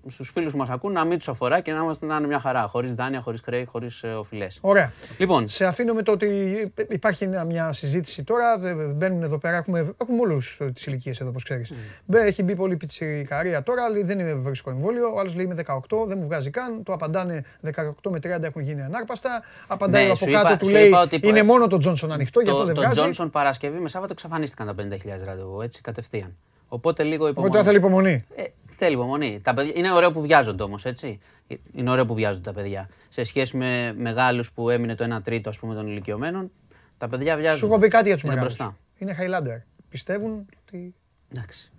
στους φίλους που μας ακούν να μην τους αφορά και να είμαστε να είναι μια χαρά. Χωρίς δάνεια, χωρίς χρέη, χωρίς οφειλές. Ωραία. Λοιπόν, Σε αφήνω με το ότι υπάρχει μια- μια συζήτηση τώρα. ε, Μπαίνουν εδώ πέρα, έχουμε, έχουμε όλους τις ηλικίες εδώ, όπως ξέρεις. Έχει μπει πολύ πιτσιρικαρία τώρα, λέει δεν είμαι βρίσκω εμβόλιο. Ο άλλος λέει είμαι 18, δεν μου βγάζει καν. Το απαντάνε 18 με 30 έχουν γίνει ανάρπαστα. Απαντάει Ναι, από σου κάτω, είπα- του σου λέει είπα ότι- είναι μόνο το Τζόνσον ανοιχτό, γι' αυτό το, δεν το βγάζει. Johnson Παρασκευή με Σάββατο εξαφανίστηκαν τα 50.000 ραντεβού, έτσι κατευθείαν. Οπότε λίγο Εγώ υπομονή. τώρα θέλω υπομονή. Ε, θέλει υπομονή. Τα παιδιά, είναι ωραίο που βιάζονται όμως, έτσι. Ε, Είναι ωραίο που βιάζονται τα παιδιά. Σε σχέση με μεγάλους που έμεινε το 1 τρίτο ας πούμε, των ηλικιωμένων, τα παιδιά βιάζονται. Σου έχω πει κάτι για τους Είναι μεγάλους. μπροστά. Είναι Highlander. Πιστεύουν ότι Εντάξει.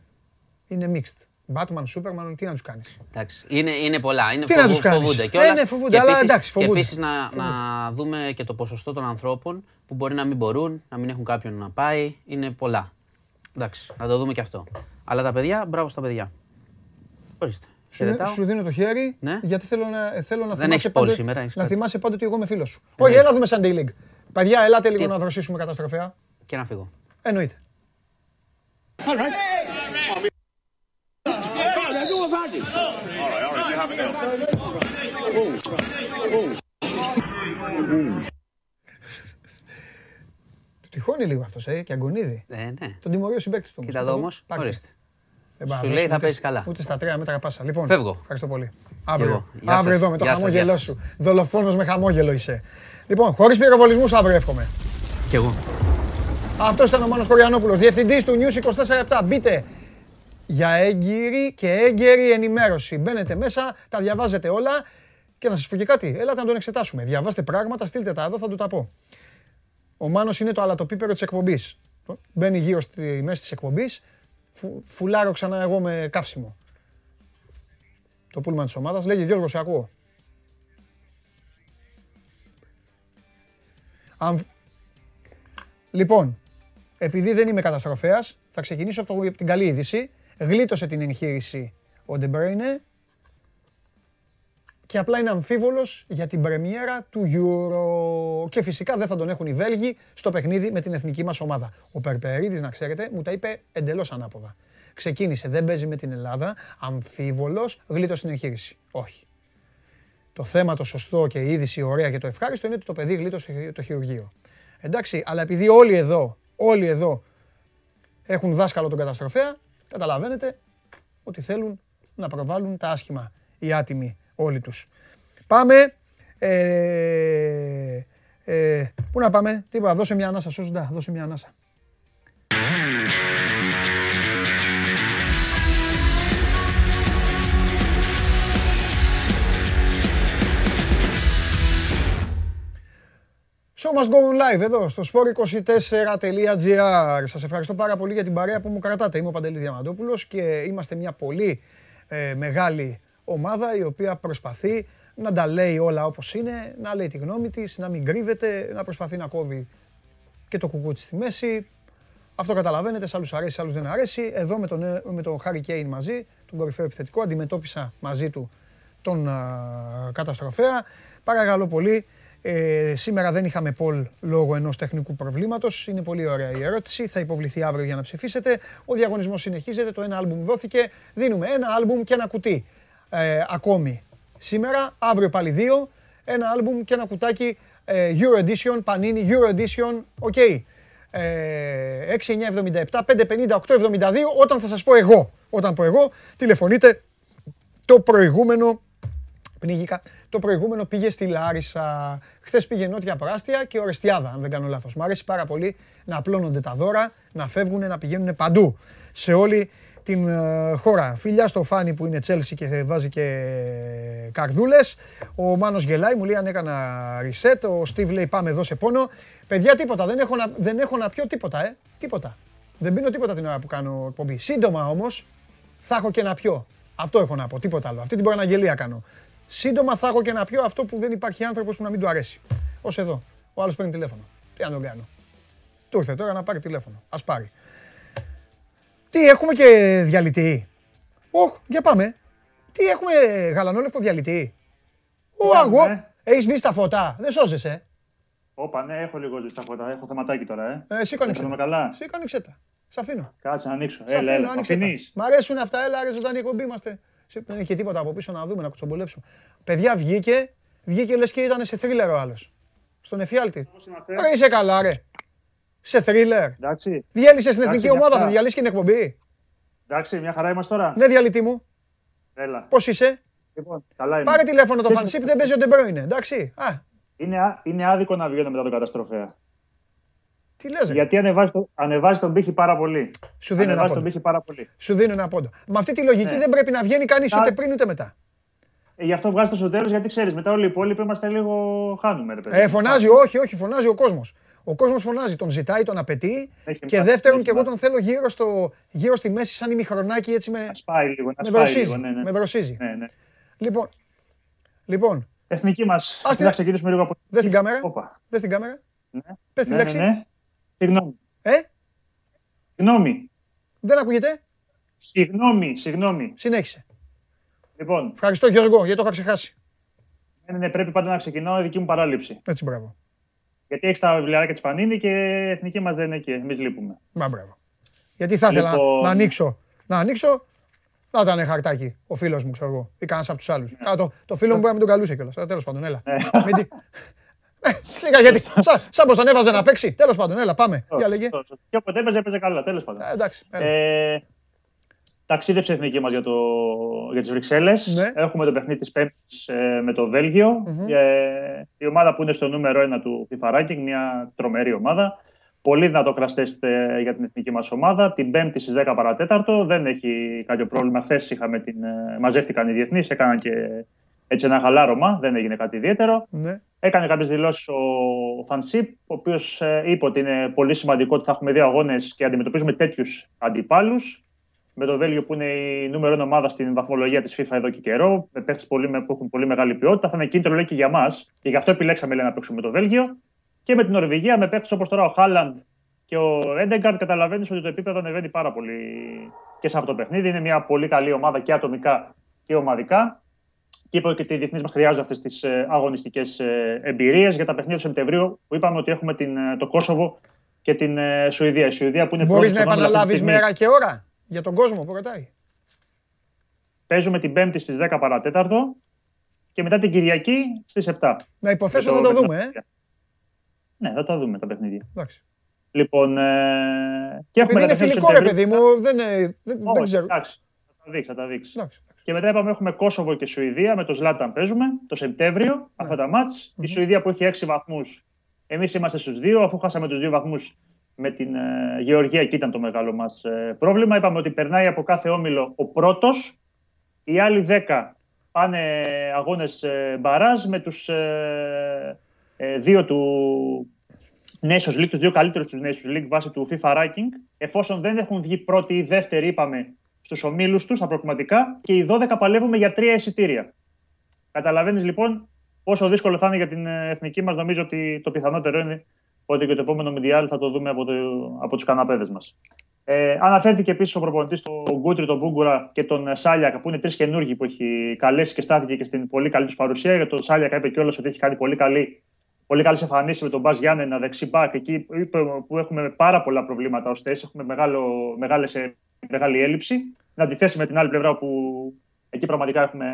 είναι mixed. Batman, Superman, τι να τους κάνεις. Εντάξει. Είναι, είναι πολλά. Είναι Τι να τους κάνεις. Φοβούνται Ε, κιόλας. ναι, φοβούνται, Και αλλά επίσης- εντάξει, φοβούνται. Και επίσης να, να δούμε και το ποσοστό των ανθρώπων που μπορεί να μην μπορούν, να μην έχουν κάποιον να πάει. Είναι πολλά. Εντάξει, να το δούμε και αυτό. Αλλά τα παιδιά, μπράβο στα παιδιά. Ορίστε. Σου, Χαιρετάω. σου δίνω το χέρι, Ναι. γιατί θέλω να, θέλω να Δεν θυμάσαι έχεις πόλη πάντοτε, σήμερα, έχεις να κάτι. θυμάσαι πάντοτε ότι εγώ είμαι φίλος σου. Όχι, Εννοείται. έλα δούμε Sunday League. Παιδιά, ελάτε λίγο Τι? να δροσίσουμε καταστροφέα. Και να φύγω. Εννοείται. Του τυχώνει λίγο αυτός, ε, και αγκονίδι. Ε, ναι. Τον τιμωρεί ο συμπαίκτης του. όμως. Κοίτα εδώ όμως, Πάρτε. ορίστε. Δεν πάω να Σου δώσω λέει θα ούτε- παίζεις καλά. Ούτε στα τρία μέτρα πάσα. Λοιπόν, Φεύγω. Ευχαριστώ πολύ. Αύριο. εγώ. Γεια Αύριο σας. εδώ με το Γεια σας, χαμόγελό γεια σου. Δολοφόνος με χαμόγελο είσαι. Λοιπόν, χωρίς πυροβολισμούς αύριο εύχομαι. Κι εγώ. Αυτός ήταν ο Μάνος Κοριανόπουλος, διευθυντής του News 24-7. Μπείτε για έγκυρη και έγκαιρη ενημέρωση. Μπαίνετε μέσα, τα διαβάζετε όλα και να σας πω και κάτι. Έλατε να τον εξετάσουμε. Διαβάστε πράγματα, στείλτε τα εδώ, θα του τα πω. Ο Μάνος είναι το αλατοπίπερο της εκπομπής. Μπαίνει γύρω στη μέση της εκπομπής, φου, φουλάρω ξανά εγώ με καύσιμο. Το πούλμαν της ομάδας. Λέγε Γιώργος, σε ακούω. Αν... Λοιπόν, επειδή δεν είμαι καταστροφέας, θα ξεκινήσω από, το, από την καλή είδηση. Γλίτωσε την εγχείρηση ο Ντεμπρέινε και απλά είναι αμφίβολος για την πρεμιέρα του Euro. Και φυσικά δεν θα τον έχουν οι Βέλγοι στο παιχνίδι με την εθνική μας ομάδα. Ο Περπερίδης, να ξέρετε, μου τα είπε εντελώς ανάποδα. Ξεκίνησε, δεν παίζει με την Ελλάδα, αμφίβολος, γλίτωσε την εγχείρηση. Όχι. Το θέμα το σωστό και η είδηση ωραία και το ευχάριστο είναι ότι το παιδί γλίτωσε το χειρουργείο. Εντάξει, αλλά επειδή όλοι εδώ, όλοι εδώ έχουν δάσκαλο τον καταστροφέα, καταλαβαίνετε ότι θέλουν να προβάλλουν τα άσχημα, οι άτιμοι όλοι τους. Πάμε. Ε, ε, πού να πάμε, τίποτα, δώσε μια ανάσα, σώζοντα, δώσε μια ανάσα. Show must go on live εδώ στο sport24.gr. Σας ευχαριστώ πάρα πολύ για την παρέα που μου κρατάτε. Είμαι ο Παντελής Διαμαντόπουλος και είμαστε μια πολύ ε, μεγάλη ομάδα η οποία προσπαθεί να τα λέει όλα όπως είναι, να λέει τη γνώμη της, να μην κρύβεται, να προσπαθεί να κόβει και το κουκούτσι στη μέση. Αυτό καταλαβαίνετε, σε άλλους αρέσει, σε άλλους δεν αρέσει. Εδώ με τον, ε, με τον Harry Kane μαζί, τον κορυφαίο επιθετικό, αντιμετώπισα μαζί του τον α, καταστροφέα. Παρακαλώ πολύ, ε, σήμερα δεν είχαμε poll λόγω ενός τεχνικού προβλήματος. Είναι πολύ ωραία η ερώτηση. Θα υποβληθεί αύριο για να ψηφίσετε. Ο διαγωνισμός συνεχίζεται. Το ένα άλμπουμ δόθηκε. Δίνουμε ένα άλμπουμ και ένα κουτί. Ε, ακόμη σήμερα. Αύριο πάλι δύο. Ένα άλμπουμ και ένα κουτάκι ε, Euro Edition, Panini Euro Edition. Οκ. Ε, 6977 550 872 όταν θα σας πω εγώ. Όταν πω εγώ, τηλεφωνείτε το προηγούμενο πνίγηκα. Το προηγούμενο πήγε στη Λάρισα. Χθες πήγε νότια προάστια και Ορεστιάδα, αν δεν κάνω λάθος. Μ' αρέσει πάρα πολύ να απλώνονται τα δώρα, να φεύγουν, να πηγαίνουν παντού σε όλη την ε, χώρα. Φιλιά στο Φάνη που είναι Τσέλσι και βάζει και καρδούλες. Ο Μάνος γελάει, μου λέει αν έκανα reset. Ο Στίβ λέει πάμε εδώ σε πόνο. Παιδιά, τίποτα. Δεν έχω να, δεν έχω να πιω τίποτα, ε. Τίποτα. Δεν πίνω τίποτα την ώρα που κάνω εκπομπή. Σύντομα όμως θα έχω και να πιω. Αυτό έχω να πω, τίποτα άλλο. Αυτή την προαναγγελία κάνω. Σύντομα θα έχω και να πιω αυτό που δεν υπάρχει άνθρωπος που να μην του αρέσει. Ω εδώ. Ο άλλος παίρνει τηλέφωνο. Τι να τον κάνω. Του ήρθε τώρα να πάρει τηλέφωνο. Α πάρει. Τι έχουμε και διαλυτή; Ωχ, για πάμε. Τι έχουμε γαλανόλευκο διαλυτή; Ω, Πάμε. αγώ. Έχεις βγει τα φώτα; Δεν σώζεσαι. Όπα, ναι, έχω λίγο στα φώτα. Έχω θεματάκι τώρα, ε. Ε, εσύ κάνεις Έχουμε τα. καλά. Εσύ κάνεις τα. Σ' αφήνω. Κάτσε να ανοίξω. Σ' Έλα, αφήνω, έλα. άνοιξε τα. Αφήνεις. Μ' αρέσουν αυτά, έλα ρε ζωντανή εκπομπή είμαστε. Σε- Δεν είναι και τίποτα από πίσω να δούμε, να κουτσομπολέψουμε. Παιδιά βγήκε, βγήκε λες και ήταν σε θρίλερ ο άλλος. Στον εφιάλτη. Πώς είμαστε; Ρε είσαι καλά ρε. Σε θρίλερ. Εντάξει. Διέλυσες την εθνική Εντάξει, μια ομάδα, θα χαρά. διαλύσεις και την εκπομπή. Εντάξει, μια χαρά είμαστε τώρα. Ναι διαλυτή μου, Έλα. πώς είσαι; Λοιπόν, καλά είμαι. Πάρε τηλέφωνο το Τι- φανσίπ, δεν παίζει ο Ντεμπρόινε. Εντάξει. Α, Είναι, α- είναι άδικο να βγαίνω μετά τον καταστροφέα. τι λες ρε; Γιατί ανεβάζει, το, ανεβάζει τον πύχη πάρα πολύ. Σου δίνω ένα ανεβάζει τον πόντο. πύχη πάρα πολύ. Σου δίνω ένα πόντο. Με αυτή τη λογική Ναι. δεν πρέπει να βγαίνει κανείς Α. ούτε πριν ούτε μετά. Ε, γι' αυτό βγάζει το στο τέλο, γιατί ξέρεις, μετά όλοι οι υπόλοιποι είμαστε λίγο. Χάνουμε, ρε παιδί. Ε, φωνάζει, όχι, όχι, φωνάζει ο κόσμος. Ο κόσμος φωνάζει, τον ζητάει, τον απαιτεί. Έχει Και μάθει, δεύτερον, έχει και εγώ μάθει. τον θέλω γύρω, στο, γύρω στη μέση, σαν ημιχρονάκι έτσι με, Να σπάει λίγο. Να με σπάει δροσίζει. λίγο. Ναι, ναι. Με δροσίζει. Ναι, ναι. Λοιπόν, λοιπόν, Εθνική μας. Ας την- Να ξεκινήσουμε λίγο από. δες την κάμερα. Όπα. Δες την κάμερα. Ναι. Πες τη ναι, λέξη. Ναι, ναι. Συγγνώμη. Ε, Συγγνώμη. Δεν ακούγεται; Συγγνώμη, συγγνώμη. Συνέχισε. Λοιπόν, Ευχαριστώ Γιώργο, γιατί το είχα ξεχάσει. ναι, ναι, πρέπει πάντα να ξεκινάω η δική μου παράληψη. Έτσι, μπράβο. Γιατί έχεις τα βιβλιαράκια της Πανίνη και η εθνική μας δεν είναι εκεί. Εμείς λείπουμε. Μα μπράβο. Γιατί θα ήθελα Λοιπόν- να ανοίξω. Να ανοίξω. Να ήταν χαρτάκι ο φίλος μου, ξέρω εγώ. Ή κανένας από τους άλλους. Το, το φίλο μου μπορεί να μην τον καλούσε κιόλας. Τέλος πάντων, έλα. Μην τη- Ε, Λίγα γιατί. Σαν, σαν πως τον έβαζε να παίξει. Τέλος πάντων, έλα, πάμε. Για λέγε. Και όποτε έπαιζε, έπαιζε καλά. Τέλος πάντων. Ε, εντάξει. έλα. Ε, ταξίδεψε η εθνική μα για, το, για τις Βρυξέλλες. Ναι. Έχουμε το παιχνίδι της Πέμπτης ε, με το βελγιο Μμμ. Ε, η ομάδα που είναι στο νούμερο 1 του FIFA Ranking, μια τρομερή ομάδα. Πολύ δυνατό crash test ε, για την εθνική μας ομάδα. Την Πέμπτη στις 10 παρατέταρτο. Δεν έχει κάποιο πρόβλημα. Χθες είχαμε την. ε, μαζεύτηκαν οι διεθνείς, έκαναν και έτσι ένα χαλάρωμα. Δεν έγινε κάτι ιδιαίτερο. Ναι. Έκανε κάποιες δηλώσεις ο Φανσίπ, ο οποίος είπε ότι είναι πολύ σημαντικό ότι θα έχουμε δύο αγώνες και αντιμετωπίζουμε τέτοιους αντιπάλους. Με το Βέλγιο που είναι η νούμερο ένα ομάδα στην βαθμολογία της FIFA εδώ και καιρό, με παίχτε πολύ, με- που έχουν πολύ μεγάλη ποιότητα. Θα είναι κίνητρο λέει και για μας. Και γι' αυτό επιλέξαμε λέει, να παίξουμε με το Βέλγιο. Και με την Νορβηγία, με παίχτε όπως τώρα ο Χάλαντ και ο Έντεγκαρντ, καταλαβαίνεις ότι το επίπεδο ανεβαίνει πάρα πολύ και σε αυτό το παιχνίδι. Είναι μια πολύ καλή ομάδα και ατομικά και ομαδικά. Και είπε ότι οι διεθνείς μας χρειάζονται αυτές τις αγωνιστικές εμπειρίες για τα παιχνίδια του Σεπτεμβρίου, που είπαμε ότι έχουμε την, ε, το Κόσοβο και την ε, Σουηδία. Η Σουηδία που είναι Μπορείς πρώτη να στον όμιλο αυτή τη επαναλάβεις στιγμή. μέρα και ώρα; Για τον κόσμο που ρωτάει. Παίζουμε την Πέμπτη στις 10 παρατέταρτο και μετά την Κυριακή στις 7. Να υποθέσω Με θα το με την δούμε, ε. Νορβηγία. Ναι, θα τα δούμε τα παιχνίδια. Εντάξει. Λοιπόν, ε, και έχουμε Επειδή τα είναι παιχνίδια του φιλικό, ρε Σεπτεμβρίου. παιδί μου, δεν, ε, δεν, δεν Όχι, ξέρω. εντάξει, θα τα δείξει, θα τα δείξει. Εντάξει. Και μετά είπαμε έχουμε Κόσοβο και Σουηδία. Με το Ζλάταν παίζουμε το Σεπτέμβριο αυτά τα μάτς. Η Σουηδία που έχει 6 βαθμούς. Εμείς είμαστε στους 2, αφού χάσαμε τους 2 βαθμούς με την ε, Γεωργία. Εκεί ήταν το μεγάλο μας πρόβλημα. Είπαμε ότι περνάει από κάθε όμιλο ο πρώτος. Οι άλλοι 10 πάνε αγώνες ε, μπαράζ με τους ε, ε, δύο του Nations League, τους δύο καλύτερους τους Nations League βάσει του FIFA ranking. Εφόσον δεν έχουν βγει πρώτοι ή δεύτεροι, είπαμε, στους ομίλους τους, στα προκριματικά, και οι 12 παλεύουμε για τρία εισιτήρια. Καταλαβαίνεις λοιπόν πόσο δύσκολο θα είναι για την ε, εθνική μας. Νομίζω ότι το πιθανότερο είναι ότι και το επόμενο Μιντιάλ θα το δούμε από, το, από τους καναπέδες μας. Ε, αναφέρθηκε επίσης ο προπονητής τον Γκούτρι, τον Μπούγκουρα και τον ε, Σάλιακα, που είναι τρεις καινούργοι που έχει καλέσει και στάθηκε και στην πολύ καλή τους παρουσία. Για τον Σάλιακα είπε κιόλας ότι έχει κάνει πολύ καλή πολύ καλές εμφανίσεις με τον Μπα Γιάννενα δεξί μπακ, εκεί είπε που έχουμε πάρα πολλά προβλήματα ως θέση, έχουμε μεγάλο, μεγάλες, ε, μεγάλη έλλειψη. Να αντιθέσει με την άλλη πλευρά που εκεί πραγματικά έχουμε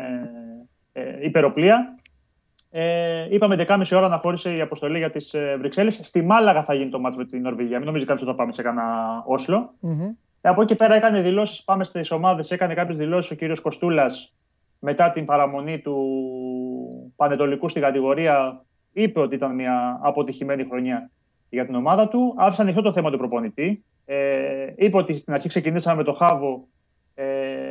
ε, υπεροπλία. Ε, είπαμε 10.30 ώρα να χώρισε η αποστολή για τις ε, Βρυξέλλες. Στη Μάλαγα θα γίνει το μάτσο με την Νορβηγία. Μην νομίζεις κάποιος ότι θα πάμε σε κανένα Όσλο. Μμμ. Ε, Από εκεί πέρα έκανε δηλώσεις. Πάμε στις ομάδες. Έκανε κάποιες δηλώσεις ο κύριος Κοστούλας μετά την παραμονή του Πανετολικού στην κατηγορία. Είπε ότι ήταν μια αποτυχημένη χρονιά για την ομάδα του. Άφησε ανοιχτό το θέμα του προπονητή. Ε, είπε ότι στην αρχή ξεκινήσαμε με το Χάβο.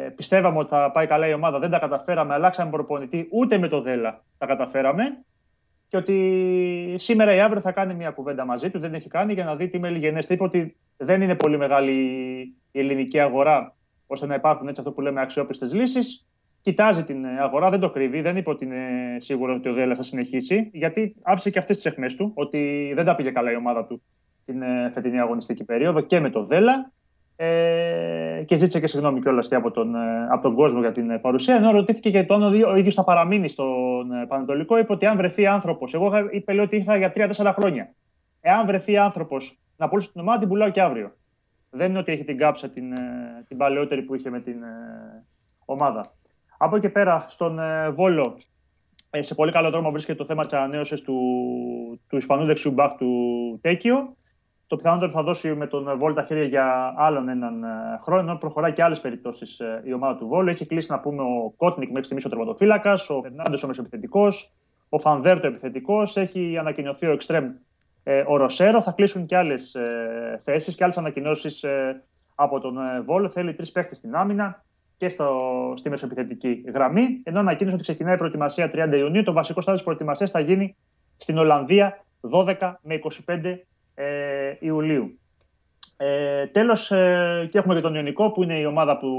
Ε, πιστεύαμε ότι θα πάει καλά η ομάδα. Δεν τα καταφέραμε. Αλλάξαμε προπονητή. Ούτε με το Δέλα τα καταφέραμε. Και ότι σήμερα ή αύριο θα κάνει μια κουβέντα μαζί του. Δεν έχει κάνει για να δει τι μελιγενέστε. Είπε ότι δεν είναι πολύ μεγάλη η ελληνική αγορά ώστε να υπάρχουν έτσι αυτό που λέμε αξιόπιστες λύσεις. Κοιτάζει την αγορά, δεν το κρύβει, δεν είπε ότι είναι σίγουρο ότι ο Δέλλα θα συνεχίσει, γιατί άφησε και αυτές τις αιχμές του, ότι δεν τα πήγε καλά η ομάδα του την ε, φετινή αγωνιστική περίοδο και με το Δέλλα. Ε, και ζήτησε και συγγνώμη κιόλας και από τον, ε, από τον κόσμο για την ε, παρουσία. Ενώ ρωτήθηκε για το αν ο ίδιος θα παραμείνει στον ε, Πανατολικό, είπε ότι αν βρεθεί άνθρωπος. Εγώ είχα- είπε λέει, ότι ήρθα για 3-4 χρόνια. Εάν βρεθεί άνθρωπος να πουλήσει την ομάδα, την πουλάω και αύριο. Δεν είναι ότι έχει την κάψα την, ε, την παλαιότερη που είχε με την ε, ομάδα. Από εκεί και πέρα, στον ε, Βόλο, ε, σε πολύ καλό δρόμο βρίσκεται το θέμα της ανανέωσης του, του Ισπανού δεξιού μπακ του Τέκιο. Το πιθανότερο θα δώσει με τον Βόλο τα χέρια για άλλον έναν ε, χρόνο, ενώ προχωράει και άλλες περιπτώσεις η ομάδα του Βόλου. Έχει κλείσει να πούμε ο Κότνικ μέχρι στιγμής ο τερματοφύλακας, ο Φερνάνδε ο μεσοεπιθετικός, ο Φανβέρτο επιθετικός. Έχει ανακοινωθεί ο Εξτρέμ ε, ο Ροσέρο. Θα κλείσουν και άλλες ε, θέσεις και άλλες ανακοινώσεις ε, από τον ε, Βόλο. Θέλει τρεις παίχτες στην άμυνα και στο, στη μεσοεπιθετική γραμμή. Ενώ ανακοίνωσε ότι ξεκινάει η προετοιμασία 30 Ιουνίου. Το βασικό στάδιο της προετοιμασίας θα γίνει στην Ολλανδία 12 με 25 ε, Ιουλίου. Ε, Τέλος, ε, και έχουμε και τον Ιωνικό, που είναι η ομάδα που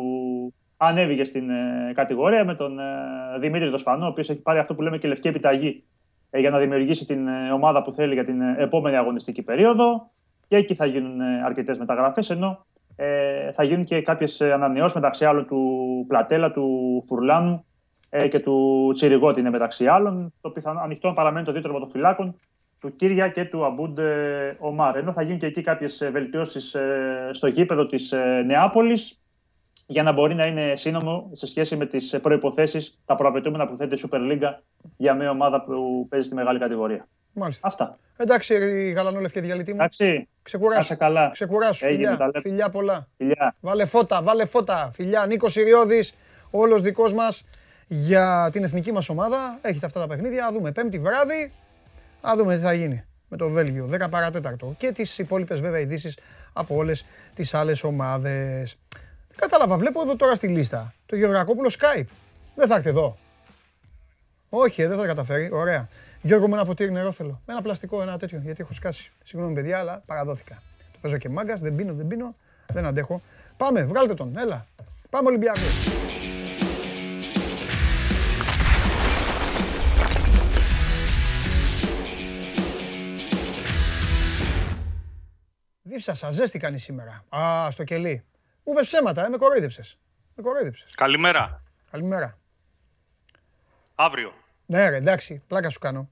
ανέβηκε στην ε, κατηγορία με τον ε, Δημήτρη Δοσπανό, ο οποίος έχει πάρει αυτό που λέμε και λευκή επιταγή ε, για να δημιουργήσει την ε, ομάδα που θέλει για την ε, επόμενη αγωνιστική περίοδο. Και εκεί θα γίνουν αρκετές μεταγραφές, ενώ Ε, θα γίνουν και κάποιες ανανεώσεις μεταξύ άλλων του Πλατέλα, του Φουρλάνου ε, και του Τσιριγότη είναι μεταξύ άλλων. Το πιθανό ανοιχτό παραμένει το δίτρο φυλάκων του Κύρια και του Αμπούντ Ομάρ. Ενώ θα γίνουν και εκεί κάποιες βελτιώσεις ε, στο γήπεδο της ε, Νεάπολης για να μπορεί να είναι σύνομο σε σχέση με τις προποθέσει, τα προαπαιτούμενα που θέτει η Super League για μια ομάδα που παίζει στη μεγάλη κατηγορία. Μάλιστα. Αυτά. Εντάξει, η γαλανόλευκη διαλυτή μου. Εντάξει. Ξεκουράσου. Άσε καλά. Ξεκουράσου. Έγινε, Φιλιά. τα λέμε. Φιλιά πολλά. Φιλιά. Βάλε φώτα, βάλε φώτα. Φιλιά, Νίκος Ιριώδη, όλος δικός μας για την εθνική μας ομάδα. Έχετε αυτά τα παιχνίδια. Α δούμε. Πέμπτη βράδυ. Α δούμε τι θα γίνει με το Βέλγιο. 10 παρατέταρτο. Και τις υπόλοιπες βέβαια ειδήσεις από όλες τις άλλες ομάδες. Κατάλαβα, βλέπω εδώ τώρα στη λίστα το Γεωργακόπουλο Skype. Δεν θα έρθει εδώ. Όχι, ε, δεν θα τα καταφέρει. Ωραία. Γιώργο, με ένα ποτήρι νερό θέλω. Με ένα πλαστικό, ένα τέτοιο, γιατί έχω σκάσει. Συγγνώμη, παιδιά, αλλά παραδόθηκα. Το παίζω και μάγκας, δεν πίνω, δεν πίνω, δεν αντέχω. Πάμε, βγάλτε τον, έλα. Πάμε Ολυμπιακός. Δίψασα, ζέστη κάνει σήμερα. Α, στο κελί. Μου είπες ψέματα, ε, με κοροϊδεύσες. Με κοροϊδεύσες. Καλημέρα. Καλημέρα. Αύριο. Ναι, ρε, εντάξει, πλάκα σου κάνω.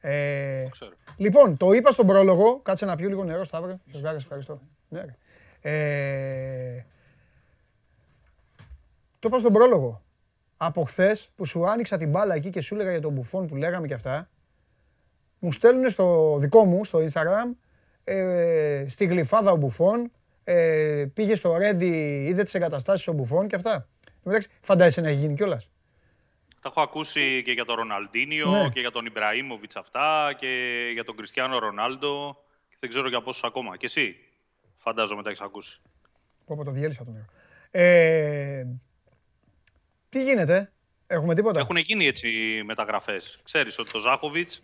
Ε, Ξέρω. λοιπόν, το είπα στον πρόλογο. Κάτσε να πιω λίγο νερό, Σταύρο. Σας βγάλω, ευχαριστώ. Ναι, ρε. Ε, το είπα στον πρόλογο. Από χθες που σου άνοιξα την μπάλα εκεί και σου έλεγα για τον μπουφόν που λέγαμε και αυτά, μου στέλνουν στο δικό μου, στο Instagram, ε, στη γλυφάδα ο μπουφόν, ε, πήγε στο Ρέντι, είδε τις εγκαταστάσεις ο μπουφόν και αυτά. Εντάξει, φαντάζεσαι να έχει γίνει κιόλας. Τα έχω ακούσει και για τον Ροναλντίνιο Ναι. και για τον Ιμπραήμοβιτς αυτά και για τον Κριστιανό Ρονάλντο και δεν ξέρω για πόσους ακόμα. Και εσύ φαντάζομαι τα έχεις ακούσει. Πω πω το διέλυσα το νερό. Ε, τι γίνεται, έχουμε τίποτα; Έχουν γίνει έτσι μεταγραφές. Ξέρεις ότι το Ζάχοβιτς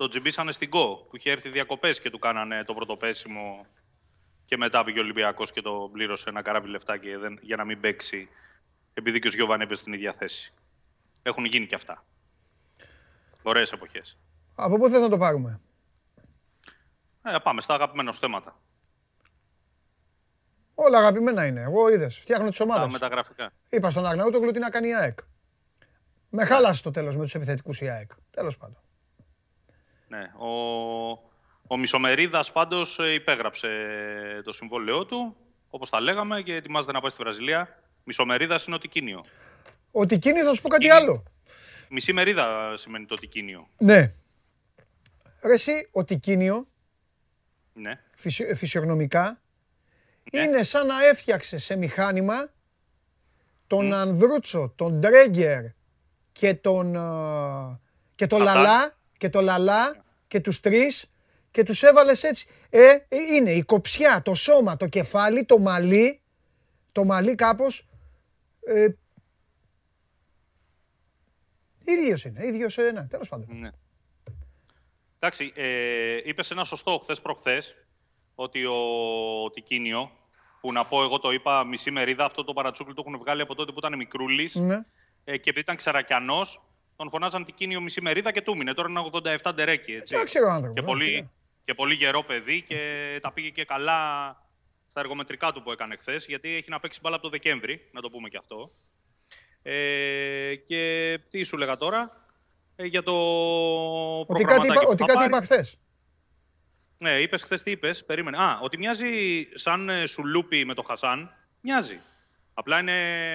τον τζιμπήσανε στην ΚΟ που είχε έρθει διακοπές και του κάνανε το πρωτοπέσιμο και μετά πήγε ο Ολυμπιακός και το πλήρωσε ένα καράβι λεφτά και δεν, για να μην παίξει επειδή και ο Σγιοβάν έπαιζε στην ίδια θέση. Έχουν γίνει και αυτά. Ωραίες εποχές. Από πού θες να το πάρουμε; Ε, πάμε στα αγαπημένα σου θέματα. Όλα αγαπημένα είναι. Εγώ είδες, φτιάχνω τις Τα ομάδες. μεταγραφικά. Είπα στον Αρναούτογλου τι να κάνει η ΑΕΚ. Με χάλασε το τέλος με τους επιθετικούς η ΑΕΚ. Τέλος πάντων. Ναι. Ο, ο Μισομερίδας πάντως ε, υπέγραψε το συμβόλαιό του, όπως τα λέγαμε, και ετοιμάζεται να πάει στη Βραζιλία. Μισομερίδας είναι ο Τικίνιο. Ο Τικίνη θα σου πω κάτι Είναι- άλλο. Μισή μερίδα σημαίνει το Τικίνιο. Ναι. Ρε εσύ, ο Τικίνιο, Ναι. φυσι- φυσιογνωμικά, Ναι. είναι σαν να έφτιαξε σε μηχάνημα τον Ανδρούτσο, τον Ντρέγκερ και τον, ε, και το Χασάν. Λαλά και το Λαλά και τους τρεις και τους έβαλες έτσι. Ε, ε, είναι η κοψιά, το σώμα, το κεφάλι, το μαλλί, το μαλλί κάπως, ε, ίδιος είναι, ίδιος, ε, ναι, τέλος πάντων. ναι. Εντάξει, ε, είπες ένα σωστό χθες προχθές ότι ο Τικίνιο, που να πω εγώ το είπα μισή μερίδα, αυτό το παρατσούκλι το έχουν βγάλει από τότε που ήταν μικρούλης Ναι. ε, και επειδή ήταν ξερακιανός, τον φωνάζαν Τικίνιο μισή μερίδα και του μείνε. Τώρα είναι 87 ντερέκι. Έτσι. Δεν ξέρω άνθρωπο. και, ε, πολύ, φίλε. και πολύ γερό παιδί και τα πήγε και καλά στα εργομετρικά του που έκανε χθες, γιατί έχει να παίξει μπάλα από το Δεκέμβρη, να το πούμε και αυτό. Ε, και τι σου λέγα τώρα, ε, για το Ότι κάτι προγραμματάκι είπα, που ότι θα κάτι πάρει. είπα χθες. Ναι, είπες χθες τι είπες. Περίμενε. Α, ότι μοιάζει σαν ε, σουλούπι με το Χασάν. Μοιάζει. Απλά είναι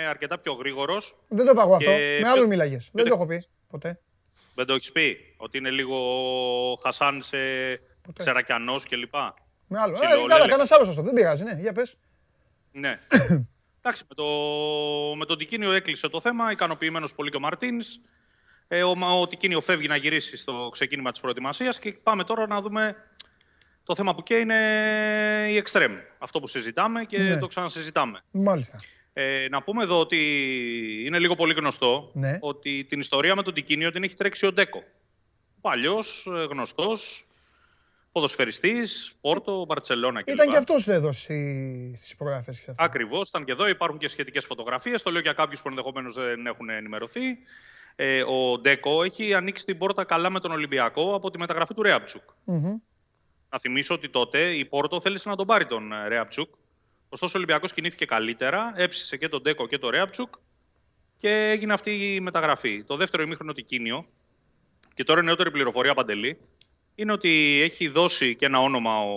αρκετά πιο γρήγορος. Δεν το είπα εγώ αυτό. Και Με άλλον πιο- μίλαγες. Δεν το έχω πει ποτέ. Δεν το έχεις πει. Ότι είναι λίγο Χασάν σε Ποτέ. ξερακιανός κλπ. Με άλλο. Ψιλό, Ε, καλά, λέλε. κανένας άλλος σωστό. Δεν πειράζει, ναι. Για πες. Ναι. <coughs> Εντάξει, με, το, με τον Τικίνιο έκλεισε το θέμα. Ικανοποιημένος πολύ και ο Μαρτίνς. Ε, ο, ο Τικίνιο φεύγει να γυρίσει στο ξεκίνημα της προετοιμασίας και πάμε τώρα να δούμε το θέμα που και είναι η εξτρέμ. Αυτό που συζητάμε και Ναι. το ξανασυζητάμε. Μάλιστα. Ε, να πούμε εδώ ότι είναι λίγο πολύ γνωστό Ναι. ότι την ιστορία με τον Τικίνιο την έχει τρέξει ο Ντέκο. Παλιός, γνωστός, ποδοσφαιριστής, Πόρτο, Μπαρσελόνα κλπ. Ήταν και αυτός εδώ στις προγραφές. και σε αυτά. Ακριβώς, ήταν και εδώ. Υπάρχουν και σχετικές φωτογραφίες. Το λέω για κάποιους που ενδεχομένως δεν έχουν ενημερωθεί. Ε, ο Ντέκο έχει ανοίξει την πόρτα καλά με τον Ολυμπιακό από τη μεταγραφή του Ρέαπτσουκ. Μμμ. Να θυμίσω ότι τότε η Πόρτο θέλησε να τον πάρει τον ε, Ρέαπτσουκ, Ωστόσο, ο Ολυμπιακός κινήθηκε καλύτερα, έψησε και τον Ντέκο και τον Ρέαπτσουκ και έγινε αυτή η μεταγραφή. Το δεύτερο ημίχρονο τικίνιο, και τώρα η νεότερη πληροφορία παντελή, είναι ότι έχει δώσει και ένα όνομα ο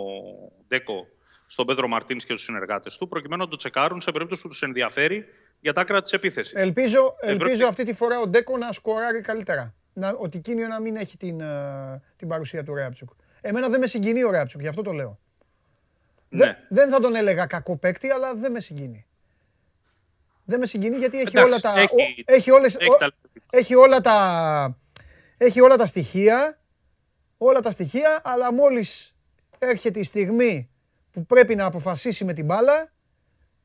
Ντέκο στον Πέντρο Μαρτίνς και του συνεργάτες του, προκειμένου να το τσεκάρουν σε περίπτωση που τους ενδιαφέρει για τα άκρα της επίθεσης. Ελπίζω, ελπίζω πρόκειται- αυτή τη φορά ο Ντέκο να σκοράρει καλύτερα. Να, ο Τικίνιο να μην έχει την, ε, την παρουσία του Ρέαπτσουκ. Εμένα δεν με συγκινεί ο Ρέαπτσουκ, γι' αυτό το λέω. Ναι. Δεν, δεν θα τον έλεγα κακό παίκτη, αλλά δεν με συγκινεί. Δεν με συγκινεί γιατί έχει Εντάξει, όλα τα... έχει- ο- έχει, όλες, έχει ο- τα- έχει όλα τα... Έχει όλα τα στοιχεία, όλα τα στοιχεία, αλλά μόλις έρχεται η στιγμή που πρέπει να αποφασίσει με την μπάλα,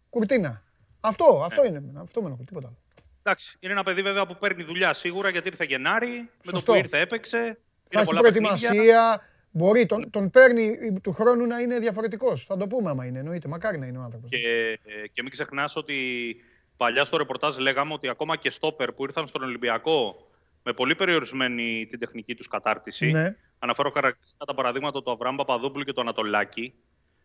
κουρτίνα. Αυτό, αυτό Ναι. είναι. Αυτό με ενοχλεί, τίποτα άλλο. Εντάξει, είναι ένα παιδί βέβαια που παίρνει δουλειά σίγουρα γιατί ήρθε Γενάρη, με το Σωστό. που ήρθε έπαιξε. Θα πήρε έχει πολλά παιχνίδια. προετοιμασία. Μπορεί, τον, τον παίρνει του χρόνου να είναι διαφορετικός. Θα το πούμε άμα είναι. Εννοείται. Μακάρι να είναι ο άνθρωπος. Και, ε, και μην ξεχνάς ότι παλιά στο ρεπορτάζ λέγαμε ότι ακόμα και στόπερ που ήρθαν στον Ολυμπιακό με πολύ περιορισμένη την τεχνική τους κατάρτιση. Ναι. Αναφέρω χαρακτηριστικά τα παραδείγματα του Αβραάμ Παπαδόπουλου και του Ανατολάκη.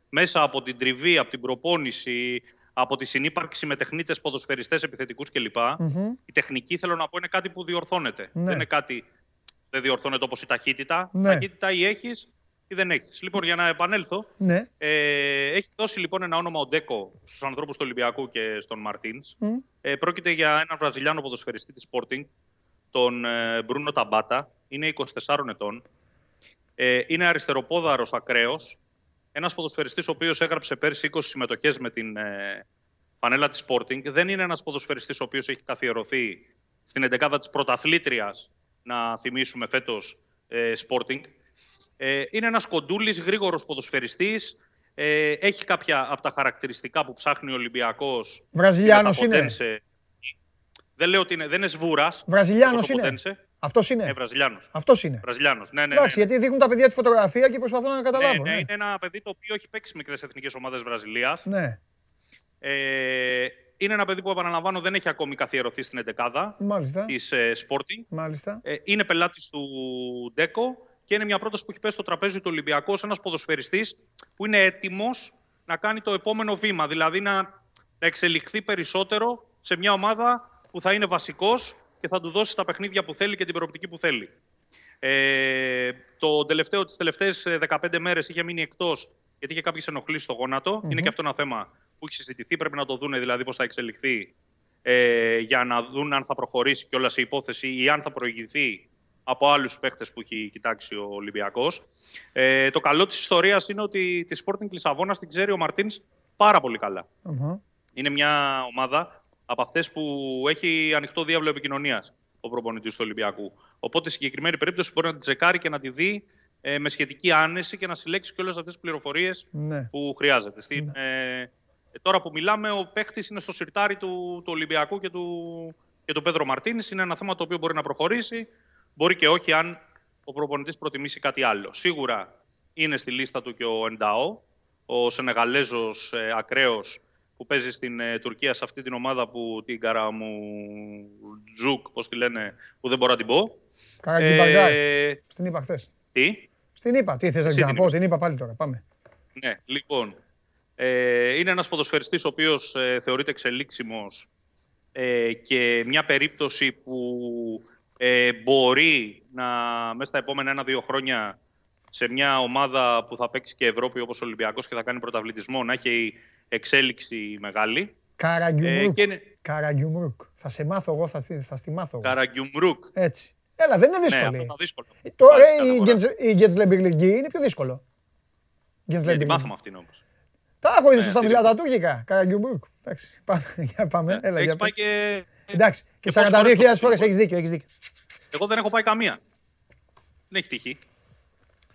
Μέσα από την τριβή, από την προπόνηση, από τη συνύπαρξη με τεχνίτες ποδοσφαιριστές, επιθετικούς κλπ. Η τεχνική, θέλω να πω, είναι κάτι που διορθώνεται. Ναι. Δεν είναι κάτι. Δεν διορθώνεται όπως η ταχύτητα. Ναι. Ταχύτητα ή έχεις ή δεν έχεις. Λοιπόν, για να επανέλθω, Ναι. ε, έχει δώσει λοιπόν ένα όνομα ο Ντέκο στους ανθρώπους του Ολυμπιακού και στον Μαρτίν. Μμ. Ε, πρόκειται για έναν Βραζιλιάνο ποδοσφαιριστή της Sporting, τον ε, Μπρούνο Ταμπάτα. Είναι 24 ετών. Ε, είναι αριστεροπόδαρος ακραίος. Ένας ποδοσφαιριστής ο οποίος έγραψε πέρσι 20 συμμετοχές με την ε, φανέλα της Sporting. Δεν είναι ένας ποδοσφαιριστής ο οποίος έχει καθιερωθεί στην 11η της πρωταθλήτριας, να θυμίσουμε φέτος ε, Sporting. Ε, είναι ένας κοντούλης, γρήγορος ποδοσφαιριστής. Ε, έχει κάποια από τα χαρακτηριστικά που ψάχνει ο Ολυμπιακός. Βραζιλιάνος Είναι τα είναι. Ποντένσε. Δεν λέω ότι είναι, δεν είναι σβούρας. Βραζιλιάνος όπως ο είναι. Ποντένσε. Αυτός Ε, είναι. Βραζιλιάνος. Αυτός είναι. Βραζιλιάνος. Ναι, ναι, ναι, Εντάξει, ναι. γιατί δείχνουν τα παιδιά τη φωτογραφία και προσπαθώ να Ναι, καταλάβω. ναι, Ναι. είναι ένα παιδί το οποίο έχει παίξει μικρές εθνικές ομάδες Βραζιλίας. Ναι. Ε, είναι ένα παιδί που, επαναλαμβάνω, δεν έχει ακόμη καθιερωθεί στην 11η Μάλιστα. της ε, Sporting. Μάλιστα. Ε, είναι πελάτης του Ντέκο και είναι μια πρόταση που έχει πέσει στο τραπέζι του Ολυμπιακού ένας ποδοσφαιριστής που είναι έτοιμος να κάνει το επόμενο βήμα. Δηλαδή να, να εξελιχθεί περισσότερο σε μια ομάδα που θα είναι βασικός και θα του δώσει τα παιχνίδια που θέλει και την προοπτική που θέλει. Ε, το τελευταίο, τις τελευταίες ε, 15 μέρες είχε μείνει εκτός γιατί είχε κάποιες ενοχλήσεις στο γόνατο. Είναι και αυτό ένα θέμα που έχει συζητηθεί. Πρέπει να το δούνε δηλαδή πώς θα εξελιχθεί ε, για να δουν αν θα προχωρήσει κιόλας η υπόθεση ή αν θα προηγηθεί από άλλους παίχτες που έχει κοιτάξει ο Ολυμπιακός. Ε, το καλό της ιστορίας είναι ότι τη Sporting Λισαβόνας την ξέρει ο Μαρτίνς πάρα πολύ καλά. Αχα. Είναι μια ομάδα από αυτές που έχει ανοιχτό διάβλο επικοινωνίας ο προπονητής του Ολυμπιακού. Οπότε, στη συγκεκριμένη περίπτωση μπορεί να την τσεκάρει και να τη δει ε, με σχετική άνεση και να συλλέξει και όλε αυτές τις πληροφορίες Ναι. που χρειάζεται. Στην, ε, ε, τώρα που μιλάμε, ο παίχτης είναι στο σιρτάρι του, του Ολυμπιακού και του, και του Πέδρο Μαρτίνης. Είναι ένα θέμα το οποίο μπορεί να προχωρήσει. Μπορεί και όχι αν ο προπονητής προτιμήσει κάτι άλλο. Σίγουρα είναι στη λίστα του και ο Εντάο, ο Σενεγαλέζος ε, ακραίος που παίζει στην ε, Τουρκία σε αυτή την ομάδα που την καραμου Τζουκ, πώς τη λένε, που δεν μπορώ να την πω. Καραγκιμπαγκάρ. Ε, Στην είπα χθες. τι, Στην είπα. Τι θες να Εσύ την ξαναπώ. είπες. Την είπα πάλι τώρα. Πάμε. ναι, λοιπόν. Ε, είναι ένας ποδοσφαιριστής ο οποίος ε, θεωρείται εξελίξιμος ε, και μια περίπτωση που ε, μπορεί να μέσα στα επόμενα ένα-δύο χρόνια σε μια ομάδα που θα παίξει και Ευρώπη όπως ο Ολυμπιακός και θα κάνει πρωταθλητισμό να έχει εξέλιξη μεγάλη. Καραγκιουμρούκ. Ε, και είναι Καραγκιουμρούκ. Θα σε μάθω εγώ, θα, στη- θα στη μάθω εγώ. Καραγκιουμρούκ. Έτσι. Έλα, δεν είναι Ναι, αυτό δύσκολη. ήταν δύσκολο. Ε, Τώρα Μάλιστα, η κατά Γκέτζ- η Γκέντσλερμπιρλιγκι είναι πιο δύσκολο. Ναι, Γκέντσλερμπιρλιγκι. την μάθαμε αυτήν όμως. Τα έχω είδε Ναι, στα τι μιλά τα τουρκικά. Καραγκιουμρούκ. Εντάξει. Πάμε. <laughs> Για πάμε. Έλα, για Έχεις πάει πες. και... Εντάξει. Και και πόσες 42.000 φορές το φορές σύμβολο. έχεις δίκιο. Έχεις δίκιο. Εγώ δεν έχω πάει καμία. Δεν έχει τύχει.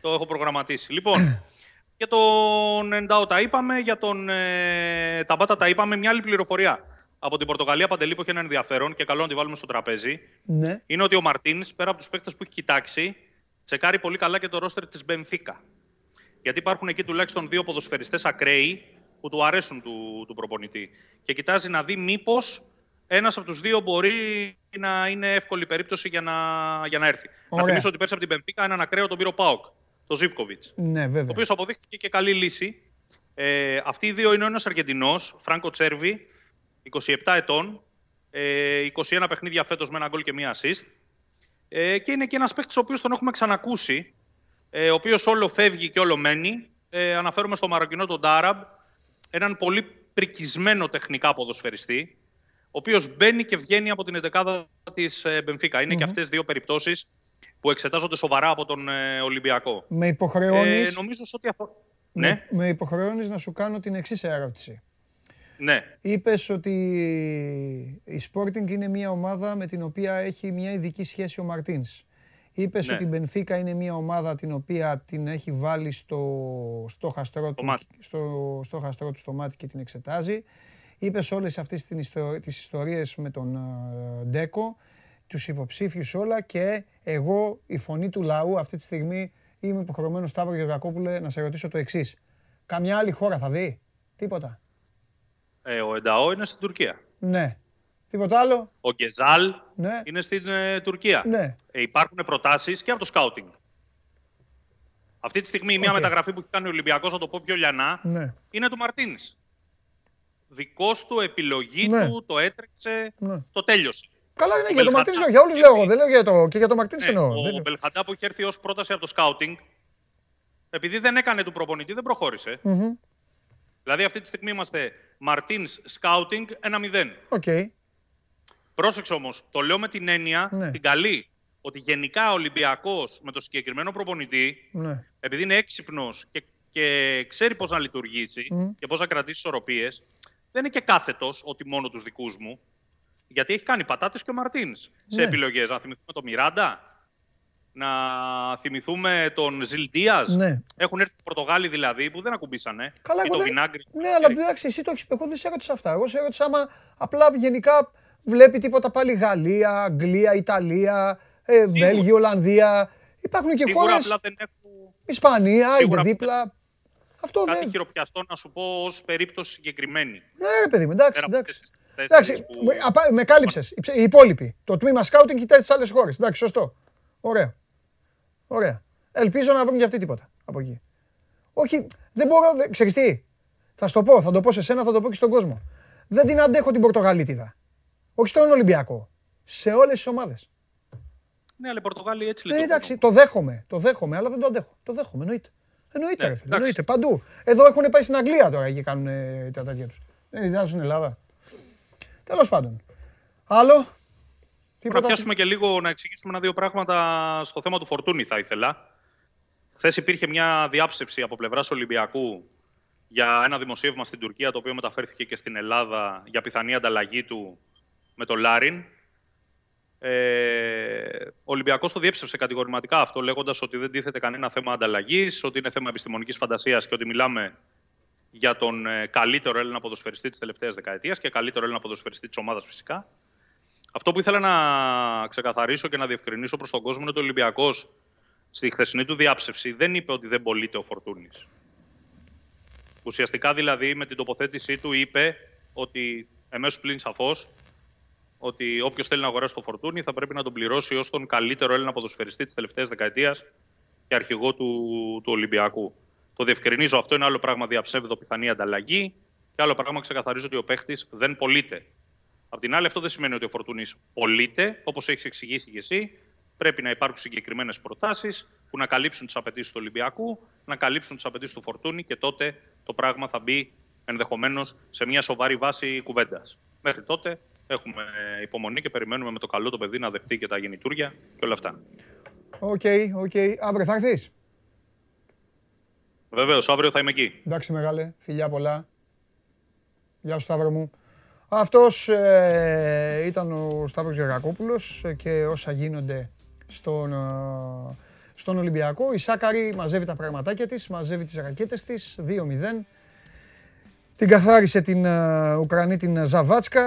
Το έχω προγραμματίσει. Λοιπόν, <clears throat> για τον Εντάο τα είπαμε, για τον ε, Ταμπάτα τα είπαμε. Μια άλλη πληροφορία από την Πορτογαλία Παντελή που έχει ένα ενδιαφέρον και καλό να τη βάλουμε στο τραπέζι. Ναι. Είναι ότι ο Μαρτίνς, πέρα από τους παίκτες που έχει κοιτάξει, τσεκάρει πολύ καλά και το ρόστερ της Μπενφίκα. Γιατί υπάρχουν εκεί τουλάχιστον δύο ποδοσφαιριστές ακραίοι που του αρέσουν του, του προπονητή. Και κοιτάζει να δει μήπως ένας από τους δύο μπορεί να είναι εύκολη περίπτωση για να, για να έρθει. Ωραία. Να θυμίσω ότι πέρσι από την Μπενφίκα έναν ακραίο τον πήρε ο Πάοκ, τον Ζήφκοβιτς. Ναι, Ο βέβαια. οποίος αποδείχθηκε και καλή λύση. Ε, αυτοί οι δύο είναι ο ένας Αργεντινός, Φράνκο Τσέρβι, 27 ετών, ε, 21 παιχνίδια φέτος με ένα γκολ και μία assist. Ε, και είναι και ένας παίκτης ο οποίος τον έχουμε ξανακούσει, ε, ο οποίος όλο φεύγει και όλο μένει. Ε, αναφέρομαι στο Μαροκινό τον Ντάραμπ, έναν πολύ πρικισμένο τεχνικά ποδοσφαιριστή, ο οποίος μπαίνει και βγαίνει από την 11η της ε, Μπενφίκα. Είναι και αυτές δύο περιπτώσεις που εξετάζονται σοβαρά από τον ε, Ολυμπιακό. Με υποχρεώνεις, Ε, νομίζω ότι αφορά... με, Ναι, με υποχρεώνεις να σου κάνω την εξής ερώτηση. ναι. Είπες ότι η Sporting είναι μια ομάδα με την οποία έχει μια ειδική σχέση ο Μαρτίνς. Είπες Ναι. ότι η Μπενφίκα είναι μια ομάδα την οποία την έχει βάλει στο, στο, χαστρό του, μάτι. στο, στο χαστρό του στο μάτι και την εξετάζει. Είπες όλες αυτές τις, ιστο- τις ιστορίες με τον ε, Ντέκο, τους υποψήφιους όλα και εγώ η φωνή του λαού αυτή τη στιγμή είμαι υποχρεωμένος Σταύρο Γεωργακόπουλε να σε ρωτήσω το εξής. Καμιά άλλη χώρα θα δει, τίποτα. Ε, ο Ενταό είναι στην Τουρκία. Ναι. Τίποτα άλλο. Ο Γκεζάλ Ναι. είναι στην ε, Τουρκία. Ναι. Ε, υπάρχουν προτάσεις και από το σκάουτινγκ. Αυτή τη στιγμή η μία Οκ. μεταγραφή που έχει κάνει ο Ολυμπιακός, να το πω πιο λιανά, Ναι. είναι του Μαρτίνς. Δικός του, επιλογή Ναι. του, το έτρεξε, Ναι. το τέλειωσε. Καλά είναι Ο για τον Μπελχαντά. Μαρτίνς, για όλους λέω εγώ, δεν λέω για το, και για τον Μαρτίνς Ναι, εννοώ. ο Δεν- Μπελχαντά που είχε έρθει ως πρόταση από το σκάουτινγκ, επειδή δεν έκανε του προπονητή, δεν προχώρησε. Μμμ. Δηλαδή αυτή τη στιγμή είμαστε Μαρτίνς σκάουτινγκ 1-0. Οκ. Πρόσεξε όμως, το λέω με την έννοια Ναι. την καλή. Ότι γενικά ο Ολυμπιακός με το συγκεκριμένο προπονητή, Ναι. επειδή είναι έξυπνος και, και ξέρει πώς να λειτουργήσει Μμ. και πώς να κρατήσει ισορροπίες, δεν είναι και κάθετος ότι μόνο τους δικούς μου. Γιατί έχει κάνει πατάτες και ο Μαρτίνς σε Ναι. επιλογές. Να θυμηθούμε τον Μιράντα, να θυμηθούμε τον Ζιλ Ντίας. Ναι. Έχουν έρθει οι Πορτογάλοι δηλαδή που δεν ακουμπήσανε. Καλά, ή εγώ το δεν... Βινάγκρι. Ναι, αλλά εντάξει, εσύ το έχεις... Εγώ δεν σε έρωτησα αυτά. Εγώ σε έρωτησα άμα απλά γενικά βλέπει τίποτα πάλι Γαλλία, Αγγλία, Ιταλία, ε, Βέλγιο, Ολλανδία. Υπάρχουν και Σίγουρα χώρες, απλά δεν έχω Ισπανία, είτε Σίγουρα- δίπλα. Αυτό κάτι δεν... χειροπιαστό να σου πω ως περίπτωση συγκεκριμένη. Ναι, ρε παιδί μου, εντάξει, Πέρα από εντάξει. αυτές τις τέσσερις Εντάξει, που- με, απα- με κάλυψες. Οι ψε- Οι υπόλοιποι. Το τμήμα σκάουτινγκ κοιτάει τις άλλες χώρες. Εντάξει, σωστό. Ωραία. Ωραία. Ελπίζω να βρουν και αυτοί τίποτα από εκεί. Όχι, δεν μπορώ, δεν, ξέρεις τι. Θα σου το πω, θα το πω σε σένα, θα το πω και στον κόσμο. Δεν την αντέχω την Πορτογαλίτιδα. Όχι στον Ολυμπιακό. Σε όλες τις ομάδες. Ναι, αλλά οι Πορτογάλοι έτσι Ε, λειτουργούν. εντάξει, το δέχομαι, το δέχομαι, αλλά δεν το αντέχω. Το δέχομαι, εννοείται. Εννοείται, Ναι, ρε φίλε, εντάξει. εννοείται, παντού. Εδώ έχουν πάει στην Αγγλία τώρα και κάνουν ε, τα τέτοια τους. Δεν είναι στην Ελλάδα. Τέλος πάντων. Άλλο; Να Τίποτα. πιάσουμε και λίγο να εξηγήσουμε ένα-δύο πράγματα στο θέμα του Φορτούνη, θα ήθελα. Χθες υπήρχε μια διάψευση από πλευράς Ολυμπιακού για ένα δημοσίευμα στην Τουρκία, το οποίο μεταφέρθηκε και στην Ελλάδα για πιθανή ανταλλαγή του με τον Λάριν. Ε, ο Ολυμπιακός το διέψευσε κατηγορηματικά αυτό, λέγοντας ότι δεν τίθεται κανένα θέμα ανταλλαγής, ότι είναι θέμα επιστημονικής φαντασίας και ότι μιλάμε για τον ε, καλύτερο Έλληνα ποδοσφαιριστή της τελευταίας δεκαετίας και καλύτερο Έλληνα ποδοσφαιριστή της ομάδας φυσικά. Αυτό που ήθελα να ξεκαθαρίσω και να διευκρινίσω προς τον κόσμο είναι ότι ο Ολυμπιακός στη χθεσινή του διάψευση δεν είπε ότι δεν πωλείται ο Φορτούνης. Ουσιαστικά δηλαδή με την τοποθέτησή του είπε ότι εμέσως πλην σαφώς ότι όποιος θέλει να αγοράσει το Φορτούνη θα πρέπει να τον πληρώσει ως τον καλύτερο Έλληνα ποδοσφαιριστή της τελευταίας δεκαετίας και αρχηγό του, του Ολυμπιακού. Το διευκρινίζω αυτό, είναι άλλο πράγμα διαψεύδω πιθανή ανταλλαγή και άλλο πράγμα ξεκαθαρίζω ότι ο παίχτης δεν πωλείται. Απ' την άλλη, αυτό δεν σημαίνει ότι ο Φορτούνης πωλείται, όπως έχεις εξηγήσει και εσύ. Πρέπει να υπάρξουν συγκεκριμένες προτάσεις που να καλύψουν τις απαιτήσεις του Ολυμπιακού, να καλύψουν τις απαιτήσεις του Φορτούνη και τότε το πράγμα θα μπει ενδεχομένως σε μια σοβαρή βάση κουβέντας. Μέχρι τότε έχουμε υπομονή και περιμένουμε με το καλό το παιδί να δεχτεί και τα γεννητούρια και όλα αυτά. Οκ, οκ. Αύριο θα έρθεις; Βεβαίως, αύριο θα είμαι εκεί. Εντάξει μεγάλε, φιλιά πολλά. Γεια σου Σταύρο μου. Αυτός ε, ήταν ο Σταύρος Γεωργακόπουλος ε, και όσα γίνονται στον, ε, στον Ολυμπιακό. Η Σάκαρη μαζεύει τα πραγματάκια της, μαζεύει τις ρακέτες της, 2-0. Την καθάρισε την ε, Ουκρανή την Ζαβάτσκα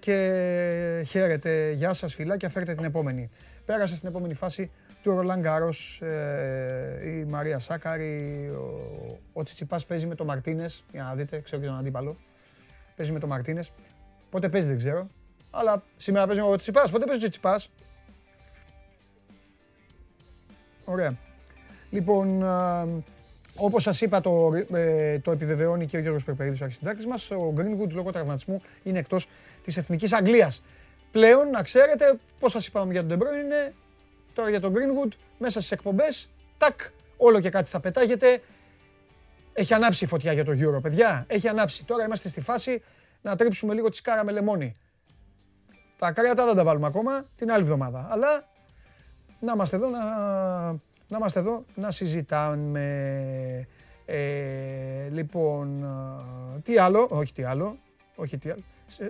και χαίρετε. Γεια σας φιλάκια, φέρτε την επόμενη. Πέρασε στην επόμενη φάση του Ρολάν Γκάρος, ε, η Μαρία Σάκαρη, ο, ο Τσιτσιπάς παίζει με τον Μαρτίνες, για να δείτε, ξέρω και τον αντίπαλο. Παίζει με τον Μαρτίνες. Πότε παίζει δεν ξέρω, αλλά σήμερα παίζει ο Τσιτσιπάς. Πότε παίζει ο Τσιτσιπάς; Ωραία. Λοιπόν, α, Όπως σας είπα, το, ε, το επιβεβαιώνει και ο Γιώργος Περπερίδης, ο αρχισυντάκτης μας, ο Greenwood λόγω τραυματισμού είναι εκτός της Εθνικής Αγγλίας. Πλέον, να ξέρετε, πώς σας είπαμε για τον De Bruyne, τώρα για τον Greenwood, μέσα στις εκπομπές, τάκ, όλο και κάτι θα πετάγεται. Έχει ανάψει η φωτιά για το Euro, παιδιά. Έχει ανάψει. Τώρα είμαστε στη φάση να τρίψουμε λίγο τη σκάρα με λεμόνι. Τα κρέατα δεν τα βάλουμε ακόμα, την άλλη εβδομάδα. Αλλά να είμαστε εδώ να, να, είμαστε εδώ, να συζητάμε. Ε, λοιπόν, ε, τι άλλο, όχι τι άλλο, όχι τι άλλο.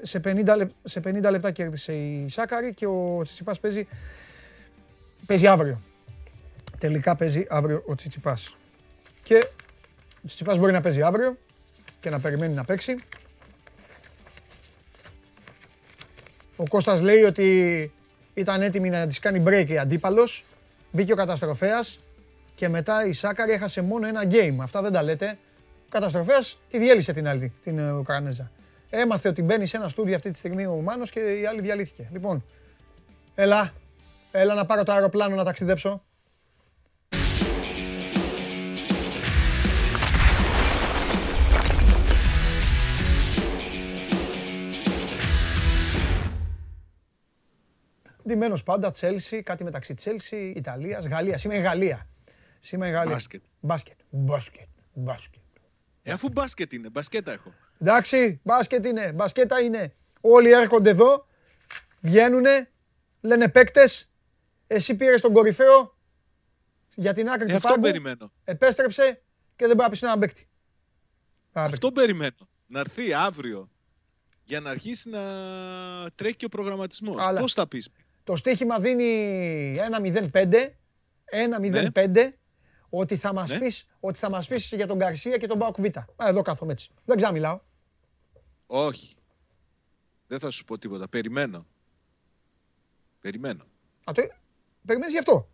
Σε, 50, λεπ- σε 50 λεπτά κέρδισε η Σάκαρη και ο Τσιτσιπάς παίζει, παίζει αύριο. Τελικά παίζει αύριο ο Τσιτσιπάς. Και ο Τσιτσιπάς μπορεί να παίζει αύριο και να περιμένει να παίξει. Ο Κώστας λέει ότι ήταν έτοιμη να της κάνει break η αντίπαλος. Μπήκε ο καταστροφέας και μετά η Σάκαρη έχασε μόνο ένα game. Αυτά δεν τα λέτε. Ο καταστροφέας τη διέλυσε την άλλη, την ε, Ουκρανέζα. Έμαθε ότι μπαίνει σε ένα στούντιο αυτή τη στιγμή ο Μάνος και η άλλη διαλύθηκε. Λοιπόν, έλα, έλα να πάρω το αεροπλάνο να ταξιδέψω. Ντυμένο πάντα, Τσέλσι, κάτι μεταξύ Τσέλσι, Ιταλίας, Γαλλίας. Σήμερα η Γαλλία. Σήμερα η Γαλλία. Μπάσκετ. Μπάσκετ. Μπάσκετ. Μπάσκετ. Ε, αφού μπάσκετ είναι, μπασκέτα έχω. Εντάξει, μπάσκετ είναι, μπασκέτα είναι. Όλοι έρχονται εδώ, βγαίνουνε, λένε παίκτες. Εσύ πήρες τον κορυφαίο για την άκρη Ε, του αυτό πάγκου. περιμένω. Επέστρεψε και δεν μπορεί να πεις έναν παίκτη. Πάμε. Αυτό περιμένω. Να έρθει αύριο για να αρχίσει να τρέχει και ο προγραμματισμός. Αλλά. Πώς θα πεις; Το στοίχημα δίνει 1-0-5. 1-0-5. Ότι θα μας Ναι. πεις, ότι θα μας πεις για τον Γκαρσία και τον Μπάουκ Β. Α, εδώ κάθομαι έτσι. Δεν ξαμιλάω. Όχι. Δεν θα σου πω τίποτα. Περιμένω. Περιμένω. Α, το... Περιμένεις γι' αυτό;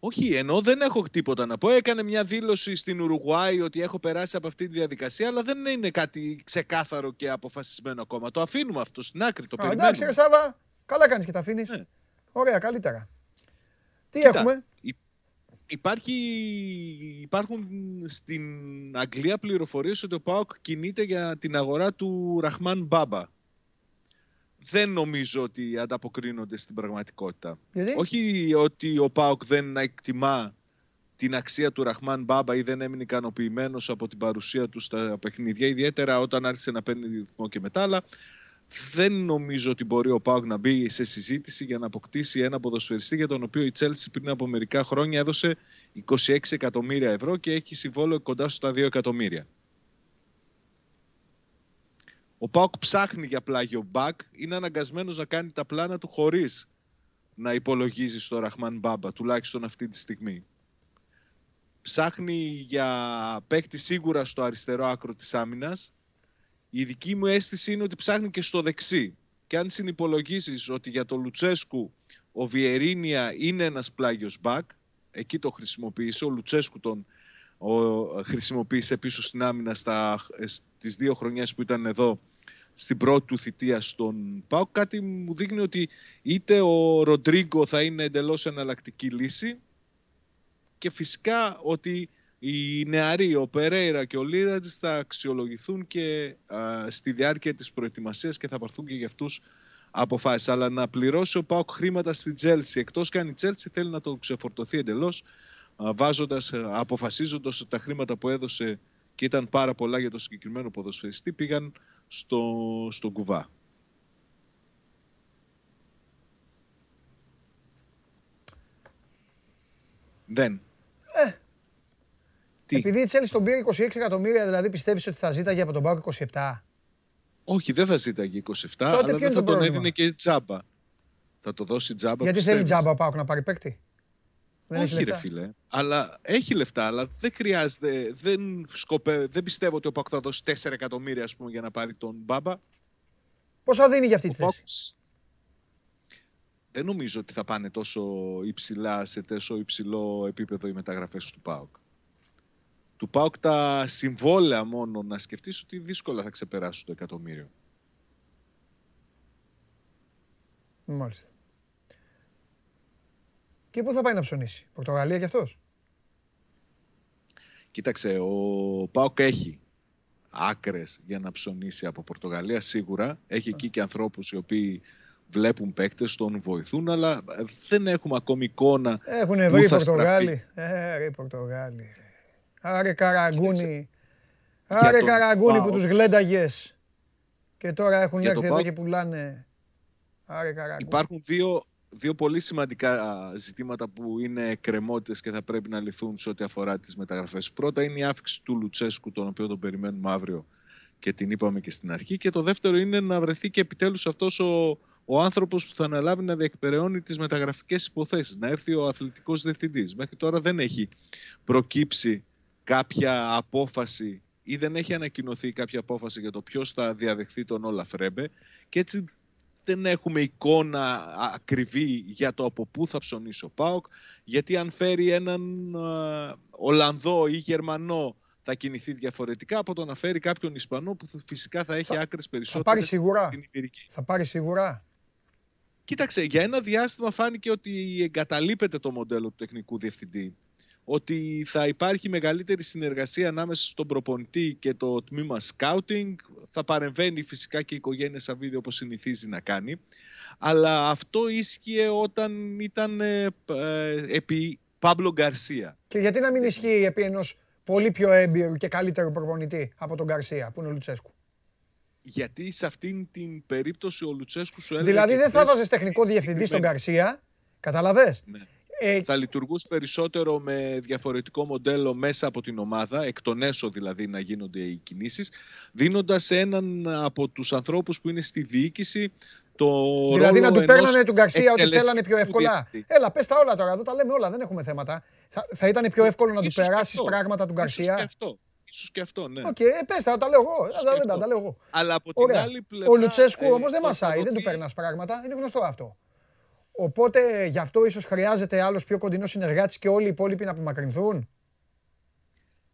Όχι, ενώ δεν έχω τίποτα να πω. Έκανε μια δήλωση στην Ουρουγουάη ότι έχω περάσει από αυτή τη διαδικασία, αλλά δεν είναι κάτι ξεκάθαρο και αποφασισμένο ακόμα. Το αφήνουμε αυτό στην άκρη. Το Α, εντάξει, ρε περιμένουμε. Σάβα, καλά κάνεις και τα αφήνεις. Ναι. Ωραία, καλύτερα. Τι Κοίτα, έχουμε; υ- Υπάρχει, υπάρχουν στην Αγγλία πληροφορίες ότι ο ΠΑΟΚ κινείται για την αγορά του Ραχμάν Μπάμπα. Δεν νομίζω ότι ανταποκρίνονται στην πραγματικότητα. Γιατί; Όχι ότι ο ΠΑΟΚ δεν εκτιμά την αξία του Ραχμάν Μπάμπα ή δεν έμεινε ικανοποιημένος από την παρουσία του στα παιχνίδια, ιδιαίτερα όταν άρχισε να παίρνει ρυθμό και μετά, αλλά δεν νομίζω ότι μπορεί ο Πάουκ να μπει σε συζήτηση για να αποκτήσει ένα ποδοσφαιριστή για τον οποίο η Τσέλσι πριν από μερικά χρόνια έδωσε 26 εκατομμύρια ευρώ και έχει συμβόλαιο κοντά στα 2 εκατομμύρια. Ο Πάουκ ψάχνει για πλάγιο μπακ, είναι αναγκασμένος να κάνει τα πλάνα του χωρίς να υπολογίζει στο Ραχμάν Μπάμπα, τουλάχιστον αυτή τη στιγμή. Ψάχνει για παίκτη σίγουρα στο αριστερό άκρο της άμυνας, η δική μου αίσθηση είναι ότι ψάχνει και στο δεξί. Και αν συνυπολογίσεις ότι για τον Λουτσέσκου ο Βιερίνια είναι ένας πλάγιος μπακ, εκεί το χρησιμοποίησε, ο Λουτσέσκου τον ο, χρησιμοποίησε πίσω στην άμυνα στα, στις δύο χρονιές που ήταν εδώ στην πρώτη του θητεία στον ΠΑΟΚ. Κάτι μου δείχνει ότι είτε ο Ροντρίγκο θα είναι εντελώς εναλλακτική λύση και φυσικά ότι οι νεαροί, ο Περέιρα και ο Λύρατζης θα αξιολογηθούν και α, στη διάρκεια της προετοιμασίας και θα πάρθουν και για αυτούς αποφάσεις. Αλλά να πληρώσει ο ΠΑΟΚ χρήματα στη Τσέλσι, εκτός και αν η Τσέλσι θέλει να το ξεφορτωθεί εντελώς, α, βάζοντας, α, αποφασίζοντας ότι τα χρήματα που έδωσε και ήταν πάρα πολλά για το συγκεκριμένο ποδοσφαιριστή, πήγαν στο, στον κουβά. Δεν. Ε, Τι; Επειδή η Τσέλση τον πήρε 26 εκατομμύρια, δηλαδή πιστεύεις ότι θα ζήταγε από τον Πάουκ 27. Όχι, δεν θα ζήταγε 27, ποιο αλλά είναι δεν το θα τον πρόβλημα; έδινε και τζάμπα. Θα το δώσει τζάμπα. Γιατί θέλει πιστεύεις; τζάμπα ο Πάουκ να πάρει παίκτη; Δεν έχει Όχι, ρε λεφτά. φίλε. Αλλά έχει λεφτά, αλλά δεν χρειάζεται. Δεν, σκοπε, δεν πιστεύω ότι ο Πάκου θα δώσει 4 εκατομμύρια ας πούμε, για να πάρει τον Μπάμπα. Πόσα δίνει για αυτή Ο τη θέση; Πάκος δεν νομίζω ότι θα πάνε τόσο υψηλά σε τόσο υψηλό επίπεδο οι μεταγραφές του ΠΑΟΚ. Του ΠΑΟΚ τα συμβόλαια μόνο να σκεφτείς ότι δύσκολα θα ξεπεράσουν το εκατομμύριο. Μάλιστα. Και πού θα πάει να ψωνίσει. Πορτογαλία κι αυτός; Κοίταξε, ο Πάοκ έχει άκρες για να ψωνίσει από Πορτογαλία σίγουρα. Έχει εκεί και ανθρώπους οι οποίοι βλέπουν παίκτες, τον βοηθούν, αλλά δεν έχουμε ακόμη εικόνα Έχουν πού βρει οι θα Πορτογάλοι. Ε, ρε οι Πορτογάλοι. Άρε καραγκούνι. Για Άρε τον καραγκούνι που ΠΑΟΚ. τους γλένταγες. Και τώρα έχουν Για έρθει τον εδώ ΠΑΟΚ. και πουλάνε. Άρε καραγκούνι. Υπάρχουν δύο, δύο πολύ σημαντικά α, ζητήματα που είναι κρεμότητες και θα πρέπει να λυθούν σε ό,τι αφορά τις μεταγραφές. Πρώτα είναι η αύξηση του Λουτσέσκου, τον οποίο τον περιμένουμε αύριο και την είπαμε και στην αρχή. Και το δεύτερο είναι να βρεθεί και επιτέλους αυτός ο, ο άνθρωπος που θα αναλάβει να διεκπεραιώνει τις μεταγραφικές υποθέσεις. Να έρθει ο αθλητικός διευθυντής. Μέχρι τώρα δεν έχει προκύψει κάποια απόφαση ή δεν έχει ανακοινωθεί κάποια απόφαση για το ποιος θα διαδεχθεί τον Όλα Φρέμπε και έτσι δεν έχουμε εικόνα α- ακριβή για το από πού θα ψωνίσει ο ΠΑΟΚ γιατί αν φέρει έναν α, Ολλανδό ή Γερμανό θα κινηθεί διαφορετικά από το να φέρει κάποιον Ισπανό που θα- φυσικά θα έχει Θα- άκρες Θα πάρει περισσότερες σίγουρα. στην Ιπηρική. Θα πάρει σίγουρα. Κοίταξε, για ένα διάστημα φάνηκε ότι εγκαταλείπεται το μοντέλο του τεχνικού διευθυντή. Ότι θα υπάρχει μεγαλύτερη συνεργασία ανάμεσα στον προπονητή και το τμήμα scouting. Θα παρεμβαίνει φυσικά και η οικογένεια Σαββίδη όπως συνηθίζει να κάνει. Αλλά αυτό ίσχυε όταν ήταν ε, ε, επί Παύλο Γκαρσία. Και γιατί να μην ισχύει επί ενός πολύ πιο έμπειρου και καλύτερου προπονητή από τον Καρσία που είναι ο Λουτσέσκου; Γιατί σε αυτήν την περίπτωση ο Λουτσέσκου σου έλεγε. Δηλαδή και δεν θα χθες βάζεις τεχνικό διευθυντή στον συγκεκριμένη. Καρσία. Καταλαβες; Ναι. Ε, θα λειτουργούσε περισσότερο με διαφορετικό μοντέλο μέσα από την ομάδα, εκ των έσω δηλαδή να γίνονται οι κινήσεις, δίνοντας σε έναν από τους ανθρώπους που είναι στη διοίκηση το δηλαδή να ρόλο του ενός παίρνανε τον Καρσία ότι θέλανε εκτελεστικού πιο εύκολα. διευθυντή. Έλα, πες τα όλα τώρα, εδώ τα λέμε όλα, δεν έχουμε θέματα. Θα, θα ήταν πιο εύκολο να του Ίσως και περάσεις αυτό. πράγματα του Ίσως και Καρσία. αυτό. Ίσως και αυτό, ναι. Οκ, ε, πες τα, τα λέω εγώ. Ίσως Τα, και δεν τα, αυτό. τα λέω εγώ. Αλλά από την Ωραία. άλλη πλευρά... Ο Λουτσέσκου ε, όμως δεν θα μασάει, δεν του δοθεί- περνάς πράγματα. Είναι γνωστό αυτό. Οπότε γι' αυτό ίσως χρειάζεται άλλος πιο κοντινός συνεργάτης και όλοι οι υπόλοιποι να απομακρυνθούν.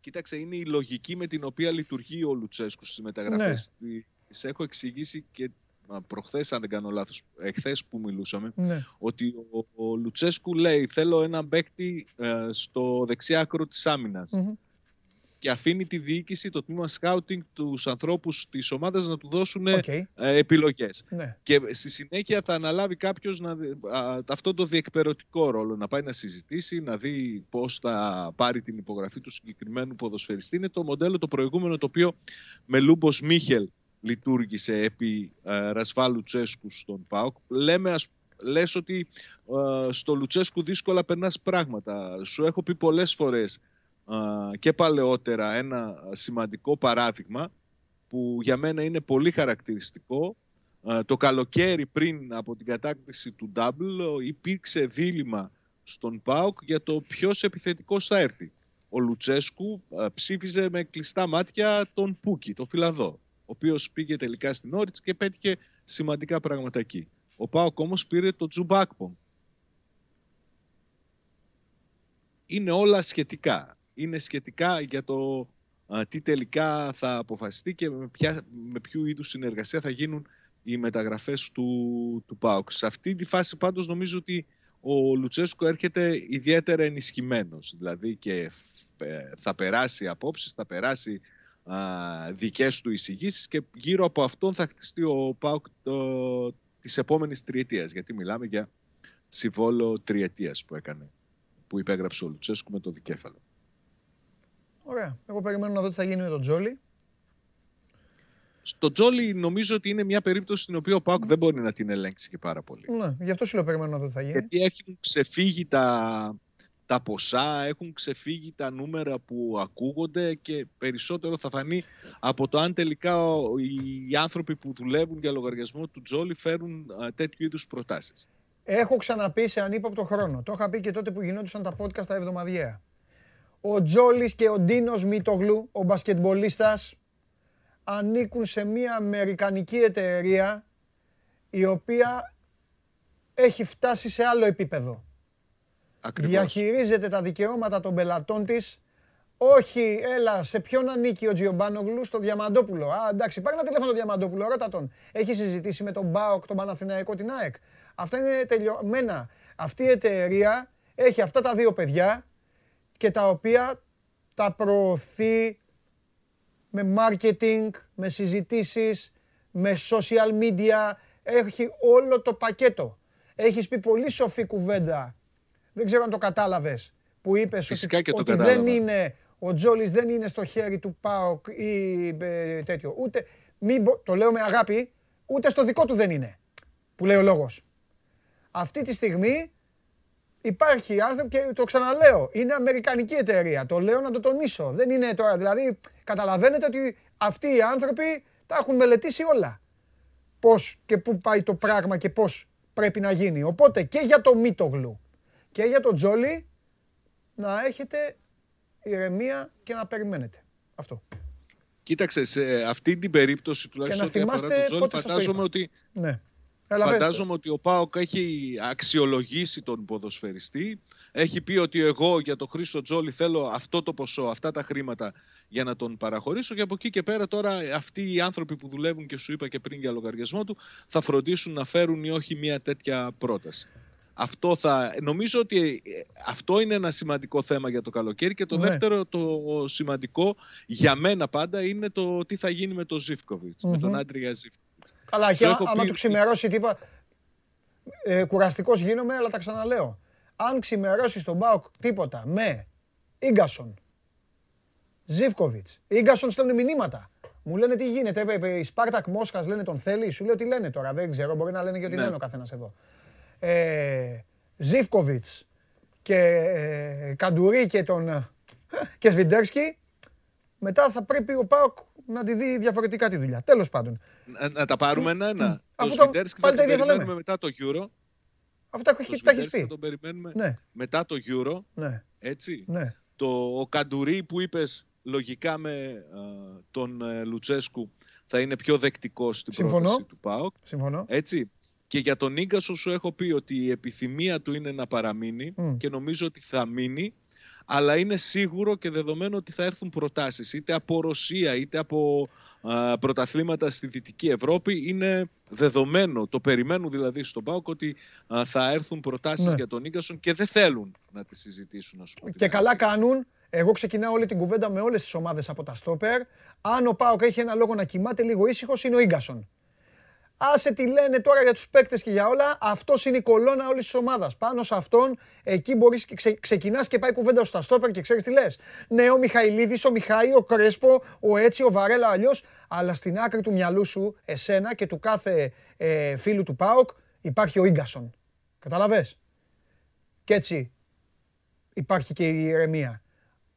Κοίταξε, είναι η λογική με την οποία λειτουργεί ο Λουτσέσκου στις μεταγραφές. Ναι. Τις έχω εξηγήσει και α, προχθές, αν δεν κάνω λάθος, εχθές που μιλούσαμε, Ναι. ότι ο, ο Λουτσέσκου λέει θέλω έναν παίκτη ε, στο δεξιά άκρο της άμυνας Μμμ. Και αφήνει τη διοίκηση, το τμήμα σκάουτινγκ, τους ανθρώπους της ομάδας να του δώσουν Οκ. ε, επιλογές. Ναι. Και στη συνέχεια θα αναλάβει κάποιος να, δει- α, αυτό το διεκπεραιωτικό ρόλο, να πάει να συζητήσει, να δει πώς θα πάρει την υπογραφή του συγκεκριμένου ποδοσφαιριστή. Είναι το μοντέλο το προηγούμενο το οποίο με Λούμπος Μίχελ λειτουργήσε επί ε, Ρασβάλου Τσέσκου στον ΠΑΟΚ. Λέμε, ας, λες ότι ε, στο Λουτσέσκου δύσκολα περνάς πράγματα. Σου έχω πει πολλές φορές ε, και παλαιότερα ένα σημαντικό παράδειγμα που για μένα είναι πολύ χαρακτηριστικό. Ε, το καλοκαίρι πριν από την κατάκτηση του Double υπήρξε δίλημα στον ΠΑΟΚ για το ποιος επιθετικός θα έρθει. Ο Λουτσέσκου ε, ψήφιζε με κλειστά μάτια τον Πούκι, τον Φιλανδό, ο οποίος πήγε τελικά στην Όριτς και πέτυχε σημαντικά πράγματα εκεί. Ο ΠΑΟΚ όμως πήρε τον Τζουμπάκπον. Είναι όλα σχετικά. Είναι σχετικά για το α, τι τελικά θα αποφασιστεί και με, ποια, με ποιου είδους συνεργασία θα γίνουν οι μεταγραφές του, του ΠΑΟΚ. Σε αυτή τη φάση πάντως νομίζω ότι ο Λουτσέσκο έρχεται ιδιαίτερα ενισχυμένος. Δηλαδή και ε, θα περάσει απόψεις, θα περάσει α, δικές του εισηγήσεις και γύρω από αυτόν θα χτιστεί ο ΠΑΟΚ το, της επόμενης τριετίας. Γιατί μιλάμε για συμβόλο τριετίας που έκανε, που υπέγραψε ο Λουτσέσκου με το δικέφαλο. Ωραία. Εγώ περιμένω να δω τι θα γίνει με τον Τζόλι. Στο Τζόλι νομίζω ότι είναι μια περίπτωση στην οποία ο Πάουκ δεν μπορεί να την ελέγξει και πάρα πολύ. Ναι, γι' αυτό σου λέω περιμένω να δω τι θα γίνει. Γιατί έχουν ξεφύγει τα, τα ποσά, έχουν ξεφύγει τα νούμερα που ακούγονται και περισσότερο θα φανεί από το αν τελικά ο- οι άνθρωποι που δουλεύουν για λογαριασμό του Τζόλι φέρουν α, τέτοιου είδους προτάσεις. Έχω ξαναπεί σε ανύποπτο χρόνο. Το είχα πει και τότε που γινόντουσαν τα podcast τα εβδομαδιαία. Ο Τζόλης και ο Ντίνος Μίτογλου, ο μπασκετμπολίστας, ανήκουν σε μια αμερικανική εταιρεία η οποία έχει φτάσει σε άλλο επίπεδο. Ακριβώς. Διαχειρίζεται τα δικαιώματα των πελατών της. Όχι, έλα, σε ποιον ανήκει ο Τζιομπάνογλου, στο Διαμαντόπουλο. Α, εντάξει, πάρε ένα τηλέφωνο Διαμαντόπουλο, ρώτα τον. Έχει συζητήσει με τον Μπάοκ, τον Παναθηναϊκό, την ΑΕΚ. Αυτά είναι τελειωμένα. Αυτή η εταιρεία έχει αυτά τα δύο παιδιά και τα οποία τα προωθεί με marketing, με συζητήσεις, με social media. Έχει όλο το πακέτο. Έχεις πει πολύ σοφή κουβέντα. Δεν ξέρω αν το κατάλαβες. Που είπες Φυσικά ότι, και το ότι δεν κατάλαβα. είναι, ο Τζόλης δεν είναι στο χέρι του ΠΑΟΚ ή ε, τέτοιο. Ούτε, μην, μπο- το λέω με αγάπη, ούτε στο δικό του δεν είναι. Που λέει ο λόγος. Αυτή τη στιγμή Υπάρχει άνθρωπο και το ξαναλέω. Είναι αμερικανική εταιρεία. Το λέω να το τονίσω. Δεν είναι τώρα. Δηλαδή, καταλαβαίνετε ότι αυτοί οι άνθρωποι τα έχουν μελετήσει όλα. Πώς και πού πάει το πράγμα και πώς πρέπει να γίνει. Οπότε και για το Μίτογλου και για το Τζόλι να έχετε ηρεμία και να περιμένετε. Αυτό. Κοίταξε, σε αυτή την περίπτωση τουλάχιστον Και να ό,τι αφορά θυμάστε τον Τζόλι, πότε σας το φαντάζομαι είπα. ότι, Ναι. Έλα, πες. φαντάζομαι ότι ο Πάοκ έχει αξιολογήσει τον ποδοσφαιριστή. Έχει πει ότι εγώ για τον Χρήστο Τζόλι θέλω αυτό το ποσό, αυτά τα χρήματα για να τον παραχωρήσω. Και από εκεί και πέρα τώρα αυτοί οι άνθρωποι που δουλεύουν και σου είπα και πριν για λογαριασμό του θα φροντίσουν να φέρουν ή όχι μια τέτοια πρόταση. Αυτό θα, νομίζω ότι ε, αυτό είναι ένα σημαντικό θέμα για το καλοκαίρι και το Ναι. δεύτερο το σημαντικό για μένα πάντα είναι το τι θα γίνει με τον Ζιφκοβιτς, με τον Μμμ. Άντρια Ζιφκοβιτς. Καλά, και Σου α- έχω άμα πει- του ξημερώσει τίποτα. Ε, Κουραστικός γίνομαι, αλλά τα ξαναλέω. Αν ξημερώσεις στον Μπάουκ τίποτα με γκασον, Ζιβκοβιτ, γκασον στέλνουν μηνύματα. Μου λένε τι γίνεται. ε, ε, Η Σπάρτακ Μόσχας λένε τον θέλει. Σου λέω τι λένε τώρα. Δεν ξέρω. Μπορεί να λένε και ότι Ναι. λένε ο καθένας εδώ. Ε, Ζιβκοβιτ και ε, Καντουρί και τον. ε, και Σβιντέρσκι. Μετά θα πρέπει ο Πάοκ να τη δει διαφορετικά τη δουλειά. Τέλος πάντων. Να, να τα πάρουμε ένα-ένα. Το Αφού το- Σβιντέρσκι θα πάλι τα τον ίδια θα λέμε. περιμένουμε μετά το Euro. Αυτό τα Το έχει- τα έχεις Σβιντέρσκι θα πει. τον περιμένουμε Ναι, μετά το Euro. ναι, Έτσι. ναι. Το, ο Καντουρί που είπες λογικά με α, τον ε, Λουτσέσκου θα είναι πιο δεκτικός στην Συμφωνώ. πρόταση του ΠΑΟΚ. Συμφωνώ. Έτσι. Και για τον Ίγκασο σου έχω πει ότι η επιθυμία του είναι να παραμείνει Μμ. και νομίζω ότι θα μείνει. Αλλά είναι σίγουρο και δεδομένο ότι θα έρθουν προτάσεις είτε από Ρωσία είτε από α, πρωταθλήματα στη Δυτική Ευρώπη. Είναι δεδομένο, το περιμένουν δηλαδή στον ΠΑΟΚ ότι α, θα έρθουν προτάσεις Ναι. για τον Ίγκασον και δεν θέλουν να τις συζητήσουν. να σου πω την Και αλήθεια. καλά κάνουν. Εγώ ξεκινάω όλη την κουβέντα με όλες τις ομάδες από τα στόπερ. Αν ο Πάοκ έχει ένα λόγο να κοιμάται λίγο ήσυχος, είναι ο γκασον. Άσε τι λένε τώρα για τους παίκτες και για όλα. Αυτός είναι η κολόνα όλης της ομάδας. Πάνω σε αυτόν, εκεί μπορείς και ξε, ξεκινάς και πάει κουβέντα στα στόπερ και ξέρεις τι λες. Ναι, ο Μιχαηλίδης, ο Μιχάη, ο Κρέσπο, ο Έτσι, ο Βαρέλα, αλλιώς. Αλλά στην άκρη του μυαλού σου, εσένα και του κάθε ε, φίλου του Πάοκ, υπάρχει ο γκασον. Καταλαβέ. Και έτσι υπάρχει και η ηρεμία.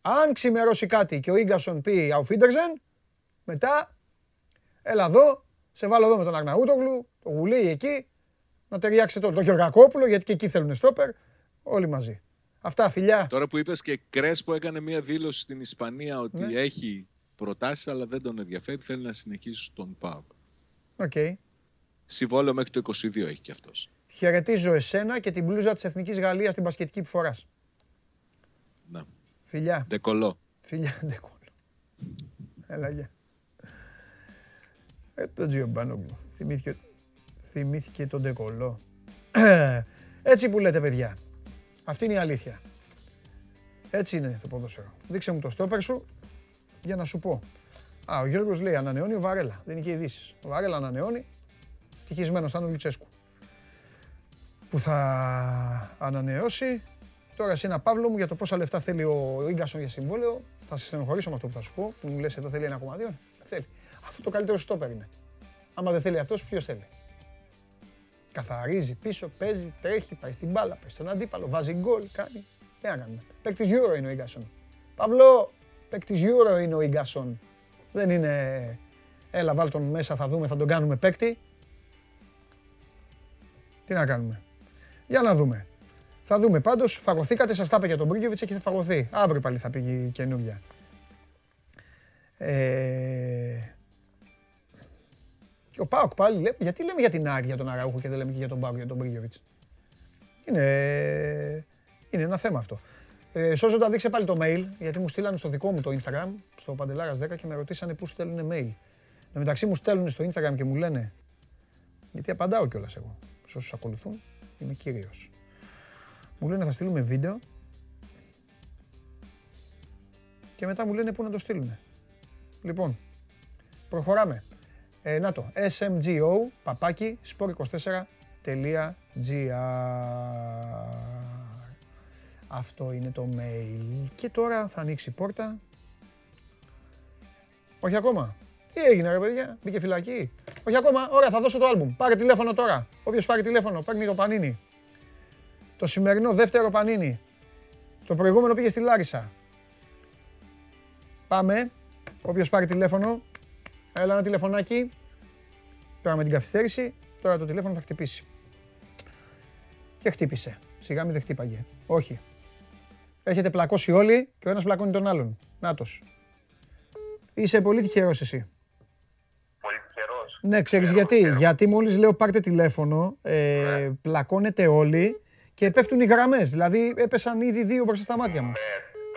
Αν ξημερώσει κάτι και ο Ίγκασον πει Auf Wiedersehen, μετά έλα εδώ, σε βάλω εδώ με τον Αγναούτογλου, το γουλί εκεί, να ταιριάξετε όλο. Το Γεωργακόπουλο, γιατί και εκεί θέλουν στόπερ, όλοι μαζί. Αυτά, φιλιά. Τώρα που είπες και Κρέσπο έκανε μια δήλωση στην Ισπανία ότι Ναι. έχει προτάσεις αλλά δεν τον ενδιαφέρει, θέλει να συνεχίσει στον ΠΑΟΚ. Οκ. Συμβόλαιο μέχρι το 22 έχει και αυτός. Χαιρετίζω εσένα και την μπλούζα της Εθνικής Γαλλίας στην μπασκετική που φοράς. Να. Φιλιά. Ντε Κολό. Φιλιά, <laughs> Ντε Κολό. Έλα, γεια. Ε, το Τζιομπάνογλου. Θυμήθηκε, θυμήθηκε τον ντεκολό. <clears throat> Έτσι που λέτε, παιδιά. Αυτή είναι η αλήθεια. Έτσι είναι το ποδόσφαιρο. Δείξε μου το στόπερ σου για να σου πω. Α, ο Γιώργος λέει ανανεώνει ο Βαρέλα. Δεν είναι και ειδήσεις. Ο Βαρέλα ανανεώνει. Ευτυχισμένος θα είναι ο Λουτσέσκου. Που θα ανανεώσει. Τώρα εσύ ένα παύλο μου για το πόσα λεφτά θέλει ο γκασον για συμβόλαιο. Θα σε στενοχωρήσω με αυτό που θα σου πω. Που μου λες εδώ θέλει 1,2. Δεν θέλει. Αυτό το καλύτερο στόπερ είναι. Άμα δεν θέλει αυτός, ποιος θέλει; Καθαρίζει πίσω, παίζει, τρέχει, πάει στην μπάλα, πάει στον αντίπαλο, βάζει γκολ, κάνει. Τι να κάνουμε. Παίκτης Euro είναι ο Ίγκασον. Παύλο, παίκτης Euro είναι ο Ίγκασον. Δεν είναι, έλα βάλ τον μέσα, θα δούμε, θα τον κάνουμε παίκτη. Τι να κάνουμε. Για να δούμε. Θα δούμε πάντως, φαγωθήκατε, σας τα είπε για τον Μπρίγκεβιτς, έχει φαγωθεί. Αύριο πάλι θα πήγε η καινούργια. Ε... Και ο Πάοκ πάλι λέει, γιατί λέμε για την Άρη για τον Αραούχο και δεν λέμε και για τον Πάοκ για τον Μπρίγκεβιτς. Είναι, είναι ένα θέμα αυτό. Ε, Σώζοντα, δείξε πάλι το mail, γιατί μου στείλανε στο δικό μου το Instagram, στο Παντελάρας 10 και με ρωτήσανε πού στέλνουν mail. Εν μεταξύ μου στέλνουν στο Instagram και μου λένε, γιατί απαντάω κιόλας εγώ, σε όσους ακολουθούν, είμαι κύριος. Μου λένε θα στείλουμε βίντεο και μετά μου λένε πού να το στείλουν. Λοιπόν, προχωράμε. Ε, να το, smgo, παπάκι, sport24.gr Αυτό είναι το mail. Και τώρα θα ανοίξει η πόρτα. Όχι ακόμα. Τι έγινε ρε παιδιά, μπήκε φυλακή. Όχι ακόμα, ωραία θα δώσω το άλμπουμ. Πάρε τηλέφωνο τώρα. Όποιος πάρει τηλέφωνο, παίρνει το πανίνι. Το σημερινό δεύτερο πανίνι. Το προηγούμενο πήγε στη Λάρισα. Πάμε. Όποιος πάρει τηλέφωνο, έλα ένα τηλεφωνάκι. Τώρα με την καθυστέρηση, τώρα το τηλέφωνο θα χτυπήσει. Και χτύπησε. Σιγά μην δεν χτύπαγε. Όχι. Έχετε πλακώσει όλοι και ο ένας πλακώνει τον άλλον. Νάτος. Είσαι πολύ τυχερός εσύ. Πολύ τυχερός. Ναι, ξέρεις Ξέρω, γιατί. ξέρω. Γιατί μόλις λέω πάρτε τηλέφωνο, ε, πλακώνετε όλοι και πέφτουν οι γραμμές. Δηλαδή έπεσαν ήδη δύο μπροστά στα μάτια μου. Ναι,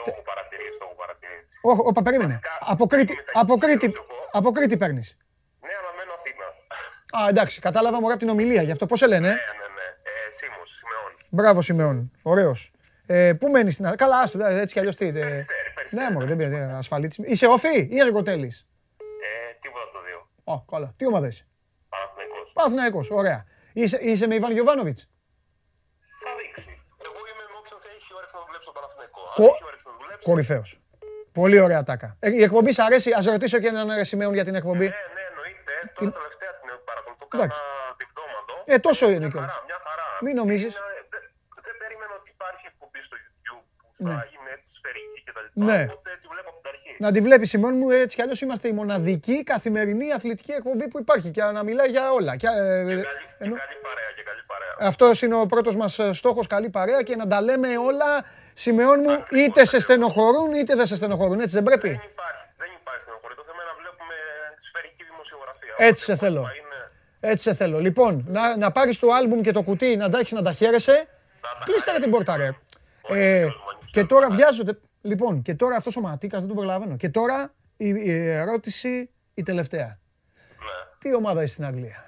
το έχω παρατηρήσει, το έχω παρατηρήσει. Όχι, όπα, περίμενε. Βασικά, Από Κρήτη, είμαι από Κρήτη, ταχυδρομικός εγώ. από Κρήτη παίρνεις. Ναι, αλλά μένω Αθήνα. Α, εντάξει, κατάλαβα μωρά από την ομιλία. Γι' αυτό πώς σε λένε; Ναι, ναι, ναι. Ε, Σίμος, Σιμεών. Μπράβο, Σιμεών. Ωραίος. Ε, πού μένεις στην Αθήνα. Καλά, άστο, εντάξει, έτσι κι αλλιώς τι. ε, Περιστέρι, περιστέρι. Ναι, μωρέ, δεν πειράζει. Ασφαλίτης. Είσαι όφη ή εργοτέλης; Ε, τίποτα από το δύο. Ω, καλά. Τι ομάδα είσαι; Παναθηναϊκός. Παναθηναϊκός, ωραία. Είσαι, είσαι με Ιβάν Γιοβάνοβιτς. Θα δείξει. Εγώ είμαι με όποιον θα έχει όρεξη να δουλέψει στον Παναθηναϊκό. Αν Κο- έχει όρεξη να δουλέψει. Κορυφαίος. Πολύ ωραία τάκα. Ε, η εκπομπή σ' αρέσει. Ας ρωτήσω και έναν ρε Σιμεών για την εκπομπή. Ναι, ναι, εννοείται. Τώρα τελευταία την παρακολουθώ Εντάξει. κάνα διπτώματο. Ε, τόσο είναι Μια κιόλας. χαρά, μια χαρά. Μην νομίζεις. Είναι- Δεν δεν περίμενα ότι υπάρχει εκπομπή στο YouTube που Ναι. Θα είναι έτσι σφαιρική κτλ. Ναι. Οπότε τη βλέπω από την αρχή. Να τη βλέπει Σιμών μου, έτσι κι αλλιώς είμαστε η μοναδική καθημερινή αθλητική εκπομπή που υπάρχει και να μιλάει για όλα. Και, ε, Και καλή, ενώ- και καλή παρέα, και καλή παρέα. Αυτός είναι ο πρώτος μας ε, στόχος, καλή παρέα και να τα λέμε όλα, Σιμεών μου, είτε σε στενοχωρούν είτε δεν σε στενοχωρούν. Έτσι δεν πρέπει; Δεν υπάρχει, δεν υπάρχει στενοχωρία. Το θέμα είναι να βλέπουμε σφαιρική δημοσιογραφία. Έτσι σε Ό,τι θέλω. υπόλοιπα είναι- Έτσι σε θέλω. Λοιπόν, να, να πάρεις το άλμπουμ και το κουτί, να τα έχεις να τα χαίρεσαι. Κλείστε ρε την πόρτα ρε. Ε, και τώρα βιάζονται. Λοιπόν, και τώρα αυτός ο Ματίκας δεν τον προλαβαίνω. Και τώρα η, η ερώτηση η τελευταία. Ναι. Τι ομάδα είσαι στην Αγγλία;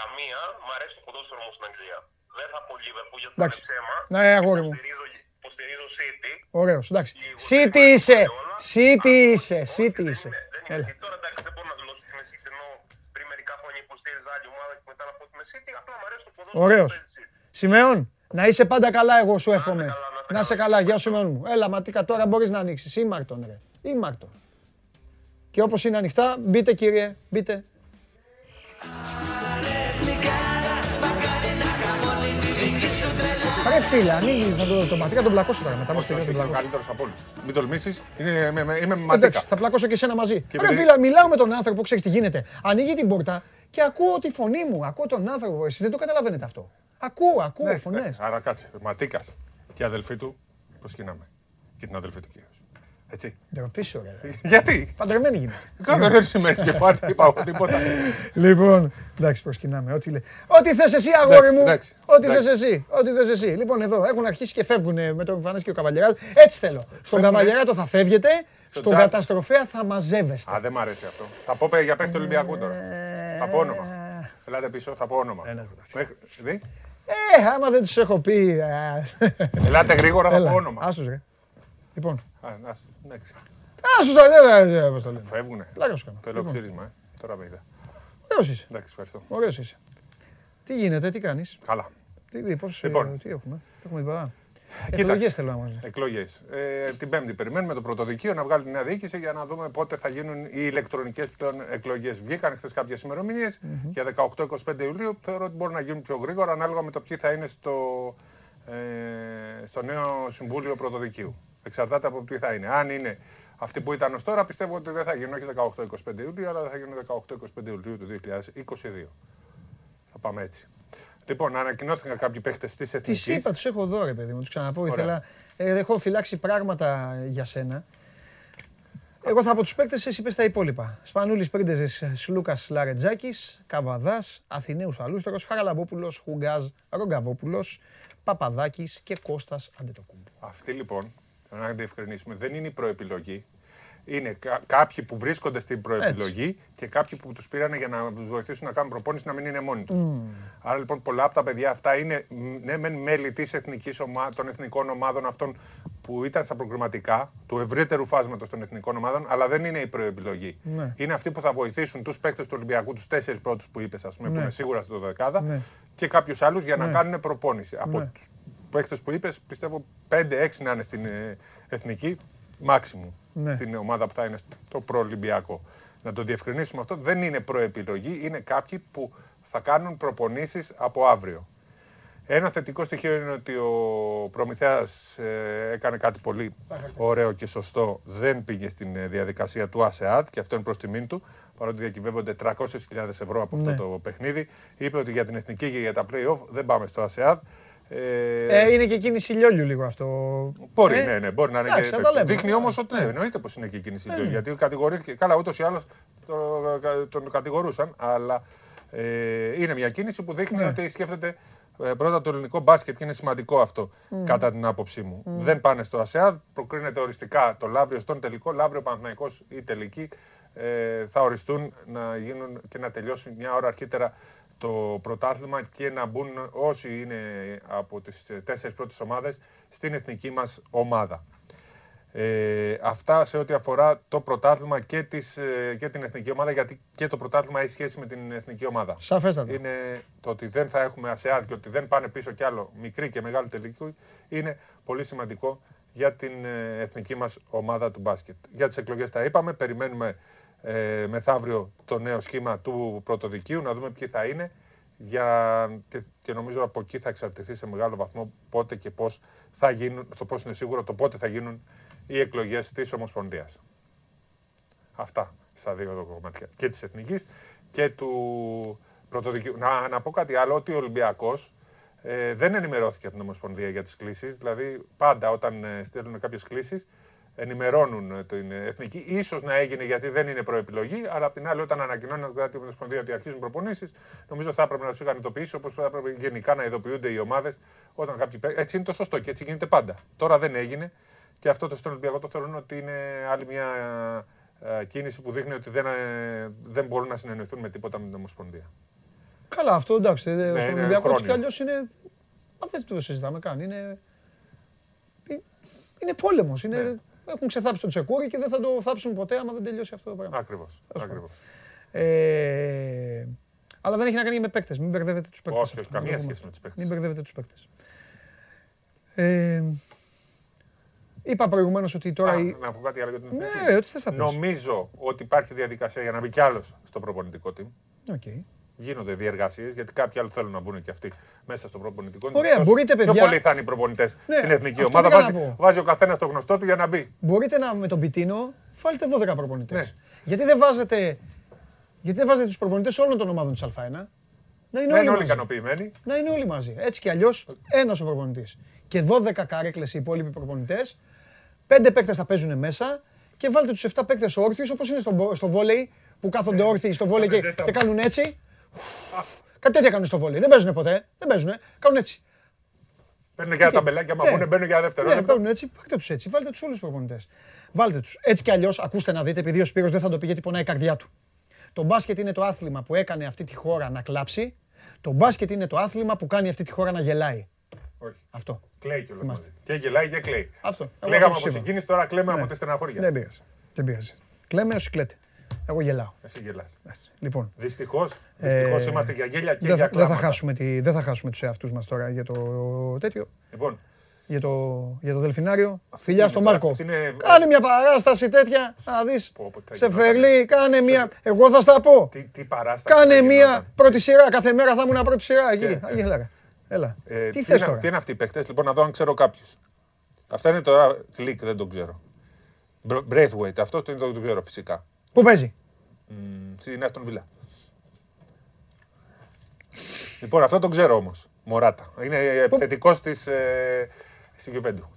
Καμία, μου αρέσει το ποδόσφαιρο μου στην Αγγλία. Δεν θα πω Liverpool γιατί θα Εντάξει. είναι ψέμα. Ναι, αγόρι μου. Υποστηρίζω, υποστηρίζω City. Ωραίος, εντάξει. Λίγο City δεν είσαι, είναι όλα. City είσαι, Όχι, City δεν είσαι. είμαι- Δεν είμαι Έλα. City. Τώρα εντάξει, δεν μπορώ να δηλώσω ότι είμαι City ενώ πριν μερικά χρόνια υποστήριζα άλλη ομάδα και μετά να πω ότι είμαι City. Απλά μου αρέσει το ποδόσφαιρο. Ωραίος. που παίζει City. Σιμεών, να είσαι πάντα καλά εγώ σου εύχομαι. Καλά, να είστε Να είσαι καλά, γεια σου Σιμεών μου. Έλα Ματίκα τώρα μπορείς να ανοίξεις. Ήμαρτον ρε, ήμαρτον. Και όπως είναι ανοιχτά, μπείτε κύριε, μπείτε. Ρε φίλε, ανοίγεις να το, το Ματίκα τον πλακώσω τώρα μετά, μόλις τελειώσει τον Είμαι ο πλακώσω. καλύτερος από όλους. Μην τολμήσεις. Είμαι, είμαι, είμαι, είμαι με Εντάξει, ματίκα. θα πλακώσω και εσένα μαζί. Ρε επειδή- φίλε, μιλάω με τον άνθρωπο, ξέρεις τι γίνεται. Ανοίγει την πόρτα και ακούω τη φωνή μου, ακούω τον άνθρωπο. Εσείς δεν το καταλαβαίνετε αυτό. Ακούω, ακούω Ναι, φωνές. ναι. Άρα κάτσε. Ματίκας και η αδελφή του προσκυνάμε. Και την αδελφή του κυρίως. Έτσι. Ντροπή σου, ρε. Γιατί; Παντρεμένη γυναίκα. Καλά, δεν σημαίνει και πάλι. Είπα εγώ τίποτα. Λοιπόν, εντάξει, προσκυνάμε. Ό,τι, λέ- ό,τι θες εσύ, αγόρι μου. εντάξει, Ό,τι εντάξει. θες εσύ. Ό,τι θες εσύ. Λοιπόν, εδώ έχουν αρχίσει και φεύγουν με τον Εμφανές και ο Καβαλιεράτο. Έτσι θέλω. Στον Φεύγουνε. Καβαλιεράτο θα φεύγετε, στον τζακ. καταστροφέα θα μαζεύεστε. Α, δεν μ' αρέσει αυτό. Θα πω παι, για παίχτη του Ολυμπιακού τώρα. Θα πω όνομα. Ελάτε πίσω, θα πω όνομα. Μέχρι- δει. Ε, άμα δεν τους έχω πει. α, Ελάτε γρήγορα, θα Έλα, πω όνομα. άστος ρε. Λοιπόν, Α, να σου- εντάξει. άστος το δεν δεν- πώς το λένε. Φεύγουνε. Πλάκα σου κάνω. Το Λοιπόν, ελοξύρισμα, ε. Τώρα με είδα. Ωραίος είσαι. Εντάξει, ευχαριστώ. Ωραίος είσαι. Τι γίνεται, τι κάνεις; Καλά. Τι, πώς, Λοιπόν. ε, τι έχουμε. Τι έχουμε είπα. Κοίταξε. Εκλογές θέλω να μας Εκλογές. Ε, την Πέμπτη περιμένουμε το πρωτοδικείο να βγάλει τη νέα διοίκηση για να δούμε πότε θα γίνουν οι ηλεκτρονικές πλέον εκλογές. Βγήκαν χθες κάποιες ημερομηνίες για 18-25 Ιουλίου. Θεωρώ ότι μπορούν να γίνουν πιο γρήγορα ανάλογα με το ποιοι θα είναι στο, ε, στο νέο Συμβούλιο Πρωτοδικείου. Εξαρτάται από ποιοι θα είναι. Αν είναι αυτοί που ήταν ως τώρα, πιστεύω ότι δεν θα γίνουν όχι 18-25 Ιουλίου, αλλά θα γίνουν 18-25 Ιουλίου του 2022. Θα πάμε έτσι. Λοιπόν, ανακοινώθηκαν κάποιοι παίχτες της Τι Εθνικής. είπα, τους έχω δω, ρε παιδί μου, τους ξαναπώ. Ωραία. Ήθελα, ε, έχω φυλάξει πράγματα για σένα. Εγώ θα από τους παίκτε, εσύ πες τα υπόλοιπα. Σπανούλης Πρίντεζε, Σλούκας Λαρετζάκης, Καβαδάς, Αθηναίους Αλούστρο, Χαραλαμπόπουλος, Χουγκάζ, Ρογκαβόπουλος, Παπαδάκης και Κώστας Αντετοκούμπου. Αυτή λοιπόν, θέλω να διευκρινίσουμε, δεν είναι η προεπιλογή. Είναι κα- κάποιοι που βρίσκονται στην προεπιλογή και κάποιοι που τους πήραν για να τους βοηθήσουν να κάνουν προπόνηση να μην είναι μόνοι τους. Άρα λοιπόν πολλά από τα παιδιά αυτά είναι μ, ναι, μεν μέλη της εθνικής ομα... των εθνικών ομάδων αυτών που ήταν στα προκριματικά του ευρύτερου φάσματος των εθνικών ομάδων, αλλά δεν είναι η προεπιλογή. Ναι. Είναι αυτοί που θα βοηθήσουν τους παίκτες του Ολυμπιακού, τους τέσσερις πρώτους που είπες, ας πούμε, Ναι. που είναι σίγουρα στο δεκάδα, Ναι. και κάποιους άλλους για να Ναι. κάνουν προπόνηση. Από Ναι. τους παίκτες που είπες, πιστεύω 5-6 να είναι στην ε, εθνική, μάξιμου Ναι. στην ομάδα που θα είναι στο προολυμπιακό. Να το διευκρινίσουμε αυτό. Δεν είναι προεπιλογή, είναι κάποιοι που θα κάνουν προπονήσεις από αύριο. Ένα θετικό στοιχείο είναι ότι ο Προμηθέας ε, έκανε κάτι πολύ ωραίο και σωστό. Δεν πήγε στην ε, διαδικασία του ΑΣΕΑΔ και αυτό είναι προς τιμήν του. Παρότι διακυβεύονται 300.000 ευρώ από αυτό Ναι. το παιχνίδι. Είπε ότι για την εθνική και για τα play-off δεν πάμε στο ΑΣΕΑΔ. Ε, Ε, είναι και κίνηση λιόλιου λίγο αυτό. Μπορεί, Ε, ναι, ναι, μπορεί να είναι. εντάξει, και- θα τα λέμε. Δείχνει όμως ότι ναι, εννοείται πως είναι και κίνηση Ε, λιόλιου. ναι. Γιατί κατηγορήθηκε. Καλά, ούτως ή άλλως τον κατηγορούσαν, αλλά ε, είναι μια κίνηση που δείχνει Ναι. ότι σκέφτεται ε, πρώτα το ελληνικό μπάσκετ και είναι σημαντικό αυτό Μμ. κατά την άποψή μου. Μμ. Δεν πάνε στο ΑΣΕΑΔ, προκρίνεται οριστικά το Λαύριο στον τελικό. Λαύριο Παναθηναϊκός ή τελική ε, θα οριστούν να γίνουν και να τελειώσουν μια ώρα αρχίτερα το πρωτάθλημα και να μπουν όσοι είναι από τις ε, τέσσερις πρώτες ομάδες στην εθνική μας ομάδα. Ε, αυτά σε ό,τι αφορά το πρωτάθλημα και, τις, ε, και την εθνική ομάδα, γιατί και το πρωτάθλημα έχει σχέση με την εθνική ομάδα. Σαφέστατα. Είναι το ότι δεν θα έχουμε ΑΣΕΑΔ και ότι δεν πάνε πίσω κι άλλο μικρή και μεγάλη τελική είναι πολύ σημαντικό για την ε, εθνική μας ομάδα του μπάσκετ. Για τις εκλογές τα είπαμε, περιμένουμε ε, μεθαύριο το νέο σχήμα του πρωτοδικείου, να δούμε ποιοι θα είναι για, και, και νομίζω από εκεί θα εξαρτηθεί σε μεγάλο βαθμό πότε και πώς θα γίνουν, το πώς είναι σίγουρο, το πότε θα γίνουν οι εκλογές της Ομοσπονδίας. Αυτά στα δύο κομμάτια. Και της Εθνικής και του Πρωτοδικείου. Να, να πω κάτι άλλο, ότι ο Ολυμπιακός ε, δεν ενημερώθηκε από την Ομοσπονδία για τις κλήσεις. Δηλαδή πάντα όταν ε, στέλνουν κάποιες κλήσεις ενημερώνουν ε, την Εθνική. Ίσως να έγινε γιατί δεν είναι προεπιλογή, αλλά απ' την άλλη όταν ανακοινώνουν από την Ομοσπονδία ότι αρχίζουν προπονήσεις, νομίζω θα έπρεπε να τους είχαν ειδοποιήσει, όπως θα έπρεπε γενικά να ειδοποιούνται οι ομάδες όταν κάποιοι παί- Έτσι είναι το σωστό και έτσι γίνεται πάντα. Τώρα δεν έγινε και αυτό το στον Ολυμπιακό το θεωρούν ότι είναι άλλη μια ε, κίνηση που δείχνει ότι δεν, ε, δεν μπορούν να συνεννοηθούν με τίποτα με την Ομοσπονδία. Καλά, αυτό εντάξει. Ναι, Ναι, στον είναι Ολυμπιακό έτσι κι χρόνιο. αλλιώς είναι. Μα δεν το συζητάμε καν. Είναι, είναι πόλεμος. Είναι... Ναι. Έχουν ξεθάψει το τσεκούρι και δεν θα το θάψουν ποτέ άμα δεν τελειώσει αυτό το πράγμα. Ακριβώς. ακριβώς. Ε, αλλά δεν έχει να κάνει με παίκτες. Μην μπερδεύετε τους παίκτες. Όχι, όχι, καμία σχέση με τους παίκτες. Μην μπερδεύετε τους παίκτες. Ε, είπα προηγουμένως ότι τώρα. Α, η- Να πω κάτι άλλο για την Ναι, Εθνική. ό,τι θες να πεις. Νομίζω ότι υπάρχει διαδικασία για να μπει κι άλλος στο προπονητικό team. Οκ. Γίνονται διεργασίες γιατί κάποιοι άλλοι θέλουν να μπουν και αυτοί μέσα στο προπονητικό. Ωραία, Εκτός μπορείτε, Πιο παιδιά- πολλοί θα είναι οι προπονητές Ναι, στην εθνική αυτό ομάδα. πήγα να Βάζει, πω. βάζει ο καθένας το γνωστό του για να μπει. Μπορείτε να με τον Πιτίνο βάλετε 12 προπονητές. Ναι. Γιατί δεν βάζετε, γιατί δεν βάζετε τους προπονητές όλων των ομάδων της Α1. Να είναι Να όλοι, είναι όλοι μαζί. ικανοποιημένοι. Να είναι όλοι μαζί. Έτσι κι αλλιώς ένας ο προπονητής. Και 12 καρέκλες οι υπόλοιποι προπονητές. Πέντε παίκτες θα παίζουν μέσα και βάλτε τους 7 παίκτες όρθιους όπως είναι στο, μπο- στο βόλεϊ που κάθονται όρθιοι στο βόλεϊ και, και κάνουν έτσι. Κάτι τέτοια κάνουν στο βόλεϊ. Δεν παίζουν ποτέ. Δεν παίζουν. Κάνουν έτσι. Παίρνουν και ένα ταμπελάκι, άμα Ναι. πούνε μπαίνουν για δεύτερο. Ναι, παίρνουν έτσι, βάλτε τους έτσι. Βάλτε τους όλους τους προπονητές. Βάλτε τους. Έτσι κι αλλιώς, ακούστε να δείτε, επειδή ο Σπύρος δεν θα το πει γιατί πονάει η καρδιά του. Το μπάσκετ είναι το άθλημα που έκανε αυτή τη χώρα να κλάψει. Το μπάσκετ είναι το άθλημα που κάνει αυτή τη χώρα να γελάει. Όχι. Αυτό. Κλαίει κιόλας. Θυμάστε. Και γελάει και κλαίει. Αυτό. Εγώ Κλαίγαμε αυτό από σας είπα. συγκίνηση, τώρα κλαίμε Ναι. από τη στεναχώρια. Δεν πειράζει. Δεν πειράζει. Κλαίμε όσοι κλαίτε. Εγώ γελάω. Εσύ γελάς. Λοιπόν. Δυστυχώς ε, είμαστε για γέλια και δεν, για θα- δεν θα κλάματα. χάσουμε, τη, δεν θα χάσουμε τους εαυτούς μας τώρα για το τέτοιο. Λοιπόν, Για το, για το Δελφινάριο. Φιλιά είναι στο τώρα, Μάρκο. αυτή είναι- Κάνε μια παράσταση τέτοια, να δεις. πω, τι Σε γινόταν. φερλί, κάνε μια. Εγώ θα στα πω. τι, τι παράσταση. Κάνε θα μια γινόταν. πρώτη σειρά. Κάθε μέρα θα ήμουν πρώτη σειρά εκεί. Και- Αγία Λάρα. Έλα. Ε, Τι θες είναι, τώρα; Τι είναι αυτοί οι παίχτε, λοιπόν, να δω αν ξέρω κάποιους. Αυτά είναι τώρα κλικ, δεν το ξέρω. Μπρο- Braithwaite, αυτός το, το ξέρω φυσικά. Πού παίζει; Μ, Στην Άστον Βίλα. λοιπόν, αυτό το ξέρω όμως. Μωράτα. Είναι επιθετικός της ε, στη Γιουβέντου.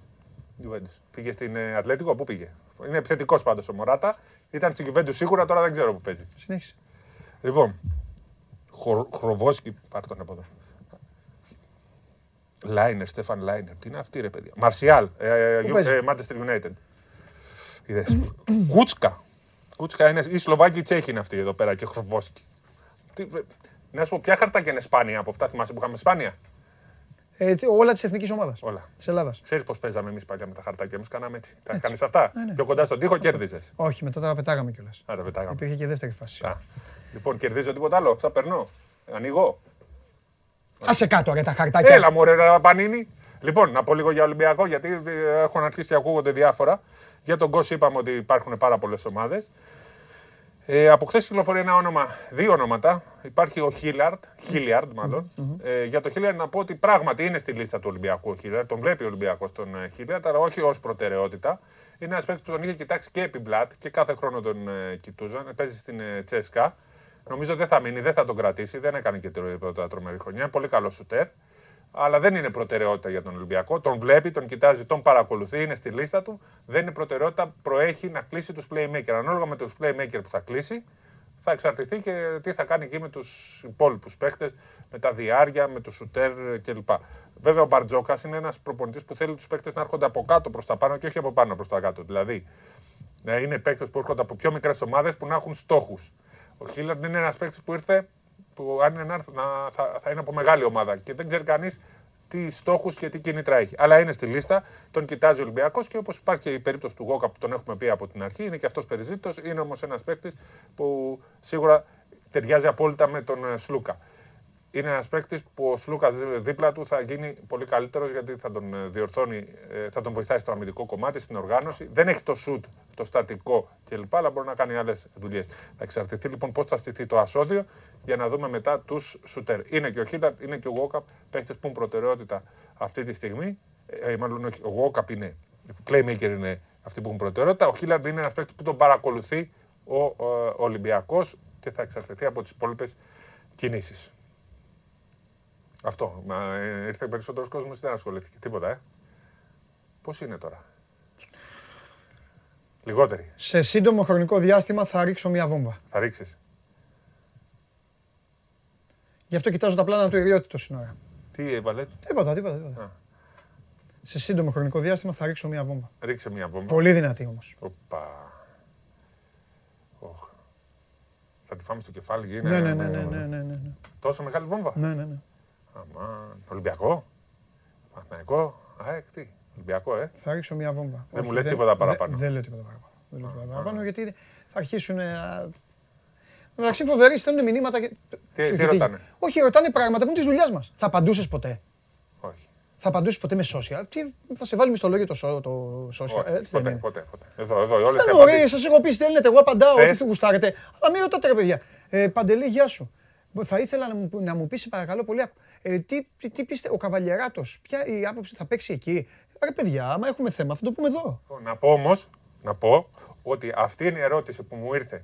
Juventus. Πήγε στην ε, Ατλέτικο, πού πήγε; Είναι επιθετικός πάντως ο Μωράτα. Ήταν στη Γιουβέντου σίγουρα, τώρα δεν ξέρω πού παίζει. Συνέχισε. Λοιπόν, Χρο- Χροβόσκι, πάρ' τον από εδώ. Λάινερ, Στέφαν Λάινερ. Τι είναι αυτή ρε παιδιά. Μαρσιάλ, ε, Πού Ιου- παίζει; ε, Manchester United. Είδες. Κούτσκα. Κούτσκα είναι, οι Σλοβάκοι Τσέχοι είναι αυτοί εδώ πέρα και Χροβόσκι. Τι, ε, να σου πω, ποια χαρτάκια είναι σπάνια από αυτά, θυμάσαι που είχαμε σπάνια; Ε, τι- όλα της εθνικής ομάδας. Όλα. Της Ελλάδας. Ξέρεις πώς παίζαμε εμείς παλιά με τα χαρτάκια. Εμείς κάναμε έτσι. Τα κάνει αυτά. Ναι, ναι. Πιο κοντά στον τοίχο κέρδιζες. Όχι, μετά τα πετάγαμε κιόλας. Α, τα πετάγαμε. Υπήρχε και δεύτερη φάση. Α. Λοιπόν, κερδίζω τίποτα άλλο. Αυτά περνώ. Ανοίγω. Άσε κάτω ρε τα χαρτάκια. Έλα, μωρέ, ρε, Πανίνη. Λοιπόν, να πω λίγο για Ολυμπιακό, γιατί ε, έχουν αρχίσει και ακούγονται διάφορα. Για τον Κώσο είπαμε ότι υπάρχουν πάρα πολλές ομάδες. Ε, από χθες κυκλοφορεί ένα όνομα, δύο ονόματα. Υπάρχει ο Χίλιαρντ, Χίλιαρντ μάλλον. Ε, για το Χίλιαρντ να πω ότι πράγματι είναι στη λίστα του Ολυμπιακού ο Χίλιαρντ. Τον βλέπει ο Ολυμπιακός τον ε, Χίλιαρντ, αλλά όχι ως προτεραιότητα. Είναι ένας παίκτης που τον είχε κοιτάξει και επί Μπλατ και κάθε χρόνο τον ε, κοιτούζαν. Παίζει στην ε, Τσέσκα. Νομίζω δεν θα μείνει, δεν θα τον κρατήσει. Δεν έκανε και τίποτα τρομερή χρονιά. Είναι πολύ καλό σουτέρ. Αλλά δεν είναι προτεραιότητα για τον Ολυμπιακό. Τον βλέπει, τον κοιτάζει, τον παρακολουθεί, είναι στη λίστα του. Δεν είναι προτεραιότητα, προέχει να κλείσει τους playmaker. Ανάλογα με τους playmaker που θα κλείσει, θα εξαρτηθεί και τι θα κάνει εκεί με τους υπόλοιπους παίχτε, με τα διάρκεια, με τους σουτέρ κλπ. Βέβαια, ο Μπαρτζόκας είναι ένας προπονητής που θέλει τους παίχτε να έρχονται από κάτω προς τα πάνω και όχι από πάνω προς τα κάτω. Δηλαδή, να είναι παίχτε που έρχονται από πιο μικρές ομάδες που να έχουν στόχους. Ο Χίλαντ είναι ένας παίκτης που ήρθε που αν είναι να, έρθει, να θα, θα είναι από μεγάλη ομάδα και δεν ξέρει κανείς τι στόχους και τι κίνητρα έχει. Αλλά είναι στη λίστα, τον κοιτάζει ο Ολυμπιακός και όπως υπάρχει και η περίπτωση του Γόκα που τον έχουμε πει από την αρχή, είναι και αυτός περιζήτητος. Είναι όμως ένας παίκτης που σίγουρα ταιριάζει απόλυτα με τον ε, Σλούκα. Είναι ένας παίκτης που ο Σλούκας δίπλα του θα γίνει πολύ καλύτερος γιατί θα τον ε, διορθώνει, ε, θα τον βοηθάει στο αμυντικό κομμάτι, στην οργάνωση. Δεν έχει το σουτ, το στατικό κλπ. Αλλά μπορεί να κάνει άλλες δουλειές. Θα εξαρτηθεί λοιπόν πώς θα στηθεί το ασώδιο για να δούμε μετά τους σουτέρ. Είναι και ο Χίλαρτ, είναι και ο Γόκαπ, παίκτε που έχουν προτεραιότητα αυτή τη στιγμή. Ε, μάλλον όχι, ο Γόκαπ είναι, ο Playmaker είναι αυτοί που έχουν προτεραιότητα. Ο Χίλαρτ είναι ένας παίκτη που τον παρακολουθεί ο, ο, ο Ολυμπιακός και θα εξαρτηθεί από τις υπόλοιπες κινήσεις. Αυτό. Μα, ε, ήρθε περισσότερος κόσμος δεν ασχολήθηκε. Τίποτα, ε. Πώς είναι τώρα; Λιγότεροι. Σε σύντομο χρονικό διάστημα θα ρίξω μια βόμβα. Θα ρίξεις. Γι' αυτό κοιτάζω τα πλάνα του Ιριώτη τόση ώρα. Τι έβαλε. Τίποτα, τίποτα. τίποτα. Α. Σε σύντομο χρονικό διάστημα θα ρίξω μια βόμβα. Ρίξε μια βόμβα. Πολύ δυνατή όμως. Οπα. Οχ. Θα τη φάμε στο κεφάλι. Είναι... Ναι, ναι, ναι, ναι, ναι, ναι, ναι. Τόσο μεγάλη βόμβα; ναι, ναι, ναι. Αμάν. Ολυμπιακό; Παναθηναϊκό; ΑΕΚ, τι. Ολυμπιακό, ε. Θα ρίξω μια βόμβα. Δεν μου Όχι, λες τίποτα παραπάνω. Δεν, δεν λέω τίποτα παραπάνω. Δεν λέω τίποτα παραπάνω γιατί θα αρχίσουν. Να- Μεταξύ φοβεροί στέλνουν μηνύματα. Και... Τι- Σου τι έχει τύχει. ρωτάνε; Όχι, ρωτάνε πράγματα που είναι της δουλειάς μας. Θα απαντούσες ποτέ; Όχι. Θα απαντούσες ποτέ με social; Τι, θα σε βάλει στο λόγιο το, σο- το social. Όχι. Έτσι δεν ποτέ, είναι. ποτέ, ποτέ. Εδώ, εδώ, όλες οι Δεν ωραία, απαντήσεις. σας έχω πει στέλνετε, εγώ απαντάω ό,τι Θες; θα γουστάρετε. Αλλά μην ρωτάτε ρε παιδιά. Ε, Παντελή, γεια σου. Θα ήθελα να μου, να μου πεις, σε παρακαλώ πολύ, ε, τι, τι, τι πείστε, ο Καβαλιεράτος, ποια η άποψη θα παίξει εκεί; Ρε παιδιά, άμα έχουμε θέμα θα το πούμε εδώ. Να πω όμως, να πω ότι αυτή είναι η ερώτηση που μου ήρθε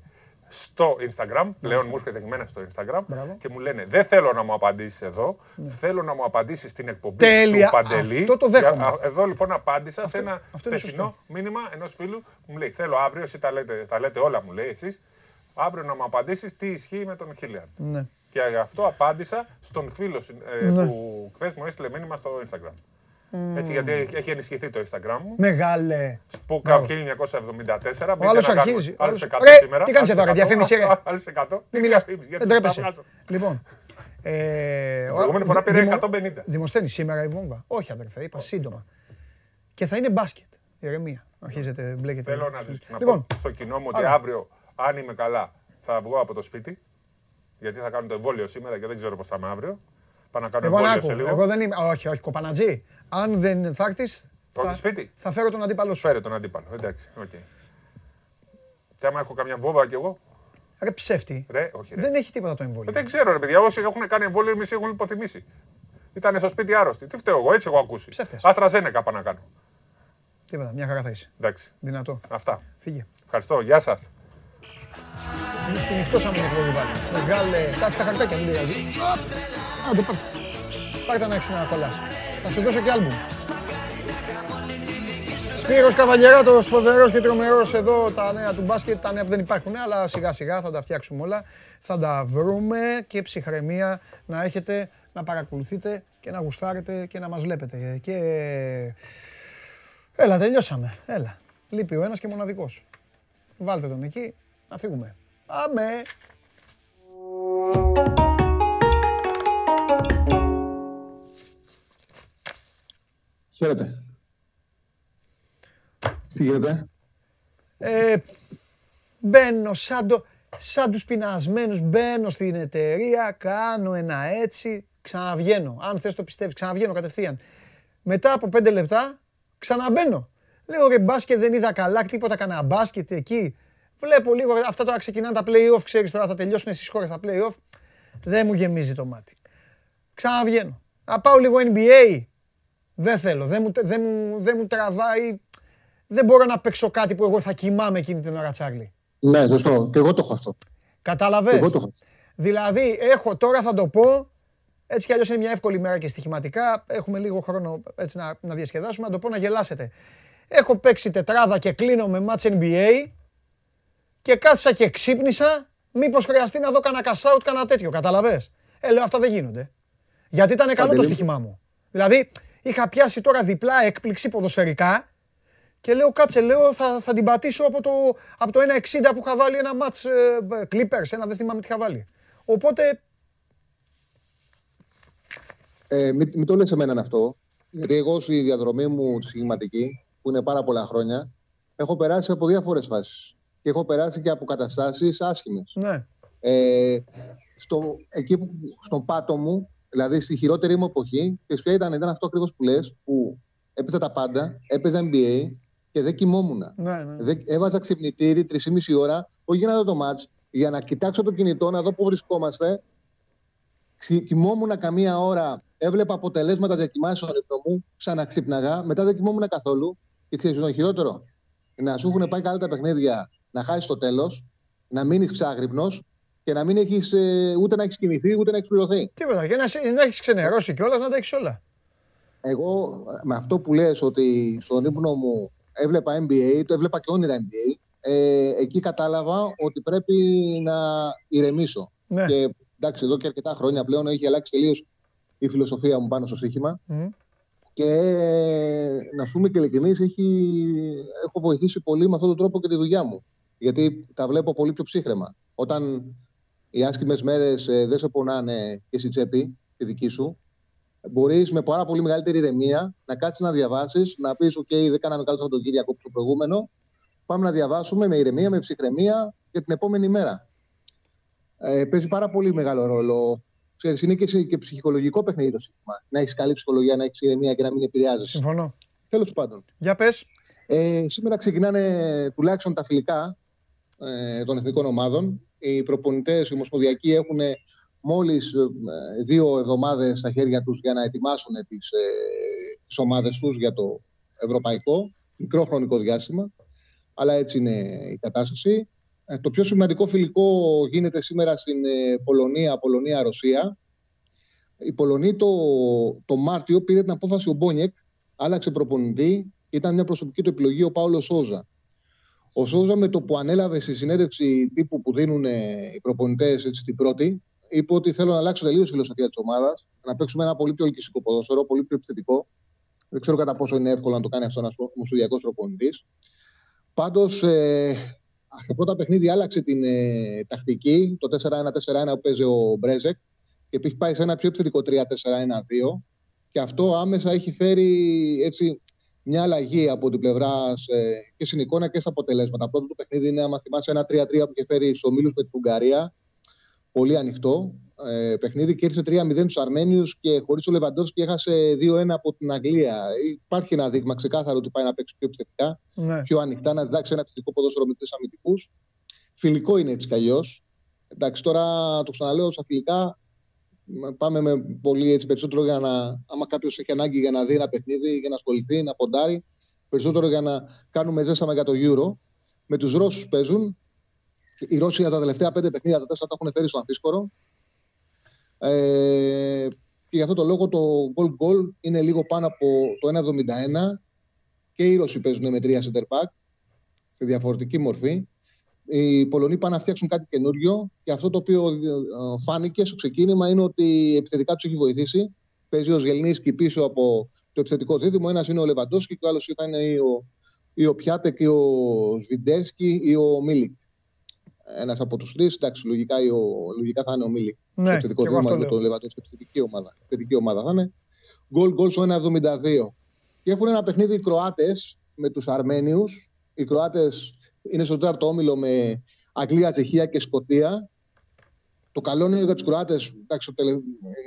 στο Instagram. Πλέον μου έρχεται εκμένα στο Instagram Μπράβο. και μου λένε Δεν θέλω να μου απαντήσεις εδώ. Θέλω να μου απαντήσεις στην εκπομπή Τέλεια. του Παντελή. Αυτό το δέχομαι. Για- α, Εδώ λοιπόν απάντησα σε ένα αυτό είναι χθεσινό σωστό. μήνυμα ενός φίλου που μου λέει: Θέλω αύριο, εσύ τα λέτε, τα λέτε όλα, μου λέει εσείς. Αύριο να μου απαντήσεις τι ισχύει με τον Χίλιαρντ. Ναι. Και γι' αυτό απάντησα στον φίλο ε, Ναι. που χθες μου έστειλε μήνυμα στο Instagram. Έτσι, γιατί έχει- έχει ενισχυθεί το Instagram μου. Μεγάλε. Σπούκα 1974. Ο άλλος αρχίζει. Ο Άλλους άλλος- 100 Ρε, σήμερα. τι κάνεις άλλους εδώ, ρε, 100, διαφήμιση, ρε. <laughs> Άλλους 100. Τι μιλάς, <laughs> διαφήμιση, δεν γιατί τα τρέπεσαι. βγάζω. Λοιπόν. Ε, Την προηγούμενη φορά πήρε 150. Δημοσθένει σήμερα η βόμβα. Όχι αδερφέ, είπα σύντομα. Και θα είναι μπάσκετ. Ηρεμία. Αρχίζετε, μπλέκετε. Θέλω να, να Λοιπόν, πω στο κοινό μου ότι Άρα. αύριο, αν είμαι καλά, θα βγω από το σπίτι. Γιατί θα κάνω το εμβόλιο σήμερα και δεν ξέρω πώς θα είμαι αύριο. Πάω να κάνω εγώ να εμβόλιο σε άκου, λίγο. εγώ δεν είμαι, όχι, όχι, κοπανατζή. Αν δεν θα έρθεις, Όχι θα, σπίτι. θα φέρω τον αντίπαλο σου. Φέρε τον αντίπαλο. Εντάξει, οκ. Και άμα έχω καμιά βόμβα κι εγώ. Ρε ψεύτη. Ρε, όχι, ρε. Δεν έχει τίποτα το εμβόλιο. Ε, Δεν ξέρω, ρε παιδιά. Όσοι έχουν κάνει εμβόλιο, εμείς έχουν υποθυμήσει. Ήταν στο σπίτι άρρωστοι. Τι φταίω εγώ, έτσι έχω ακούσει. Ψεύτες. Αστραζένεκα πάω να κάνω. Τίποτα, μια χαρά θα είσαι. Εντάξει. Δυνατό. Αυτά. Φύγε. Ευχαριστώ. Γεια σας. Είναι στην εκτός αν είναι εκπομπή Μεγάλε, κάτσε τα χαρτάκια, μην πειράζει. Άντε, πάρτε. Πάρτε να έχεις να κολλάς. Θα σου δώσω και άλμπουμ. Σπύρος Καβαλιεράτος, φοβερός και τρομερός εδώ, τα νέα του μπάσκετ, τα νέα που δεν υπάρχουν, αλλά σιγά σιγά θα τα φτιάξουμε όλα. Θα τα βρούμε και ψυχραιμία να έχετε, να παρακολουθείτε και να γουστάρετε και να μας βλέπετε. Και... Έλα, τελειώσαμε. Έλα. Λείπει ο ένας και μοναδικός. Βάλτε τον εκεί, να φύγουμε. Πάμε. Χαίρετε. Τι γίνεται; Ε, μπαίνω σαν, το, σαν τους πεινασμένους, μπαίνω στην εταιρεία, κάνω ένα έτσι, ξαναβγαίνω. Αν θες το πιστεύεις, ξαναβγαίνω κατευθείαν. Μετά από πέντε λεπτά, ξαναμπαίνω. Λέω ρε μπάσκετ δεν είδα καλά, τίποτα κανένα μπάσκετ εκεί. Βλέπω λίγο, αυτά τώρα ξεκινάνε τα play-off, ξέρεις τώρα θα τελειώσουν στις χώρες τα play-off. Δεν μου γεμίζει το μάτι. Ξαναβγαίνω. Να πάω λίγο NBA. Δεν θέλω, δεν μου, δεν μου, δεν μου τραβάει. Δεν μπορώ να παίξω κάτι που εγώ θα κοιμάμαι εκείνη την ώρα, Τσάρλι. Ναι, σωστό. Και εγώ το έχω αυτό. Κατάλαβες. Εγώ το έχω. Δηλαδή, έχω τώρα θα το πω, έτσι κι αλλιώς είναι μια εύκολη μέρα και στοιχηματικά, έχουμε λίγο χρόνο έτσι να, να διασκεδάσουμε, να το πω να γελάσετε. Έχω παίξει τετράδα και κλείνω με match NBA και κάθισα και ξύπνησα μήπως χρειαστεί να δω κανένα cash out, κανένα τέτοιο, καταλαβες; Ε, λέω αυτά δεν γίνονται. Γιατί ήταν καλό το Παντελή. στοίχημά μου. Δηλαδή, είχα πιάσει τώρα διπλά έκπληξη ποδοσφαιρικά και λέω κάτσε, λέω θα, θα την πατήσω από το, από το 1.60 που είχα βάλει ένα match ε, Clippers, ένα δεν θυμάμαι τι είχα βάλει. Οπότε, Ε, μην, μην το λες εμέναν αυτό, γιατί εγώ στη διαδρομή μου τη συγγηματική, που είναι πάρα πολλά χρόνια, έχω περάσει από διάφορες φάσεις. Και έχω περάσει και από καταστάσεις άσχημες. ναι. Ε, στο, εκεί που, στον πάτο μου, δηλαδή στη χειρότερη μου εποχή, και ποια ήταν, ήταν αυτό ακριβώς που λες, που έπαιζα τα πάντα, έπαιζα NBA και δεν κοιμόμουν. Ναι, ναι. Δεν, έβαζα ξυπνητήρι 3,5 ώρα, όχι για να δω το μάτς, για να κοιτάξω το κινητό, να δω πού βρισκόμαστε. Ξυ- Κοιμόμουν καμία ώρα, έβλεπα αποτελέσματα διακοιμάσεων στον ύπνο μου, ξαναξύπναγα, μετά δεν κοιμόμουν καθόλου. Και ξέρεις ποιο είναι το χειρότερο; Να σου έχουν πάει καλά τα παιχνίδια, να χάσεις το τέλος, να μείνεις ξάγρυπνο και να μην έχεις ούτε να έχεις κοιμηθεί ούτε να έχεις πληρωθεί. Τίποτα. Και να, σε- να έχεις ξενερώσει κιόλας, να τα έχεις όλα. Εγώ με αυτό που λες ότι στον ύπνο μου έβλεπα NBA, το έβλεπα και όνειρα NBA, ε, εκεί κατάλαβα ότι πρέπει να ηρεμήσω. Ναι. Και εντάξει, εδώ και αρκετά χρόνια πλέον έχει αλλάξει τελείως η φιλοσοφία μου πάνω στο στοίχημα. Μμ. Και ε, να σου είμαι και ειλικρινής, έχει, έχω βοηθήσει πολύ με αυτόν τον τρόπο και τη δουλειά μου. Γιατί τα βλέπω πολύ πιο ψύχρεμα. Όταν οι άσχημες μέρες ε, δεν σε πονάνε και στη τσέπη, τη δική σου, μπορείς με πάρα πολύ μεγαλύτερη ηρεμία να κάτσεις να διαβάσεις, να πεις «ΟΚ, δεν κάναμε καλό το Κυριακό που το προηγούμενο, πάμε να διαβάσουμε με ηρεμία, με ψυχραιμία για την επόμενη μέρα». Ε, παίζει πάρα πολύ μεγάλο ρόλο. Ξέρεις, είναι και, σε- και ψυχολογικό παιχνίδι το σύστημα. Να έχεις καλή ψυχολογία, να έχεις ηρεμία και να μην επηρεάζει. Συμφωνώ. Τέλος πάντων. Για πες. Ε, σήμερα ξεκινάνε τουλάχιστον τα φιλικά ε, των εθνικών ομάδων. Οι προπονητές, οι ομοσπονδιακοί έχουν μόλις δύο εβδομάδες στα χέρια τους για να ετοιμάσουν τις ε, τις ομάδες τους για το ευρωπαϊκό. Μικρό χρονικό διάστημα. Αλλά έτσι είναι η κατάσταση. Ε, το πιο σημαντικό φιλικό γίνεται σήμερα στην ε, Πολωνία, Πολωνία-Ρωσία. Η Πολωνία το, το Μάρτιο πήρε την απόφαση ο Μπόνιεκ, άλλαξε προπονητή. Ήταν μια προσωπική του επιλογή ο Πάολο Σόζα. Ο Σόζα με το που ανέλαβε στη συνέντευξη τύπου που δίνουν ε, οι προπονητές την πρώτη, είπε ότι θέλω να αλλάξω τελείως τη φιλοσοφία της ομάδας, να παίξουμε ένα πολύ πιο ελκυστικό ποδόσφαιρο, πολύ πιο επιθετικό. Δεν ξέρω κατά πόσο είναι εύκολο να το κάνει αυτό ένας ομοσπονδιακός προπονητής. Πάντως, ε, στα πρώτα παιχνίδια άλλαξε την ε, τακτική, το 4-1-4-1 που παίζει ο Μπρέζεκ και έχει πάει σε ένα πιο επιθετικό 3-4-1-2 και αυτό άμεσα έχει φέρει έτσι, μια αλλαγή από την πλευρά ε, και στην εικόνα και στα αποτελέσματα. Πρώτο το παιχνίδι είναι, άμα θυμάσαι, ένα 3-3 που είχε φέρει στου ομίλου με την Ουγγαρία. Πολύ ανοιχτό ε, παιχνίδι. Κέρδισε 3-0 τους Αρμένιους και χωρίς ο Λεβαντόφσκι έχασε 2-1 από την Αγγλία. Υπάρχει ένα δείγμα ξεκάθαρο ότι πάει να παίξει πιο επιθετικά, Ναι. πιο ανοιχτά, να διδάξει ένα επιθετικό ποδόσφαιρο με τρεις αμυντικούς. Φιλικό είναι έτσι κι αλλιώς. Εντάξει, τώρα το ξαναλέω στα φιλικά. Πάμε με πολύ έτσι περισσότερο για να, άμα κάποιος έχει ανάγκη για να δει ένα παιχνίδι, για να ασχοληθεί, να ποντάρει, περισσότερο για να κάνουμε ζέσταμα για το Euro. Με τους Ρώσους παίζουν. Οι Ρώσοι για τα τελευταία πέντε παιχνίδια, τα τέσσερα τα έχουν φέρει στο αμφίσκορο. Ε, και γι' αυτό το λόγο το goal goal είναι λίγο πάνω από το 1,71 και οι Ρώσοι παίζουν με τρία center back σε διαφορετική μορφή. Οι Πολωνοί πάνε να φτιάξουν κάτι καινούριο και αυτό το οποίο ε, φάνηκε στο ξεκίνημα είναι ότι επιθετικά τους έχει βοηθήσει. Παίζει ο Σγελνίσκι πίσω από το επιθετικό δίδυμο. Ένας είναι ο Λεβαντόσκι και ο άλλος ήταν ή ο, ή ο Πιάτεκ ή ο Σβιντέρσκι ή ο Μίλικ. Ένας από τους τρεις. Εντάξει, λογικά, ή ο, λογικά θα είναι ο Μίλικ. Ναι, στο επιθετικό και εγώ δίδυμο αυτό με λέω. το Λεβαντόσκι. Επιθετική ομάδα. Επιθετική ομάδα θα είναι. Γκολ γκολ στο 1,72. Και έχουν ένα παιχνίδι οι Κροάτες με τους Αρμένιους. Οι Κροάτες είναι στο τέταρτο όμιλο με Αγγλία, Τσεχία και Σκοτία. Το καλό είναι για τους Κροάτες, εντάξει, το τελε... είναι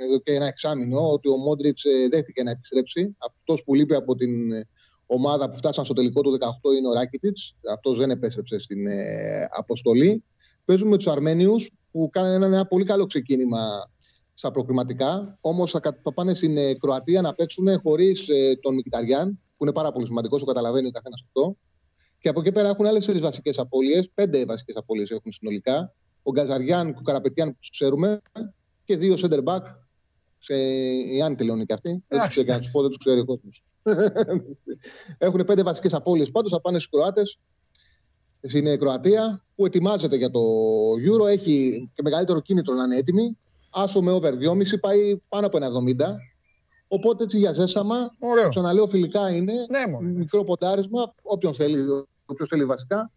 εδώ και ένα εξάμεινο, ότι ο Μόντριτς δέχτηκε να επιστρέψει. Αυτός που λείπει από την ε, ομάδα που φτάσαν στο τελικό του 18 είναι ο Ράκιτιτ. Αυτός δεν επέστρεψε στην ε, αποστολή. Παίζουμε με τους Αρμένιους που κάνουν ένα, ένα πολύ καλό ξεκίνημα στα προκριματικά. Όμως θα, κα- θα πάνε στην ε, Κροατία να παίξουν χωρίς τον Μικηταριάν, που είναι πάρα πολύ σημαντικός, το καταλαβαίνει ο καθένας αυτό. Και από εκεί πέρα έχουν άλλες τρεις βασικές απώλειες. Πέντε βασικές απώλειες έχουν συνολικά. Ο Γκαζαριάν και ο Καραπετιάν που τους ξέρουμε. Και δύο center back. Σε... Οι Άννη τελειώνει και αυτοί. Δεν τους Εντάξει. ξέρει να του πω, δεν τους ξέρει ο κόσμος. <laughs> έχουν πέντε βασικές απώλειες πάντως. Θα πάνε στους Κροάτες. Στην Κροατία που ετοιμάζεται για το Euro. Έχει και μεγαλύτερο κίνητρο να είναι έτοιμη. Άσο με over 2,5 πάει πάνω από ένα 70. Οπότε έτσι για ζέσαμα, Ωραίο. ξαναλέω φιλικά είναι, Ναι, μωρέ. μικρό ποντάρισμα, όποιον θέλει, όποιος θέλει βασικά,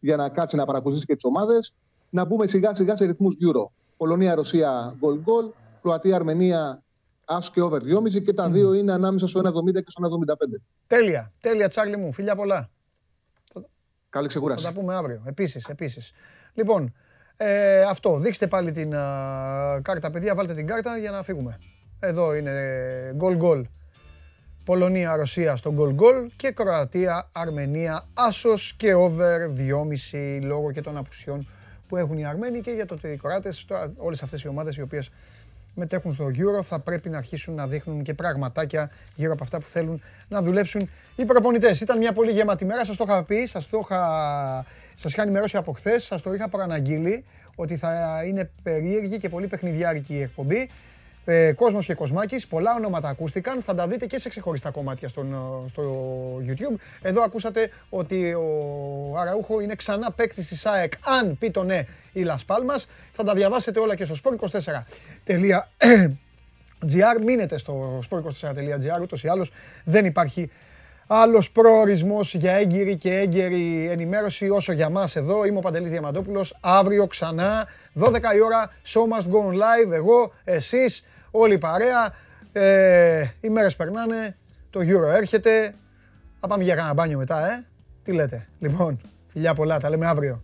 για να κάτσει να παρακολουθήσει και τις ομάδες. Να μπούμε σιγά σιγά σε ρυθμούς Euro. Πολωνία-Ρωσία γκολ γκολ, Κροατία-Αρμενία άσο και over 2,5 και τα δύο είναι ανάμεσα στο 1,70 και στο 1,75. Τέλεια. Τέλεια, Τσάρλι μου. Φιλιά πολλά. Καλή Θα ξεκούραση. τα πούμε αύριο. Επίσης, επίσης. Λοιπόν, ε, αυτό. Δείξτε πάλι την α, κάρτα, παιδιά. Βάλτε την κάρτα για να φύγουμε. Εδώ είναι γκολ γκολ. Πολωνία-Ρωσία στο γκολ γκολ και Κροατία-Αρμενία άσος και over 2,5 λόγω και των απουσιών που έχουν οι Αρμένοι και για το ότι οι Κροάτες, τώρα όλες αυτές οι ομάδες οι οποίες μετέχουν στο Euro θα πρέπει να αρχίσουν να δείχνουν και πραγματάκια γύρω από αυτά που θέλουν να δουλέψουν οι προπονητές. Ήταν μια πολύ γεμάτη μέρα, σας το είχα πει, σας το είχα, σας είχα ενημερώσει από χθες, σας το είχα προαναγγείλει ότι θα είναι περίεργη και πολύ παιχνιδιάρικη η εκπομπή. Ε, κόσμος και Κοσμάκης, πολλά ονόματα ακούστηκαν, θα τα δείτε και σε ξεχωριστά κομμάτια στον, ε, στο YouTube. Εδώ ακούσατε ότι ο Αραούχο είναι ξανά παίκτης της ΑΕΚ, αν πει το ναι η Λας Πάλμας. Θα τα διαβάσετε όλα και στο sport24.gr. <clears throat> Μείνετε στο sport24.gr, ούτως ή άλλως δεν υπάρχει άλλος προορισμός για έγκυρη και έγκαιρη ενημέρωση όσο για μας εδώ. Είμαι ο Παντελής Διαμαντόπουλος. Αύριο ξανά, 12 η ώρα, show must go on live. Εγώ, εσείς, όλη η παρέα. Ε, οι μέρες περνάνε, το Euro έρχεται. Θα πάμε για κανένα μπάνιο μετά, ε. Τι λέτε. Λοιπόν, φιλιά πολλά, τα λέμε αύριο.